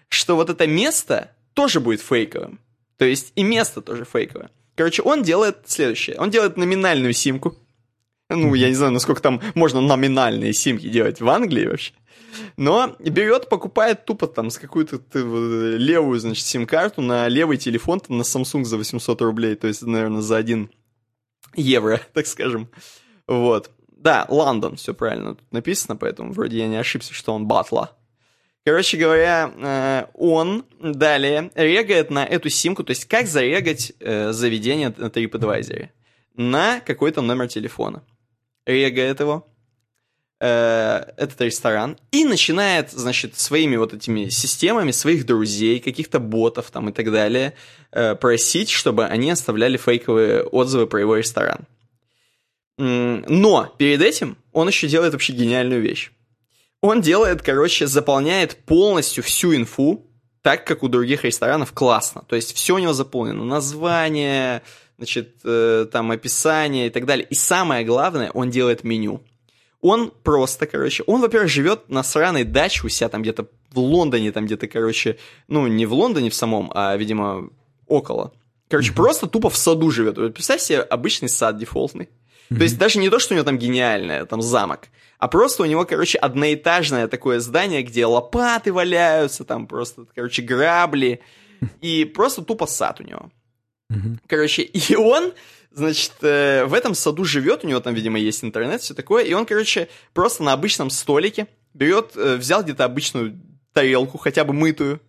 что вот это место тоже будет фейковым. То есть и место тоже фейковое. Короче, он делает следующее. Он делает номинальную симку. Ну, я не знаю, насколько там можно номинальные симки делать в Англии вообще. Но берет, покупает тупо там с какую-то левую, значит, сим-карту на левый телефон, там на Samsung за 800 рублей, то есть, наверное, за 1 евро, так скажем. Вот. Да, Лондон, все правильно тут написано, поэтому вроде я не ошибся, что он батла. Короче говоря, э, он далее регает на эту симку, то есть как зарегать э, заведение на TripAdvisor на какой-то номер телефона. Регает его, э, этот ресторан, и начинает, значит, своими вот этими системами, своих друзей, каких-то ботов там и так далее, просить, чтобы они оставляли фейковые отзывы про его ресторан. Но перед этим он еще делает вообще гениальную вещь. Он делает, короче, заполняет полностью всю инфу, так как у других ресторанов классно. То есть все у него заполнено. Название, значит, э, там описание и так далее. И самое главное, он делает меню. Он просто, короче, он, во-первых, живет на сраной даче у себя там где-то в Лондоне, там где-то, короче, ну, не в Лондоне в самом, а, видимо, около. Короче, mm-hmm. просто тупо в саду живет. Представь себе обычный сад дефолтный. Mm-hmm. То есть даже не то, что у него там гениальное, там замок, а просто у него, короче, одноэтажное такое здание, где лопаты валяются, там просто, короче, грабли, и просто тупо сад у него. Короче, и он, значит, э, в этом саду живет, у него там, видимо, есть интернет, все такое, и он, короче, просто на обычном столике берет, э, взял где-то обычную тарелку, хотя бы мытую,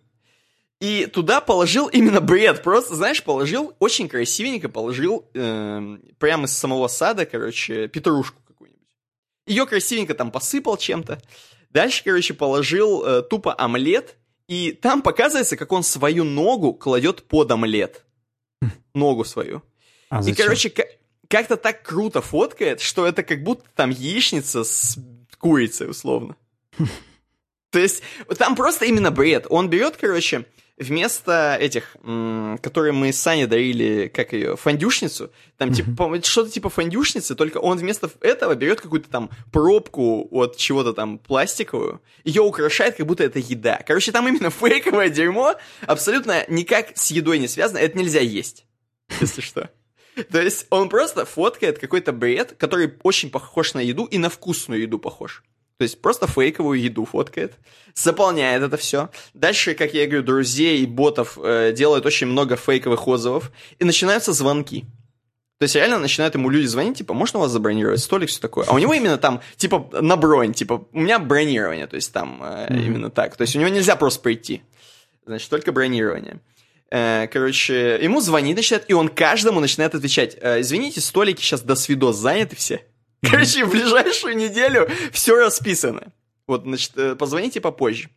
и туда положил именно бред. Просто, знаешь, положил очень красивенько, положил э, прямо из самого сада, короче, петрушку какую-нибудь. Ее красивенько там посыпал чем-то. Дальше, короче, положил э, тупо омлет. И там показывается, как он свою ногу кладет под омлет. Ногу свою. А и, короче, как-то так круто фоткает, что это как будто там яичница с курицей, условно. То есть там просто именно бред. Он берет, короче, вместо этих, которые мы с Саней дарили, как ее, фондюшницу, там типа что-то типа фондюшницы, только он вместо этого берет какую-то там пробку от чего-то там пластиковую, ее украшает, как будто это еда. Короче, там именно фейковое дерьмо, абсолютно никак с едой не связано, это нельзя есть, если что. То есть он просто фоткает какой-то бред, который очень похож на еду и на вкусную еду похож. То есть просто фейковую еду фоткает, заполняет это все. Дальше, как я говорю, друзей и ботов э, делают очень много фейковых отзывов, и начинаются звонки. То есть реально начинают ему люди звонить, типа, можно у вас забронировать столик, все такое. А у него именно там, типа, на бронь, типа, у меня бронирование, то есть там э, mm-hmm. именно так. То есть у него нельзя просто прийти. Значит, только бронирование. Э, короче, ему звонит, начинает, и он каждому начинает отвечать, э, извините, столики сейчас до свидос заняты все. Короче, в ближайшую неделю все расписано. Вот, значит, э, позвоните попозже.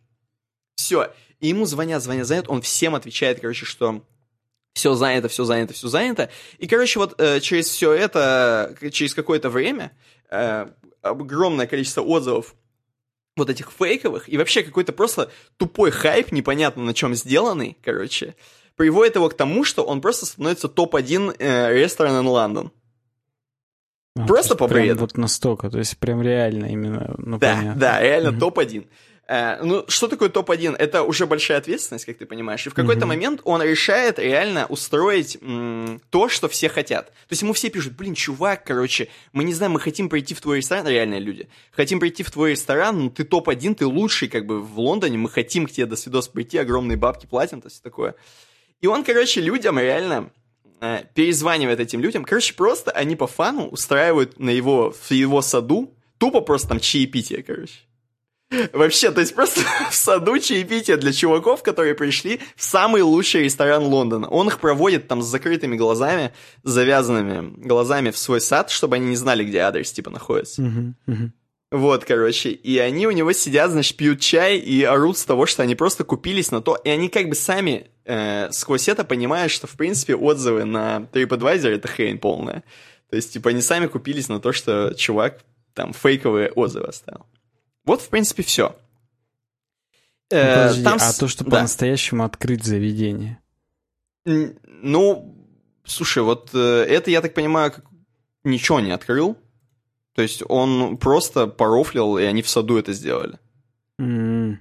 Все. И ему звонят, звонят, звонят. Он всем отвечает, короче, что все занято, все занято, все занято. И, короче, вот э, через все это, через какое-то время, э, огромное количество отзывов вот этих фейковых, и вообще какой-то просто тупой хайп, непонятно на чем сделанный, короче, приводит его к тому, что он просто становится топ-1 э, ресторан Лондон. А, Просто по бреду. Вот настолько, то есть прям реально именно, ну Да, понятно. да, реально Мгм. топ-1. Э, ну, что такое топ-1? Это уже большая ответственность, как ты понимаешь. И в какой-то Мгм. момент он решает реально устроить м, то, что все хотят. То есть ему все пишут, блин, чувак, короче, мы не знаем, мы хотим прийти в твой ресторан, реальные люди. Хотим прийти в твой ресторан, ну ты топ-1, ты лучший как бы в Лондоне, мы хотим к тебе до свидос прийти, огромные бабки платим, то есть такое. И он, короче, людям реально э, перезванивает этим людям. Короче, просто они по фану устраивают на его, в его саду тупо просто там чаепитие, короче. Вообще, то есть просто в саду чаепитие для чуваков, которые пришли в самый лучший ресторан Лондона. Он их проводит там с закрытыми глазами, завязанными глазами в свой сад, чтобы они не знали, где адрес типа находится. Вот, короче, и они у него сидят, значит, пьют чай и орут с того, что они просто купились на то, и они как бы сами э, сквозь это понимают, что, в принципе, отзывы на TripAdvisor это хрень полная. То есть, типа, они сами купились на то, что чувак там фейковые отзывы оставил. Вот, в принципе, все. Ну, подожди, а с- то, что Э, да. по-настоящему открыть заведение. Ну, слушай, вот э, это, я так понимаю, как ничего не открыл. То есть он просто порофлил, и они в саду это сделали. М,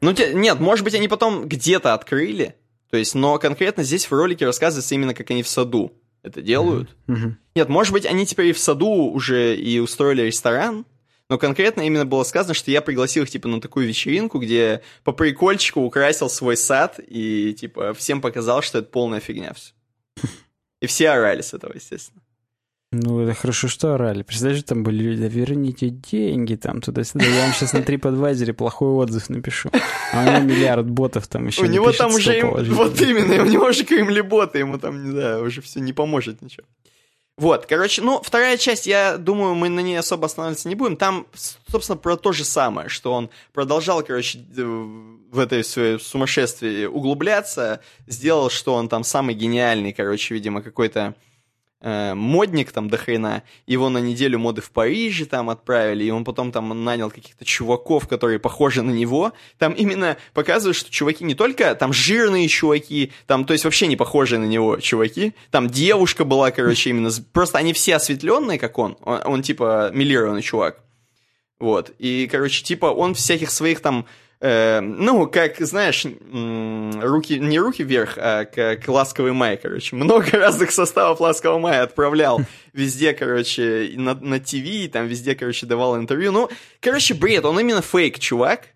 Ну, нет, может быть, они потом где-то открыли. То есть, но конкретно здесь в ролике рассказывается именно, как они в саду это делают. мгм. Нет, может быть, они теперь и в саду уже и устроили ресторан, но конкретно именно было сказано, что я пригласил их, типа, на такую вечеринку, где по прикольчику украсил свой сад и, типа, всем показал, что это полная фигня все. И все орали с этого, естественно. Ну, это хорошо, что орали. Представляешь, там были люди, «Да верните деньги там туда-сюда. Я вам сейчас на TripAdvisor плохой отзыв напишу. А у него миллиард ботов там еще у него там 100 уже, им- вот именно, у него уже кремлеботы, ему там, не знаю, уже все не поможет ничего. Вот, короче, ну, вторая часть, я думаю, мы на ней особо останавливаться не будем. Там, собственно, про то же самое, что он продолжал, короче, в этой своей сумасшествии углубляться, сделал, что он там самый гениальный, короче, видимо, какой-то э, модник там до хрена, его на неделю моды в Париже там отправили, и он потом там нанял каких-то чуваков, которые похожи на него. Там именно показывают, что чуваки не только там жирные чуваки, там, то есть вообще не похожие на него чуваки, там девушка была, короче, именно, просто они все осветленные, как он, он, он, типа милированный чувак. Вот, и, короче, типа он всяких своих там э, ну, как, знаешь, руки, не руки вверх, а как ласковый май, короче. Много разных составов ласкового мая отправлял везде, короче, на, на ТВ, там везде, короче, давал интервью. Ну, короче, бред, он именно фейк, чувак.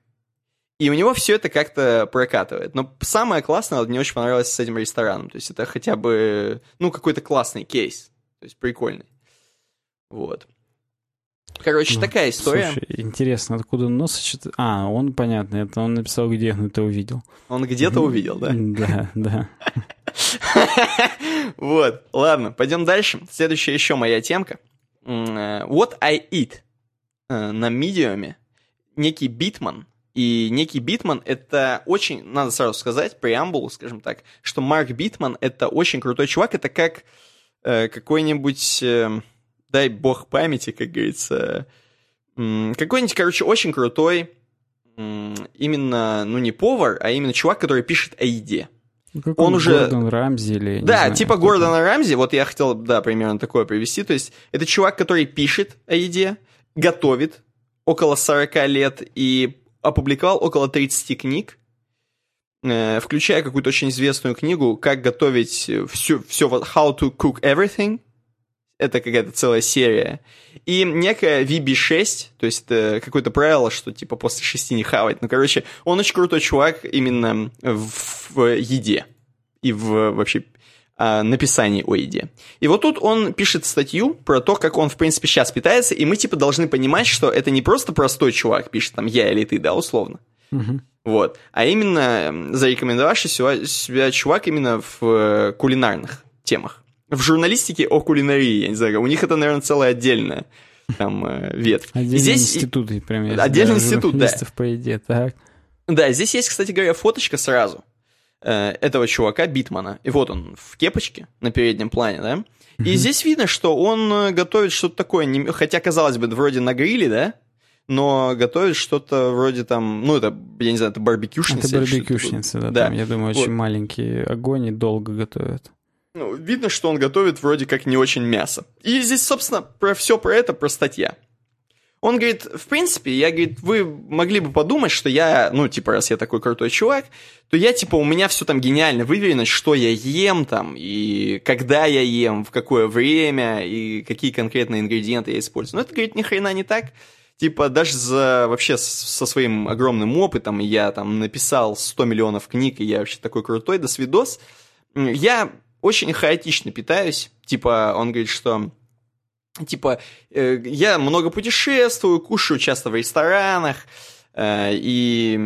И у него все это как-то прокатывает. Но самое классное, вот мне очень понравилось с этим рестораном. То есть это хотя бы, ну, какой-то классный кейс. То есть прикольный. Вот. Короче, Ну, такая история. Слушай, интересно, откуда он нос сочет- А, он, понятно, это он написал, где он это увидел. Он где-то увидел, да? Да, да. Вот, ладно, пойдем дальше. Следующая еще моя темка. Э, What I Eat э, на медиуме. Некий Битман. И некий Битман это очень, надо сразу сказать, преамбулу, скажем так, что Марк Битман это очень крутой чувак. Это как э, какой-нибудь, э, дай бог памяти, как говорится, какой-нибудь, короче, очень крутой именно, ну не повар, а именно чувак, который пишет о еде. Ну, как Он уже- Гордон Рамзи или... Да, знаю, типа Гордона Рамзи, вот я хотел, да, примерно такое привести. То есть это чувак, который пишет о еде, готовит около 40 лет и опубликовал около 30 книг, э, включая какую-то очень известную книгу «Как готовить всю, все, How to Cook Everything». Это какая-то целая серия. И некая VB6, то есть это какое-то правило, что типа после шести не хавать. Ну, короче, он очень крутой чувак именно в, еде и в вообще а, написании о еде. И вот тут он пишет статью про то, как он, в принципе, сейчас питается, и мы, типа, должны понимать, что это не просто простой чувак пишет, там, я или ты, да, условно. Вот. А именно м, зарекомендовавший себя, себя чувак именно в э, кулинарных темах. В журналистике о кулинарии, я не знаю, у них это, наверное, целая отдельная там э, ветвь. Отдельный здесь, институт, прям есть, Отдельный да, институт, да. по еде, так. да, здесь есть, кстати говоря, фоточка сразу. э, этого чувака, Битмана. И вот он в кепочке на переднем плане, да? И здесь видно, что он э, готовит что-то такое, хотя, казалось бы, вроде на гриле, да? Но готовит что-то вроде там, ну, это, я не знаю, это барбекюшница. Это барбекюшница, да, да. Там, я думаю, вот. очень маленький огонь и долго готовят. Ну, видно, что он готовит вроде как не очень мясо. И здесь, собственно, про все про это, про статья. Он говорит, в принципе, я, говорит, вы могли бы подумать, что я, ну, типа, раз я такой крутой чувак, то я, типа, у меня все там гениально выверено, что я ем там, и когда я ем, в какое время, и какие конкретные ингредиенты я использую. Но это, говорит, ни хрена не так. Типа, даже за, вообще со своим огромным опытом, я там написал 100 миллионов книг, и я вообще такой крутой, до свидос. Я очень хаотично питаюсь. Типа, он говорит, что Типа, э, я много путешествую, кушаю часто в ресторанах, э, и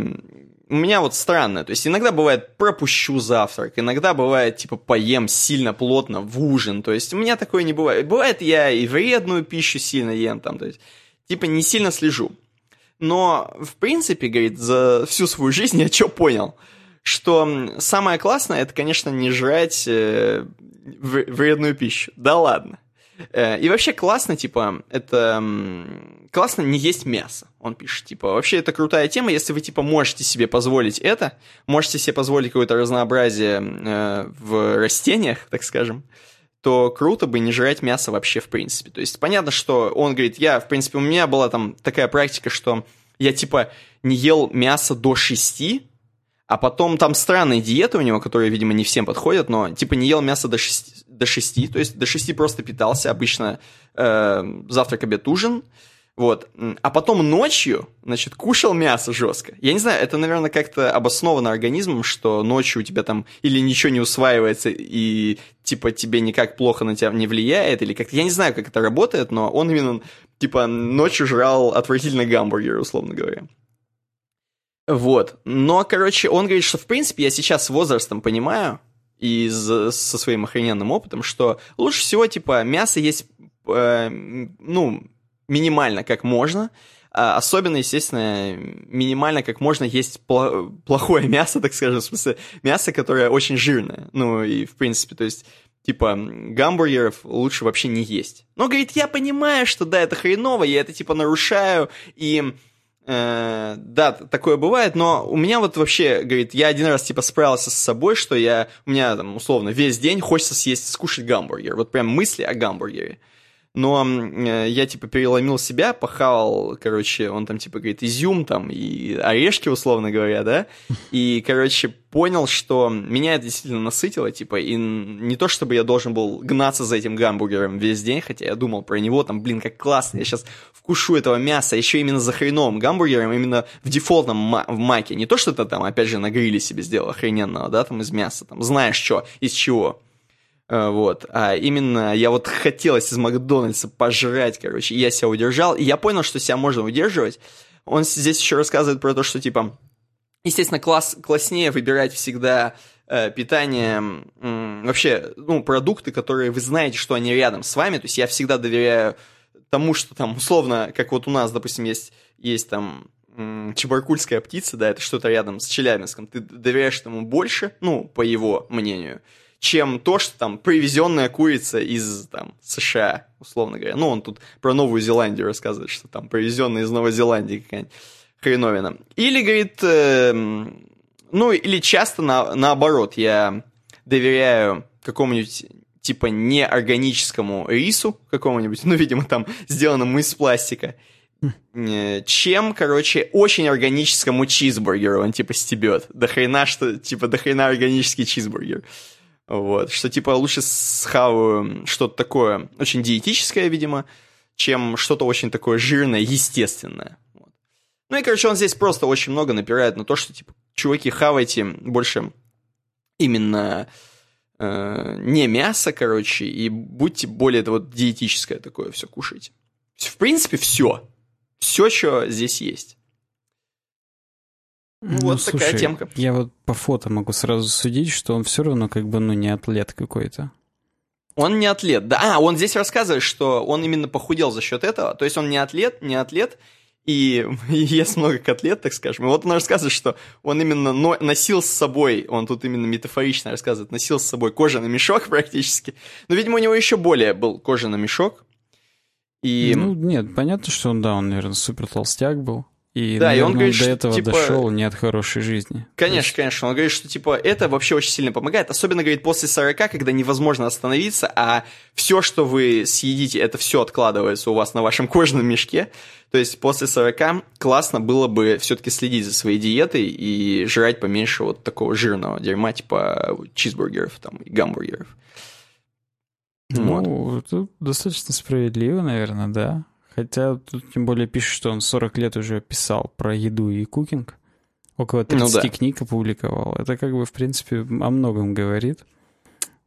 у меня вот странно, то есть иногда бывает пропущу завтрак, иногда бывает типа поем сильно плотно в ужин, то есть у меня такое не бывает. Бывает я и вредную пищу сильно ем там, то есть типа не сильно слежу. Но, в принципе, говорит, за всю свою жизнь я что понял? Что самое классное, это, конечно, не жрать э, вредную пищу. Да ладно. Э, и вообще классно, типа, это классно не есть мясо, он пишет. Типа, вообще это крутая тема, если вы, типа, можете себе позволить это, можете себе позволить какое-то разнообразие э, в растениях, так скажем, то круто бы не жрать мясо вообще в принципе. То есть понятно, что он говорит, я, в принципе, у меня была там такая практика, что я, типа, не ел мясо до 6, а потом там странные диеты у него, которые, видимо, не всем подходят, но типа не ел мясо до 6, до 6 то есть до 6 просто питался, обычно э, завтрак, обед, ужин, вот. А потом ночью, значит, кушал мясо жестко. Я не знаю, это, наверное, как-то обосновано организмом, что ночью у тебя там или ничего не усваивается, и типа тебе никак плохо на тебя не влияет, или как-то... Я не знаю, как это работает, но он именно, типа, ночью жрал отвратительный гамбургер, условно говоря. Вот. Но, короче, он говорит, что, в принципе, я сейчас с возрастом понимаю, и со своим охрененным опытом, что лучше всего, типа, мясо есть, э, ну, минимально как можно, а особенно, естественно, минимально как можно есть пло- плохое мясо, так скажем, в смысле, мясо, которое очень жирное. Ну, и, в принципе, то есть, типа, гамбургеров лучше вообще не есть. Но, говорит, я понимаю, что да, это хреново, я это, типа, нарушаю, и Э, да, такое бывает, но у меня вот вообще, говорит, я один раз типа справился с собой, что я, у меня там условно весь день хочется съесть, скушать гамбургер, вот прям мысли о гамбургере но э, я, типа, переломил себя, похавал, короче, он там, типа, говорит, изюм там и орешки, условно говоря, да, и, короче, понял, что меня это действительно насытило, типа, и не то, чтобы я должен был гнаться за этим гамбургером весь день, хотя я думал про него, там, блин, как классно, я сейчас вкушу этого мяса, еще именно за хреновым гамбургером, именно в дефолтном ма- в маке, не то, что ты там, опять же, на гриле себе сделал охрененного, да, там, из мяса, там, знаешь что, из чего, вот. А именно я вот хотелось из Макдональдса пожрать, короче, и я себя удержал, и я понял, что себя можно удерживать. Он здесь еще рассказывает про то, что, типа, естественно, класс, класснее выбирать всегда э, питание, э, вообще, ну, продукты, которые вы знаете, что они рядом с вами, то есть я всегда доверяю тому, что там, условно, как вот у нас, допустим, есть, есть там чебаркульская птица, да, это что-то рядом с Челябинском, ты доверяешь этому больше, ну, по его мнению, чем то, что там привезенная курица из там, США, условно говоря. Ну, он тут про Новую Зеландию рассказывает, что там привезенная из Новой Зеландии какая-нибудь хреновина. Или, говорит, э, ну, или часто на, наоборот, я доверяю какому-нибудь типа неорганическому рису какому-нибудь, ну, видимо, там сделанному из пластика, э, чем, короче, очень органическому чизбургеру он, типа, стебет. До хрена, что, типа, до хрена органический чизбургер. Вот, что типа лучше схаваю что-то такое очень диетическое, видимо, чем что-то очень такое жирное, естественное. Вот. Ну и, короче, он здесь просто очень много напирает на то, что, типа, чуваки, хавайте больше именно э, не мясо, короче, и будьте более это вот диетическое такое все кушайте. В принципе, все. Все, что здесь есть. Ну, вот слушай, такая темка. Я вот по фото могу сразу судить, что он все равно как бы, ну, не атлет какой-то. Он не атлет, да. А, он здесь рассказывает, что он именно похудел за счет этого. То есть он не атлет, не атлет, и, и ест много котлет, так скажем. И вот он рассказывает, что он именно но, носил с собой, он тут именно метафорично рассказывает, носил с собой кожаный мешок практически. Но, видимо, у него еще более был кожаный мешок. И... Ну, нет, понятно, что он, да, он, наверное, супер толстяк был. И, да, наверное, и он говорит, до этого типа... дошел не от хорошей жизни. Конечно, есть... конечно. Он говорит, что типа это вообще очень сильно помогает. Особенно, говорит, после 40, когда невозможно остановиться, а все, что вы съедите, это все откладывается у вас на вашем кожаном мешке. То есть после 40 классно было бы все-таки следить за своей диетой и жрать поменьше вот такого жирного дерьма, типа чизбургеров там, и гамбургеров. Ну, вот. это достаточно справедливо, наверное, да. Хотя тут тем более пишет, что он 40 лет уже писал про еду и кукинг. Около 30 ну, да. книг опубликовал. Это как бы, в принципе, о многом говорит.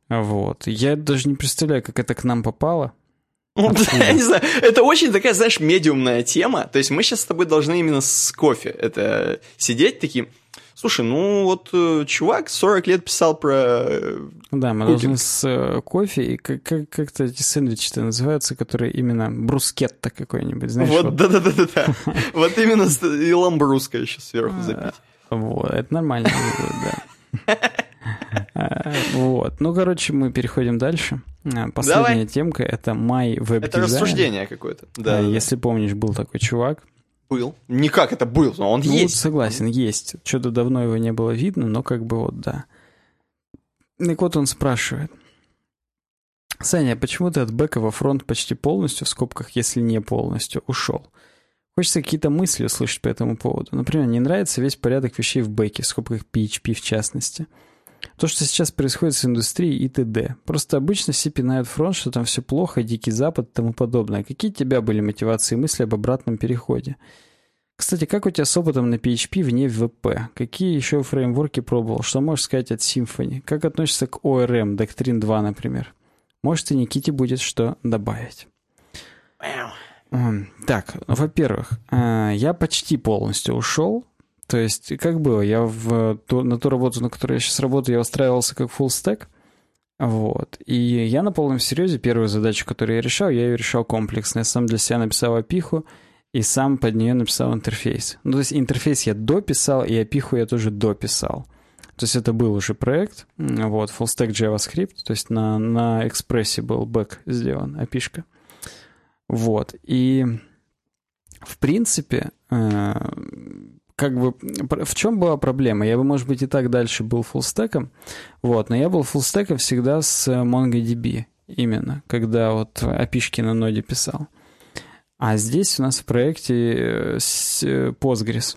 Вот. Я даже не представляю, как это к нам попало. Я не знаю, это очень такая, знаешь, медиумная тема. То есть мы сейчас с тобой должны именно с кофе это сидеть таким, Слушай, ну вот э, чувак 40 лет писал про э, Да, мы должны с э, кофе, и как, как, как-то эти сэндвичи называются, которые именно брускетта какой-нибудь, знаешь? Вот, да-да-да-да. Вот именно и ламбруска еще сверху запить. Вот, это нормально да. Вот. Ну, короче, мы переходим дальше. Последняя Давай. темка — это My Web Это рассуждение какое-то. Да. Если помнишь, был такой чувак, был. Не как это был, но он ну, есть. согласен, есть. Что-то давно его не было видно, но как бы вот да. Так вот он спрашивает. Саня, почему ты от бэка во фронт почти полностью, в скобках, если не полностью, ушел? Хочется какие-то мысли услышать по этому поводу. Например, не нравится весь порядок вещей в бэке, в скобках PHP в частности. То, что сейчас происходит с индустрией и т.д. Просто обычно все пинают фронт, что там все плохо, Дикий Запад и тому подобное. Какие у тебя были мотивации и мысли об обратном переходе? Кстати, как у тебя с опытом на PHP вне VP? Какие еще фреймворки пробовал? Что можешь сказать от Symfony? Как относишься к ORM, Doctrine 2, например? Может, и Никите будет что добавить. Так, во-первых, э, я почти полностью ушел то есть, как было, я в, ту, на ту работу, на которой я сейчас работаю, я устраивался как full stack, вот. И я на полном серьезе первую задачу, которую я решал, я ее решал комплексно. Я сам для себя написал опиху, и сам под нее написал интерфейс. Ну, то есть интерфейс я дописал, и опиху я тоже дописал. То есть это был уже проект, вот, full stack JavaScript, то есть на, на экспрессе был бэк сделан, опишка. Вот, и в принципе, э, как бы в чем была проблема? Я бы, может быть, и так дальше был фуллстеком, вот, но я был фуллстеком всегда с MongoDB именно, когда вот опишки на ноде писал. А здесь у нас в проекте э, э, Postgres.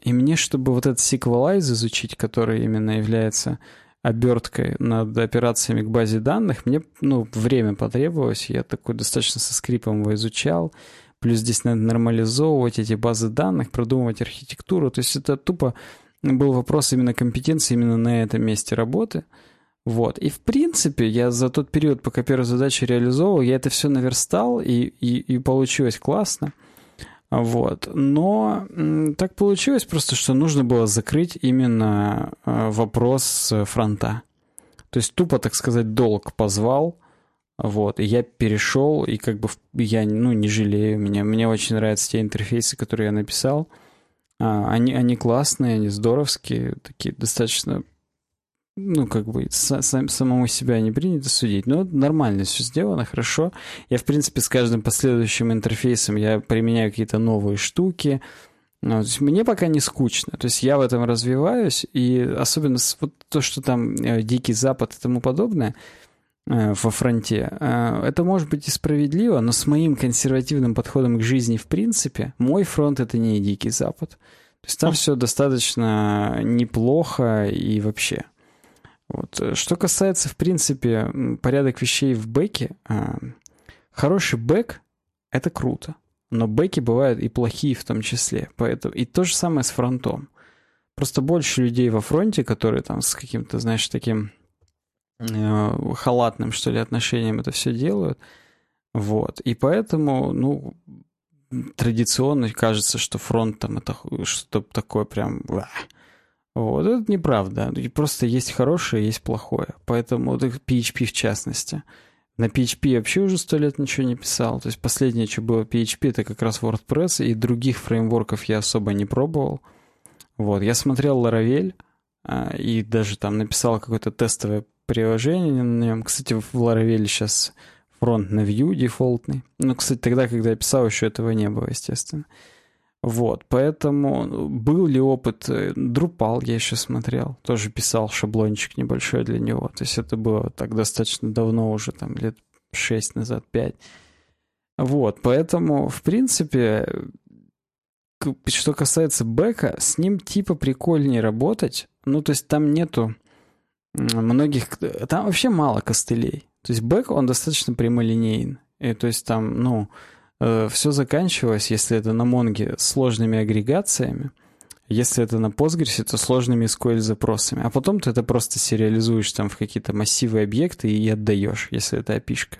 И мне, чтобы вот этот SQLize изучить, который именно является оберткой над операциями к базе данных, мне ну, время потребовалось. Я такой достаточно со скрипом его изучал. Плюс здесь надо нормализовывать эти базы данных, продумывать архитектуру. То есть это тупо был вопрос именно компетенции именно на этом месте работы. Вот. И в принципе, я за тот период, пока первую задачу реализовывал, я это все наверстал, и, и, и получилось классно. Вот. Но так получилось просто, что нужно было закрыть именно э, вопрос фронта. То есть тупо, так сказать, долг позвал, вот, и я перешел, и как бы я, ну, не жалею. Мне, мне очень нравятся те интерфейсы, которые я написал. А, они, они классные, они здоровские, такие достаточно, ну, как бы, сам, самому себя не принято судить. Но нормально все сделано, хорошо. Я, в принципе, с каждым последующим интерфейсом я применяю какие-то новые штуки. Ну, то есть мне пока не скучно. То есть я в этом развиваюсь, и особенно вот то, что там э, Дикий Запад и тому подобное — во фронте. Э, это может быть и справедливо, но с моим консервативным подходом к жизни в принципе, мой фронт это не Дикий Запад. То есть там все достаточно неплохо и вообще. Вот. Что касается, в принципе, порядок вещей в бэке, э, хороший бэк — это круто. Но бэки бывают и плохие в том числе. Поэтому... И то же самое с фронтом. Просто больше людей во фронте, которые там с каким-то, знаешь, таким Э, халатным, что ли, отношением это все делают. Вот. И поэтому, ну, традиционно кажется, что фронт там это что-то такое прям... Вот, это неправда. Просто есть хорошее, есть плохое. Поэтому вот PHP в частности. На PHP вообще уже сто лет ничего не писал. То есть последнее, что было PHP, это как раз WordPress, и других фреймворков я особо не пробовал. Вот, я смотрел Laravel, а, и даже там написал какое-то тестовое приложение на нем. Кстати, в Laravel сейчас фронт на Vue дефолтный. Ну, кстати, тогда, когда я писал, еще этого не было, естественно. Вот, поэтому был ли опыт э, Drupal, я еще смотрел, тоже писал шаблончик небольшой для него. То есть это было так достаточно давно уже, там лет 6 назад, 5. Вот, поэтому, в принципе, что касается бэка, с ним типа прикольнее работать. Ну, то есть там нету многих... Там вообще мало костылей. То есть бэк, он достаточно прямолинейный. И, то есть там, ну, э, все заканчивалось, если это на Монге, сложными агрегациями. Если это на Postgres, то сложными SQL-запросами. А потом ты это просто сериализуешь там в какие-то массивы объекты и отдаешь, если это опишка.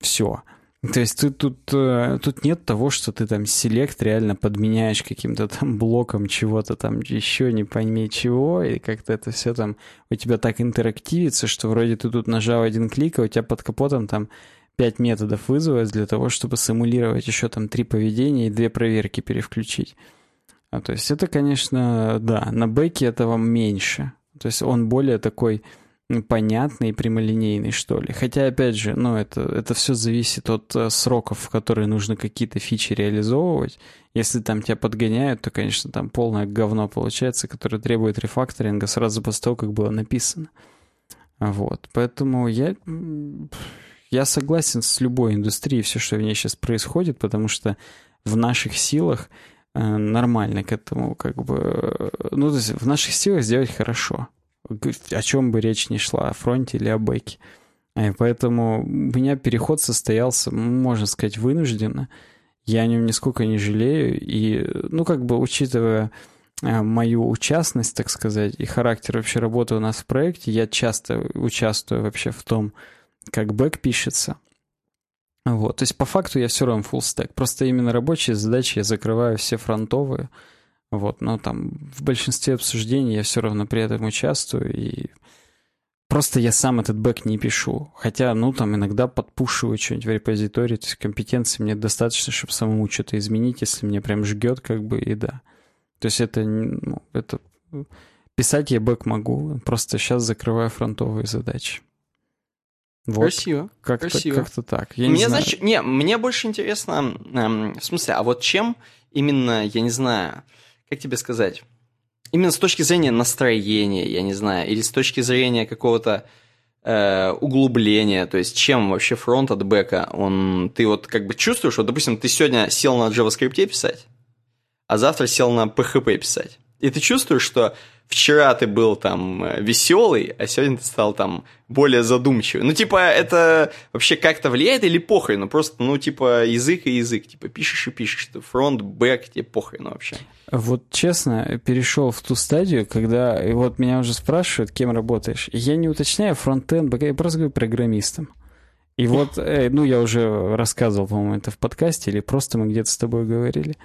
Все. То есть ты тут, э, тут нет того, что ты там селект реально подменяешь каким-то там блоком чего-то там еще не пойми чего, и как-то это все там у тебя так интерактивится, что вроде ты тут нажал один клик, а у тебя под капотом там пять методов вызывать для того, чтобы симулировать еще там три поведения и две проверки перевключить. А, то есть это, конечно, да, на бэке этого меньше. То есть он более такой понятный и прямолинейный, что ли. Хотя, опять же, ну, это, это все зависит от э, сроков, в которые нужно какие-то фичи реализовывать. Если там тебя подгоняют, то, конечно, там полное говно получается, которое требует рефакторинга сразу после того, как было написано. Вот. Поэтому я, я согласен с любой индустрией, все, что в ней сейчас происходит, потому что в наших силах э, нормально к этому, как бы, э, ну, то есть в наших силах сделать хорошо о чем бы речь ни шла, о фронте или о бэке. Поэтому у меня переход состоялся, можно сказать, вынужденно. Я о нем нисколько не жалею. И, ну, как бы, учитывая э, мою участность, так сказать, и характер вообще работы у нас в проекте, я часто участвую вообще в том, как бэк пишется. Вот, то есть по факту я все равно full stack. Просто именно рабочие задачи я закрываю все фронтовые. Вот, но там в большинстве обсуждений я все равно при этом участвую, и просто я сам этот бэк не пишу. Хотя, ну, там иногда подпушиваю что-нибудь в репозитории, то есть компетенции мне достаточно, чтобы самому что-то изменить, если мне прям жгет, как бы, и да. То есть это, ну, это... Писать я бэк могу, просто сейчас закрываю фронтовые задачи. Вот. Красиво. Как-то, Красиво. Как-то так. Я мне, не значит, не, мне больше интересно, эм, в смысле, а вот чем именно, я не знаю, как тебе сказать, именно с точки зрения настроения, я не знаю, или с точки зрения какого-то э, углубления, то есть чем вообще фронт от бэка, он, ты вот как бы чувствуешь, вот, допустим, ты сегодня сел на JavaScript писать, а завтра сел на PHP писать, и ты чувствуешь, что вчера ты был там э, веселый, а сегодня ты стал там более задумчивый. Ну, типа, это вообще как-то влияет или похрен? Ну, просто, ну, типа, язык и язык. Типа, пишешь и пишешь. Фронт, бэк, тебе похрен вообще. Вот честно, перешел в ту стадию, когда и вот меня уже спрашивают, кем работаешь. Я не уточняю фронтенд, бэк, я просто говорю программистом. И вот, э, ну, я уже рассказывал, по-моему, это в подкасте, или просто мы где-то с тобой говорили.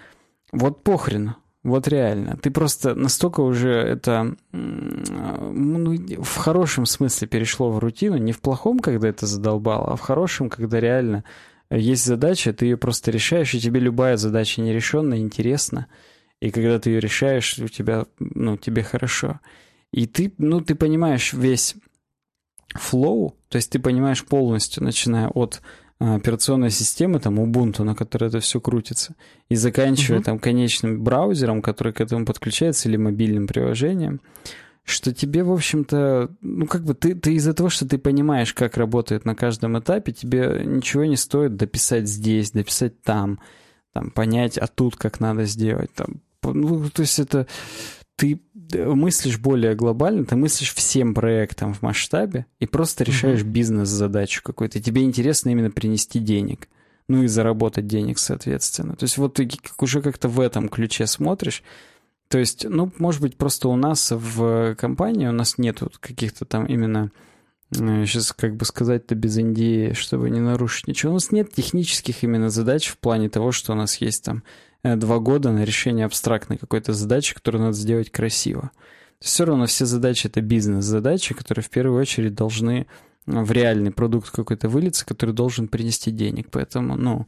Вот похрен. Вот реально. Ты просто настолько уже это ну, в хорошем смысле перешло в рутину, не в плохом, когда это задолбало, а в хорошем, когда реально есть задача, ты ее просто решаешь, и тебе любая задача нерешенная интересна. И когда ты ее решаешь, у тебя, ну, тебе хорошо. И ты, ну, ты понимаешь весь флоу, то есть ты понимаешь полностью, начиная от операционной системы, там, Ubuntu, на которой это все крутится, и заканчивая uh-huh. там конечным браузером, который к этому подключается, или мобильным приложением, что тебе, в общем-то, ну, как бы ты, ты из-за того, что ты понимаешь, как работает на каждом этапе, тебе ничего не стоит дописать здесь, дописать там, там, понять, а тут как надо сделать, там, ну, то есть это ты мыслишь более глобально, ты мыслишь всем проектом в масштабе и просто решаешь mm-hmm. бизнес-задачу какую-то. Тебе интересно именно принести денег. Ну и заработать денег, соответственно. То есть вот ты уже как-то в этом ключе смотришь. То есть, ну, может быть, просто у нас в компании у нас нет каких-то там именно сейчас э, как бы сказать-то без Индии, чтобы не нарушить ничего. У нас нет технических именно задач в плане того, что у нас есть там два года на решение абстрактной какой-то задачи, которую надо сделать красиво. Все равно все задачи — это бизнес-задачи, которые в первую очередь должны в реальный продукт какой-то вылиться, который должен принести денег. Поэтому, ну,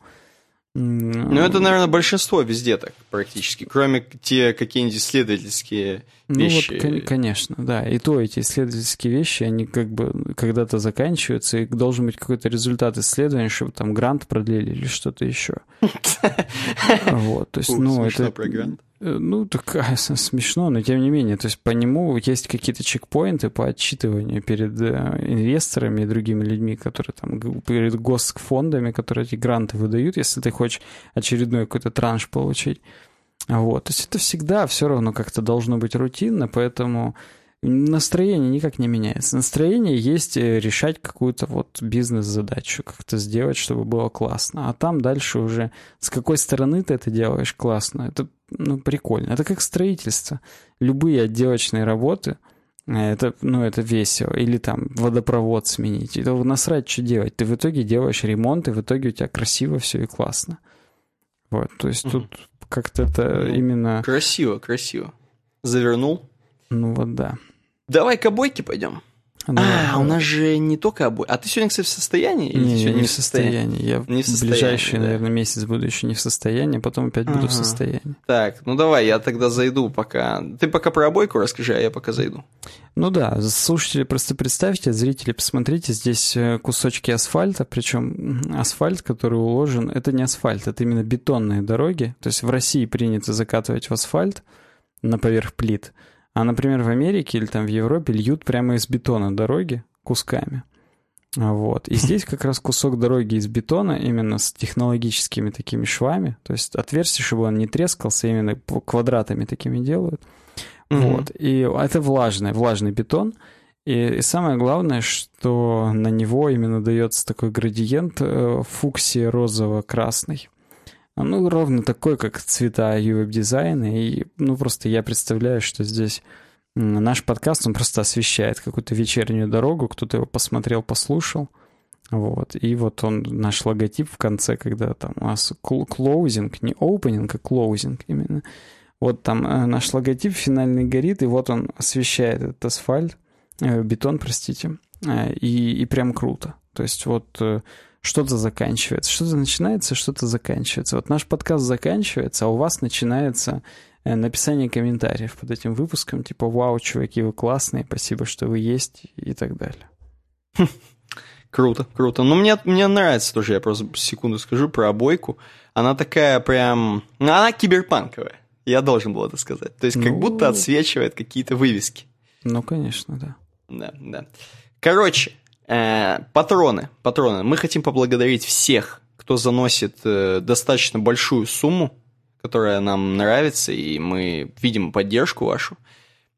ну, это, наверное, большинство везде так практически, кроме те какие-нибудь исследовательские вещи. Ну, вот, конечно, да. И то эти исследовательские вещи, они как бы когда-то заканчиваются, и должен быть какой-то результат исследования, чтобы там грант продлили или что-то еще. Вот, то есть, ну, это... Э, ну, так смешно, но тем не менее. То есть по нему есть какие-то чекпоинты по отчитыванию перед э, инвесторами и другими людьми, которые там, перед госфондами, которые эти гранты выдают, если ты хочешь очередной какой-то транш получить. Вот. То есть это всегда все равно как-то должно быть рутинно, поэтому настроение никак не меняется. Настроение есть э, решать какую-то вот бизнес-задачу, как-то сделать, чтобы было классно. А там дальше уже с какой стороны ты это делаешь классно, это ну, прикольно. Это как строительство. Любые отделочные работы, э, это, ну, это весело. Или там водопровод сменить. Это насрать, что делать. Ты в итоге делаешь ремонт, и в итоге у тебя красиво все и классно. Вот, то есть тут как-то это ну, именно... Красиво, красиво. Завернул? Ну вот да. Давай к обойке пойдем. Да. А, у нас же не только обои. А ты сегодня, кстати, в состоянии? Или не, сегодня не в состоянии. Я не в состоянии, ближайший, да. наверное, месяц буду еще не в состоянии, потом опять ага. буду в состоянии. Так, ну давай, я тогда зайду пока. Ты пока про обойку расскажи, а я пока зайду. Ну да, слушатели, просто представьте, зрители, посмотрите, здесь э, кусочки асфальта, причем асфальт, который уложен, это не асфальт, это именно бетонные дороги. То есть в России принято закатывать в асфальт на поверх плит, а, например, в Америке или там в Европе льют прямо из бетона дороги кусками. Вот. И здесь как раз кусок дороги из бетона именно с технологическими такими швами, то есть отверстие, чтобы он не трескался, именно квадратами такими делают. Mm-hmm. Вот. И это влажный, влажный бетон. И, и самое главное, что на него именно дается такой градиент э, фуксия розово-красный. Ну, ровно такой, как цвета веб-дизайна. И, ну, просто я представляю, что здесь наш подкаст, он просто освещает какую-то вечернюю дорогу, кто-то его посмотрел, послушал. Вот. И вот он, наш логотип в конце, когда там у нас клоузинг, не opening, а клоузинг именно. Вот там э, наш логотип финальный горит, и вот он освещает этот асфальт, э, бетон, простите, э, и, и прям круто. То есть вот что-то заканчивается, что-то начинается, что-то заканчивается. Вот наш подкаст заканчивается, а у вас начинается э, написание комментариев под этим выпуском, типа «Вау, чуваки, вы классные, спасибо, что вы есть» и так далее. Круто, круто. Ну, мне, мне нравится тоже, я просто секунду скажу про обойку. Она такая прям... Ну, она киберпанковая, я должен был это сказать. То есть как ну... будто отсвечивает какие-то вывески. Ну, конечно, да. Да, да. Короче, Э, патроны, патроны. Мы хотим поблагодарить всех, кто заносит э, достаточно большую сумму, которая нам нравится, и мы видим поддержку вашу.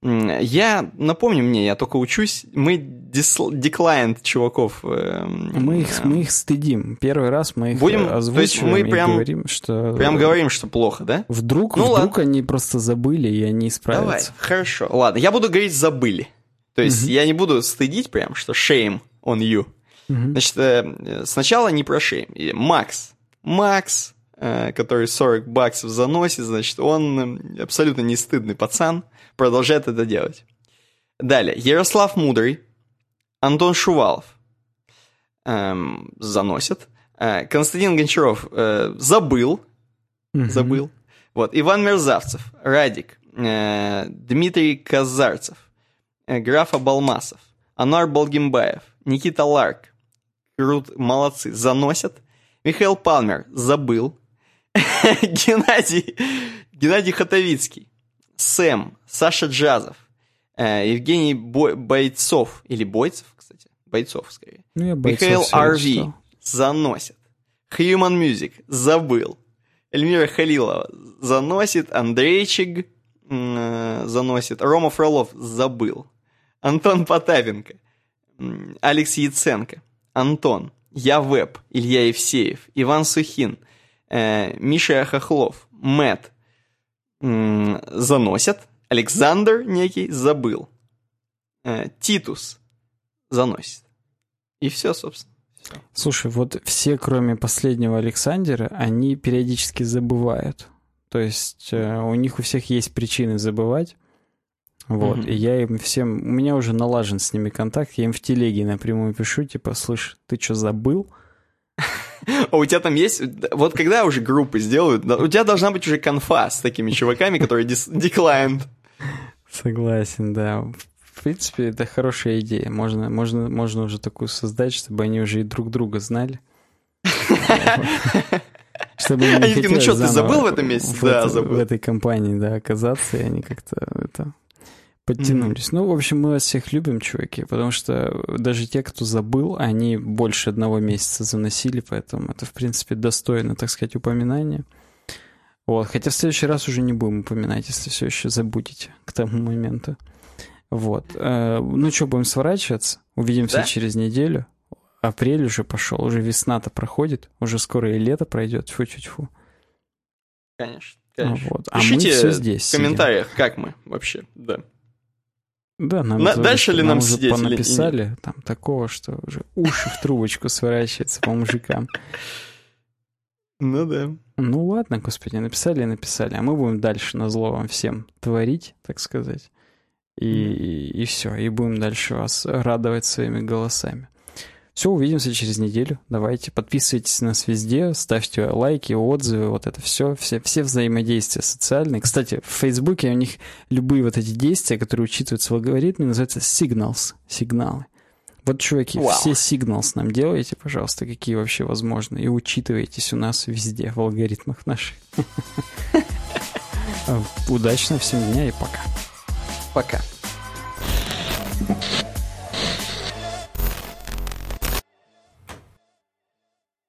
Я, напомню мне, я только учусь, мы деклайнт чуваков. Э, мы, их, мы их стыдим. Первый раз мы их Будем, озвучиваем то есть мы прям, говорим, что... Прям говорим, что плохо, да? Вдруг, ну, вдруг ладно. они просто забыли, и они исправятся. Давай, хорошо. Ладно, я буду говорить «забыли». То есть угу. я не буду стыдить прям, что shame on you. Mm-hmm. Значит, э, сначала не про шейм. Макс. Макс, э, который 40 баксов заносит, значит, он э, абсолютно не стыдный пацан, продолжает это делать. Далее. Ярослав Мудрый, Антон Шувалов эм, заносит. Константин Гончаров э, забыл. Mm-hmm. Забыл. Вот. Иван Мерзавцев, Радик, э, Дмитрий Казарцев, э, Графа Балмасов, Анар Балгимбаев, Никита Ларк. Крут, молодцы, заносят. Михаил Палмер, забыл. Геннадий, Геннадий Хатовицкий. Сэм, Саша Джазов. Э, Евгений Бой, Бойцов. Или Бойцев, кстати. Бойцов, скорее. Ну, я Михаил Арви. Заносит. Human Music. Забыл. Эльмира Халилова. Заносит. Андрейчик. Э, заносит. Рома Фролов. Забыл. Антон Потапенко. Алекс Яценко, Антон, Я Веб, Илья Евсеев, Иван Сухин, э, Миша Хохлов, Мэт э, заносят, Александр некий забыл, э, Титус заносит. И все, собственно. Слушай, вот все, кроме последнего Александра, они периодически забывают. То есть э, у них у всех есть причины забывать. Вот, Мгм. и я им всем, у меня уже налажен с ними контакт, я им в телеге напрямую пишу, типа, слышь, ты что, забыл? А у тебя там есть... Вот когда уже группы сделают, у тебя должна быть уже конфа с такими чуваками, которые declined. Согласен, да. В принципе, это хорошая идея. Можно, можно, можно уже такую создать, чтобы они уже и друг друга знали. Чтобы Они такие, ну что, ты забыл в этом месяце? в Да, забыл. В этой компании, да, оказаться, и они как-то это подтянулись. Ну, в общем, мы вас всех любим, чуваки, потому что даже те, кто забыл, они больше одного месяца заносили, поэтому это, в принципе, достойно, так сказать, упоминания. Вот, хотя в следующий раз уже не будем упоминать, если все еще забудете к тому моменту. Вот. Э, Ну что, будем сворачиваться? Увидимся Да. через неделю. Апрель уже пошел, уже весна-то проходит, уже скоро и лето пройдет, тьфу-тьфу-тьфу. Конечно, конечно. Вот. А мы Пишите все здесь в сидим. комментариях, как мы вообще, да. Да, нам На- тоже дальше ли нам уже сидеть или- понаписали там такого, что уже уши в трубочку сворачиваются по мужикам. Ну да. Ну ладно, господи, написали и написали. А мы будем дальше на зло вам всем творить, так сказать. И, и все. И будем дальше вас радовать своими голосами. Все, увидимся через неделю. Давайте, подписывайтесь на нас везде, ставьте лайки, отзывы, вот это все, все, все взаимодействия социальные. Кстати, в Фейсбуке у них любые вот эти действия, которые учитываются в алгоритме, называются signals, сигналы. Вот, чуваки, Вау. все signals нам делайте, пожалуйста, какие вообще возможны, и учитывайтесь у нас везде, в алгоритмах наших. Удачного всем дня и пока. Пока.